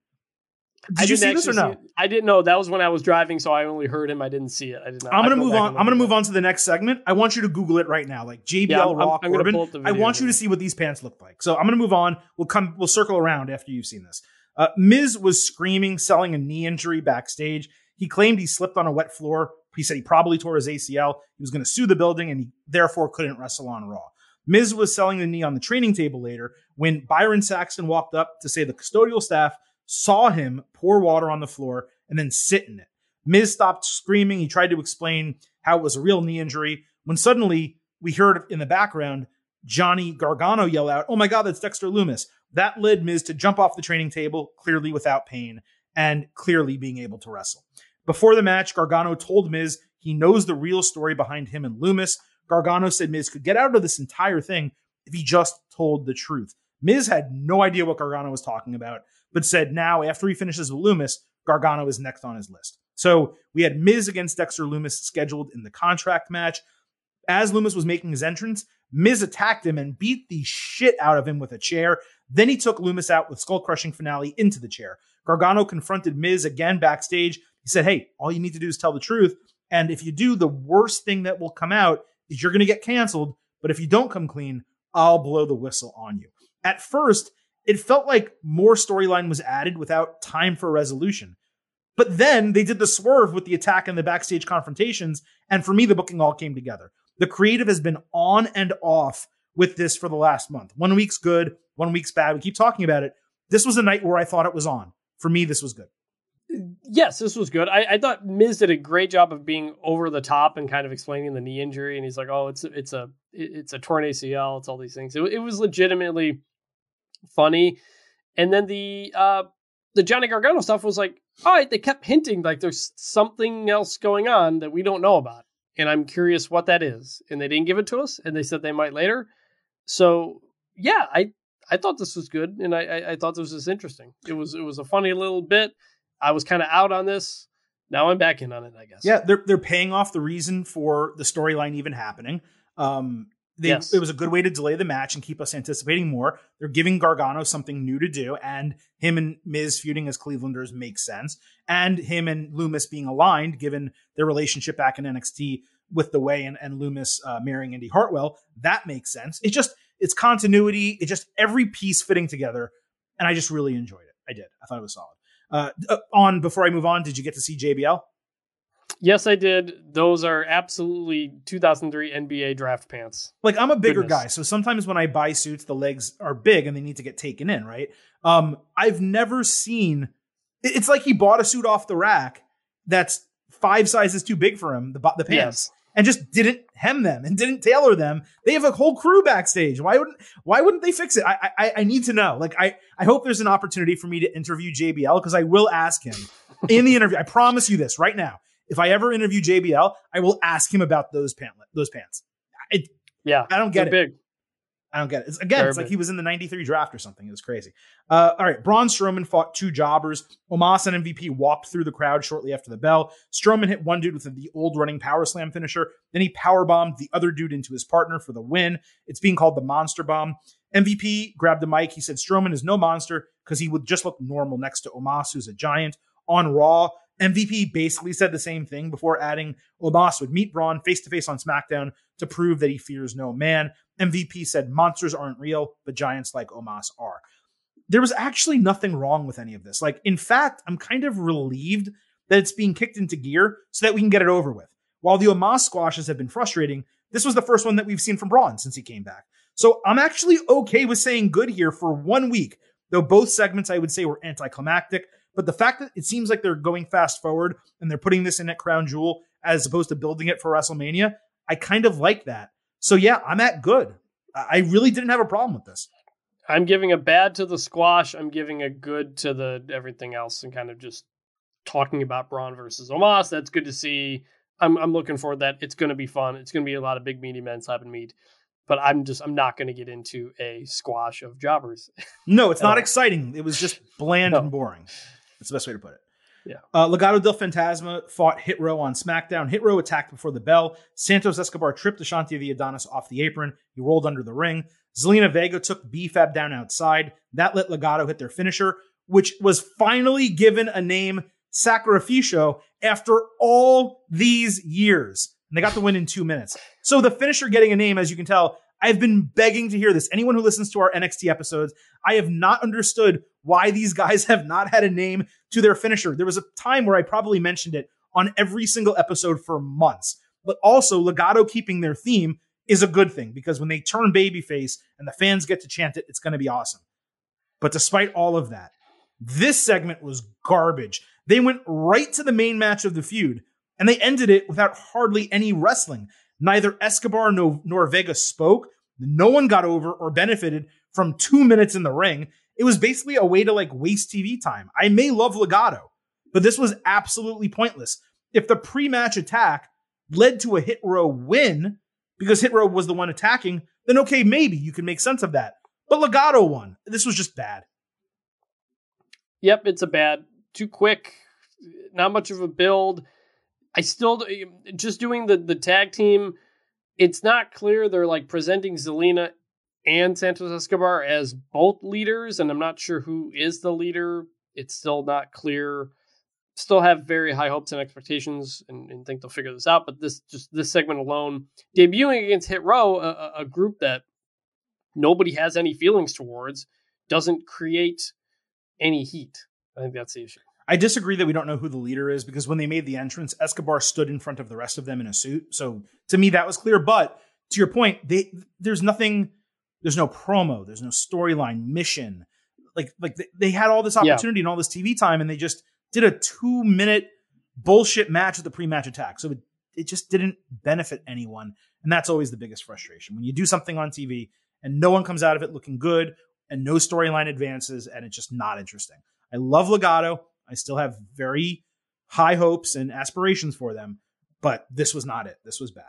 Did you see this or no? I didn't know. That was when I was driving, so I only heard him. I didn't see it. I did not. I'm gonna move on. I'm gonna move on to the next segment. I want you to Google it right now, like JBL yeah, I'm, Raw I'm, Corbin. I want you to see what these pants look like. So I'm gonna move on. We'll come. We'll circle around after you've seen this. Uh, Miz was screaming, selling a knee injury backstage. He claimed he slipped on a wet floor. He said he probably tore his ACL. He was going to sue the building, and he therefore couldn't wrestle on Raw. Miz was selling the knee on the training table later when Byron Saxton walked up to say the custodial staff saw him pour water on the floor and then sit in it. Miz stopped screaming. He tried to explain how it was a real knee injury when suddenly we heard in the background Johnny Gargano yell out, Oh my God, that's Dexter Lumis. That led Miz to jump off the training table, clearly without pain and clearly being able to wrestle. Before the match, Gargano told Miz he knows the real story behind him and Lumis. Gargano said Miz could get out of this entire thing if he just told the truth. Miz had no idea what Gargano was talking about, but said now, after he finishes with Lumis, Gargano is next on his list. So we had Miz against Dexter Lumis scheduled in the contract match. As Lumis was making his entrance, Miz attacked him and beat the shit out of him with a chair. Then he took Lumis out with skull crushing finale into the chair. Gargano confronted Miz again backstage. He said, Hey, all you need to do is tell the truth. And if you do, the worst thing that will come out is you're going to get canceled. But if you don't come clean, I'll blow the whistle on you. At first, it felt like more storyline was added without time for resolution. But then they did the swerve with the attack and the backstage confrontations. And for me, the booking all came together. The creative has been on and off with this for the last month. One week's good, one week's bad. We keep talking about it. This was a night where I thought it was on. For me, this was good. Yes, this was good. I, I thought Miz did a great job of being over the top and kind of explaining the knee injury. And he's like, "Oh, it's it's a it's a torn ACL. It's all these things." It, it was legitimately funny. And then the uh the Johnny Gargano stuff was like, all right, they kept hinting like there's something else going on that we don't know about. And I'm curious what that is. And they didn't give it to us, and they said they might later. So yeah, I I thought this was good, and I I, I thought this was interesting. It was it was a funny little bit. I was kind of out on this. Now I'm back in on it, I guess. Yeah, they're they're paying off the reason for the storyline even happening. Um, They, Yes. It was a good way to delay the match and keep us anticipating more. They're giving Gargano something new to do, and him and Miz feuding as Clevelanders makes sense. And him and Lumis being aligned, given their relationship back in NXT with the way and, and Lumis uh, marrying Indi Hartwell, that makes sense. It's just it's continuity. it just every piece fitting together, and I just really enjoyed it. I did. I thought it was solid. Uh, uh, on before I move on, did you get to see JBL? Yes, I did. Those are absolutely 2003 NBA draft pants. Like I'm a bigger Goodness. guy, so sometimes when I buy suits, the legs are big and they need to get taken in, right? Um, I've never seen. It's like he bought a suit off the rack that's five sizes too big for him, the the pants, and just didn't hem them and didn't tailor them. They have a whole crew backstage. Why wouldn't Why wouldn't they fix it? I I, I need to know. Like I I hope there's an opportunity for me to interview JBL because I will ask him in the interview. I promise you this right now. If I ever interview JBL, I will ask him about those pant those pants. It, Yeah, I don't get it. big. I don't get it. It's, again, it's like he was in the 93 draft or something. It was crazy. Uh, all right. Braun Strowman fought two jobbers. Omos and MVP walked through the crowd shortly after the bell. Strowman hit one dude with the old running power slam finisher. Then he power bombed the other dude into his partner for the win. It's being called the monster bomb. MVP grabbed the mic. He said Strowman is no monster because he would just look normal next to Omos, who's a giant. On Raw, MVP basically said the same thing before adding Omos would meet Braun face to face on SmackDown to prove that he fears no man. MVP said monsters aren't real, but giants like Omos are. There was actually nothing wrong with any of this. Like, in fact, I'm kind of relieved that it's being kicked into gear so that we can get it over with. While the Omos squashes have been frustrating, this was the first one that we've seen from Braun since he came back. So I'm actually okay with saying good here for one week, though both segments I would say were anticlimactic. But the fact that it seems like they're going fast forward and they're putting this in at Crown Jewel as opposed to building it for WrestleMania, I kind of like that. So yeah, I'm at good. I really didn't have a problem with this. I'm giving a bad to the squash. I'm giving a good to the everything else, and kind of just talking about Braun versus Omos. That's good to see. I'm I'm looking forward to that. It's going to be fun. It's going to be a lot of big meaty men slapping meat. But I'm just I'm not going to get into a squash of jobbers. No, it's [laughs] not all. exciting. It was just bland [laughs] No. and boring. That's the best way to put it. Yeah. Uh, Legado del Fantasma fought Hit Row on SmackDown. Hit Row attacked before the bell. Santos Escobar tripped Ashante the Adonis off the apron. He rolled under the ring. Zelina Vega took BFAB down outside. That let Legado hit their finisher, which was finally given a name, Sacrificio, after all these years. And they got the win in two minutes. So the finisher getting a name, as you can tell, I've been begging to hear this. Anyone who listens to our NXT episodes, I have not understood why these guys [laughs] have not had a name to their finisher. There was a time where I probably mentioned it on every single episode for months. But also, Legado keeping their theme is a good thing because when they turn babyface and the fans get to chant it, it's going to be awesome. But despite all of that, this segment was garbage. They went right to the main match of the feud and they ended it without hardly any wrestling. Neither Escobar nor, Vega spoke. No one got over or benefited from two minutes in the ring. It was basically a way to like waste TV time. I may love Legado, but this was absolutely pointless. If the pre match attack led to a hit row win because hit row was the one attacking, then okay, maybe you can make sense of that. But Legado won. This was just bad. Yep, it's a bad, too quick, not much of a build. I still just doing the the tag team. It's not clear they're like presenting Zelina and Santos Escobar as both leaders, and I'm not sure who is the leader. It's still not clear. Still have very high hopes and expectations, and, and think they'll figure this out. But this just this segment alone, debuting against Hit Row, a, a- a group that nobody has any feelings towards, doesn't create any heat. I think that's the issue. I disagree that we don't know who the leader is because when they made the entrance, Escobar stood in front of the rest of them in a suit. So to me, that was clear. But to your point, they there's nothing, there's no promo, there's no storyline, mission. Like like they, had all this Yeah. opportunity and all this TV time, and they just did a two minute bullshit match with the pre match attack. So it, it just didn't benefit anyone, and that's always the biggest frustration when you do something on TV and no one comes out of it looking good and no storyline advances, and it's just not interesting. I love Legado. I still have very high hopes and aspirations for them, but this was not it. This was bad.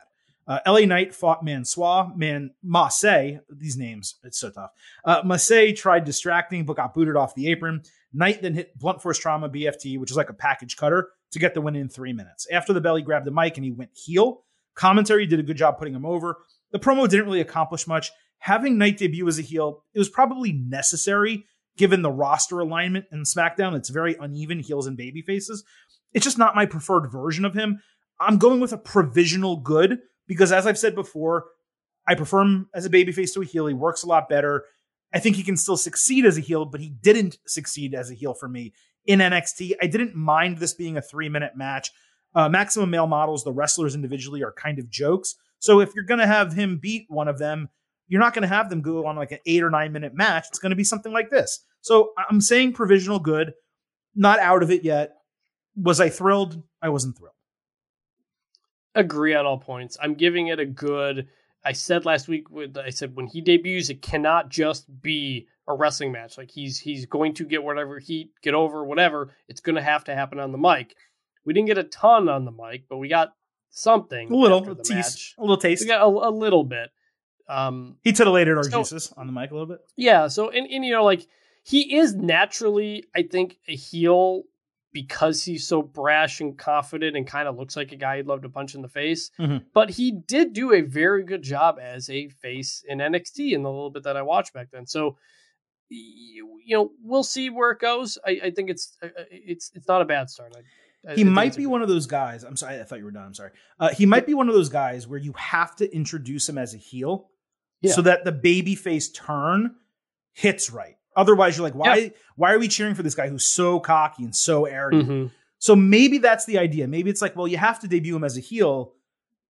Uh, LA Knight fought Mansois, Man Masse. These names, it's so tough. Uh, tried distracting, but got booted off the apron. Knight then hit blunt force trauma BFT, which is like a package cutter, to get the win in three minutes. After the bell, he grabbed the mic and he went heel. Commentary did a good job putting him over, the promo didn't really accomplish much. Having Knight debut as a heel, it was probably necessary given the roster alignment in SmackDown. It's very uneven heels and baby faces. It's just not my preferred version of him. I'm going with a provisional good because, as I've said before, I prefer him as a babyface to a heel. He works a lot better. I think he can still succeed as a heel, but he didn't succeed as a heel for me in NXT. I didn't mind this being a three minute match. Uh, maximum male models, the wrestlers individually are kind of jokes. So if you're going to have him beat one of them, you're not going to have them go on like an eight or nine minute match. It's going to be something like this. So I'm saying provisional good, not out of it yet. Was I thrilled? I wasn't thrilled. Agree on all points. I'm giving it a good. I said last week, I said when he debuts, it cannot just be a wrestling match. Like he's he's going to get whatever heat, get over, whatever. It's going to have to happen on the mic. We didn't get a ton on the mic, but we got something. A little tease, match. a little taste. We got a, a little bit. Um, he titillated our so, juices on the mic a little bit. Yeah. So and, and you know like he is naturally, I think, a heel because he's so brash and confident and kind of looks like a guy he'd love to punch in the face. Mm-hmm. But he did do a very good job as a face in NXT in the little bit that I watched back then. So you, you know, we'll see where it goes. I, I think it's uh, uh, it's it's not a bad start. I, he might be one of those guys. I'm sorry, I thought you were done. I'm sorry. Uh, he might be one of those guys where you have to introduce him as a heel, yeah. so that the baby face turn hits right. Otherwise, you're like, why? Yeah. Why are we cheering for this guy who's so cocky and so arrogant? Mm-hmm. So maybe that's the idea. Maybe it's like, well, you have to debut him as a heel,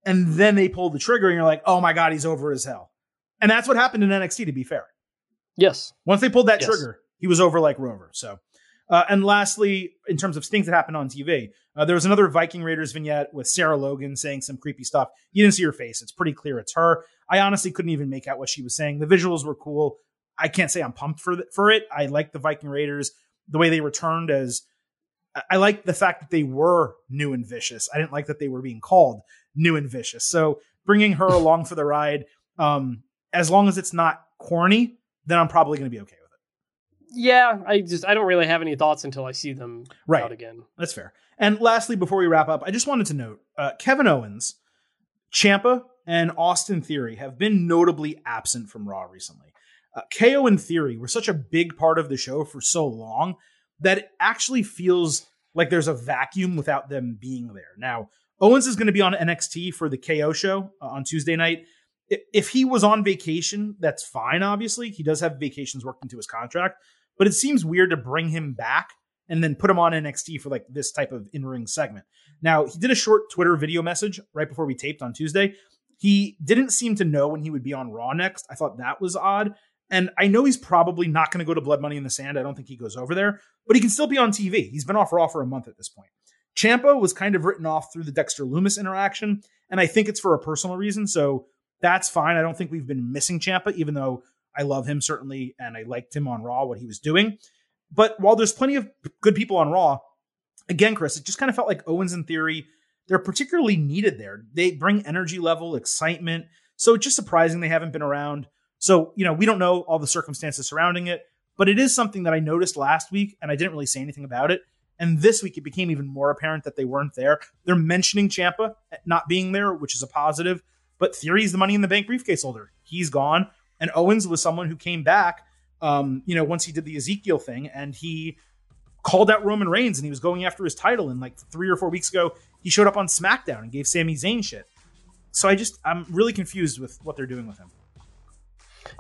and then they pull the trigger, and you're like, oh my god, he's over as hell. And that's what happened in NXT. To be fair, yes. Once they pulled that yes. trigger, he was over like Rover. So, uh, and lastly, in terms of things that happened on TV, uh, there was another Viking Raiders vignette with Sarah Logan saying some creepy stuff. You didn't see her face; it's pretty clear it's her. I honestly couldn't even make out what she was saying. The visuals were cool. I can't say I'm pumped for for it. I like the Viking Raiders the way they returned as I like the fact that they were new and vicious. I didn't like that they were being called new and vicious. So bringing her along for the ride, um, as long as it's not corny, then I'm probably going to be okay with it. Yeah, I just I don't really have any thoughts until I see them right. out again. That's fair. And lastly, before we wrap up, I just wanted to note uh, Kevin Owens, Ciampa, and Austin Theory have been notably absent from Raw recently uh, KO and Theory were such a big part of the show for so long that it actually feels like there's a vacuum without them being there. Now, Owens is going to be on NXT for the KO show uh, on Tuesday night. If he was on vacation, that's fine, obviously. He does have vacations worked into his contract, but it seems weird to bring him back and then put him on NXT for like this type of in ring segment. Now, he did a short Twitter video message right before we taped on Tuesday. He didn't seem to know when he would be on Raw next. I thought that was odd. And I know he's probably not going to go to Blood Money in the Sand. I don't think he goes over there, but he can still be on TV. He's been off Raw for a month at this point. Ciampa was kind of written off through the Dexter Lumis interaction, and I think it's for a personal reason. So that's fine. I don't think we've been missing Ciampa, even though I love him certainly, and I liked him on Raw, what he was doing. But while there's plenty of good people on Raw, again, Chris, it just kind of felt like Owens in theory, they're particularly needed there. They bring energy level, excitement. So it's just surprising they haven't been around. So, you know, we don't know all the circumstances surrounding it, but it is something that I noticed last week and I didn't really say anything about it. And this week it became even more apparent that they weren't there. They're mentioning Ciampa eh, not being there, which is a positive, but Theory's the money in the bank briefcase holder. He's gone. And Owens was someone who came back, um, you know, once he did the Ezekiel thing and he called out Roman Reigns and he was going after his title. And like three or four weeks ago, he showed up on SmackDown and gave Sami Zayn shit. So I just, I'm really confused with what they're doing with him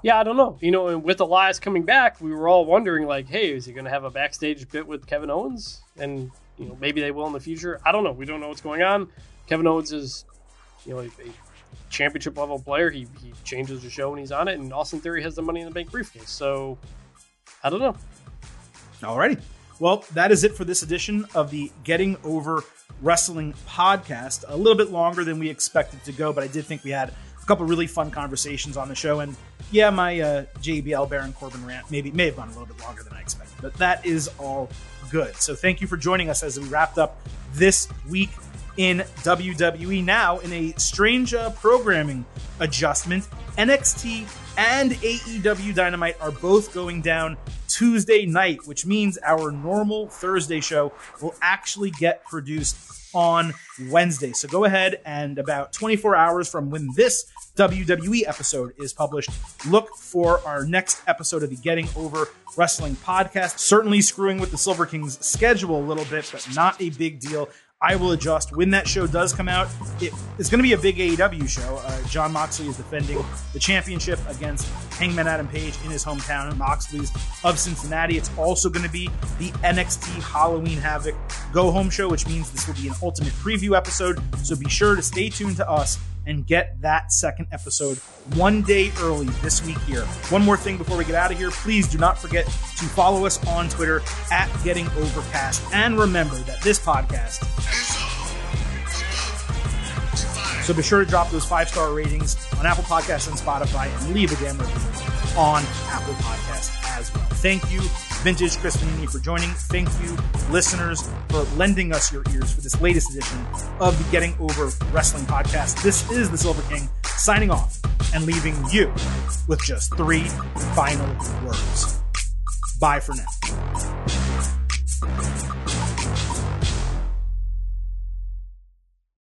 yeah, I don't know. You know, with Elias coming back, we were all wondering, like, hey, is he going to have a backstage bit with Kevin Owens? And, you know, maybe they will in the future. I don't know. We don't know what's going on. Kevin Owens is, you know, a championship level player. He, he changes the show when he's on it, and Austin Theory has the money in the bank briefcase. So, I don't know. Alrighty. Well, that is it for this edition of the Getting Over Wrestling podcast. A little bit longer than we expected to go, but I did think we had a couple really fun conversations on the show. And yeah, my uh, JBL Baron Corbin rant maybe may have gone a little bit longer than I expected, but that is all good. So thank you for joining us as we wrapped up this week in WWE. Now, in a strange uh, programming adjustment, NXT and AEW Dynamite are both going down Tuesday night, which means our normal Thursday show will actually get produced on Wednesday. So go ahead and about 24 hours from when this WWE episode is published, look for our next episode of the Getting Over Wrestling podcast. Certainly screwing with the Silver King's schedule a little bit, but not a big deal. I will adjust when that show does come out. It, it's going to be a big AEW show. Uh, Jon Moxley is defending the championship against Hangman Adam Page in his hometown, Moxley's of Cincinnati. It's also going to be the NXT Halloween Havoc Go Home show, which means this will be an ultimate preview episode. So be sure to stay tuned to us and get that second episode one day early this week here. One more thing before we get out of here, please do not forget to follow us on Twitter at Getting Overcast. And remember that this podcast. So be sure to drop those five star ratings on Apple Podcasts and Spotify and leave a damn review on Apple Podcasts as well. Thank you, Vintage Chris Vannini, for joining. Thank you, listeners, for lending us your ears for this latest edition of the Getting Over Wrestling podcast. This is the Silver King signing off and leaving you with just three final words. Bye for now.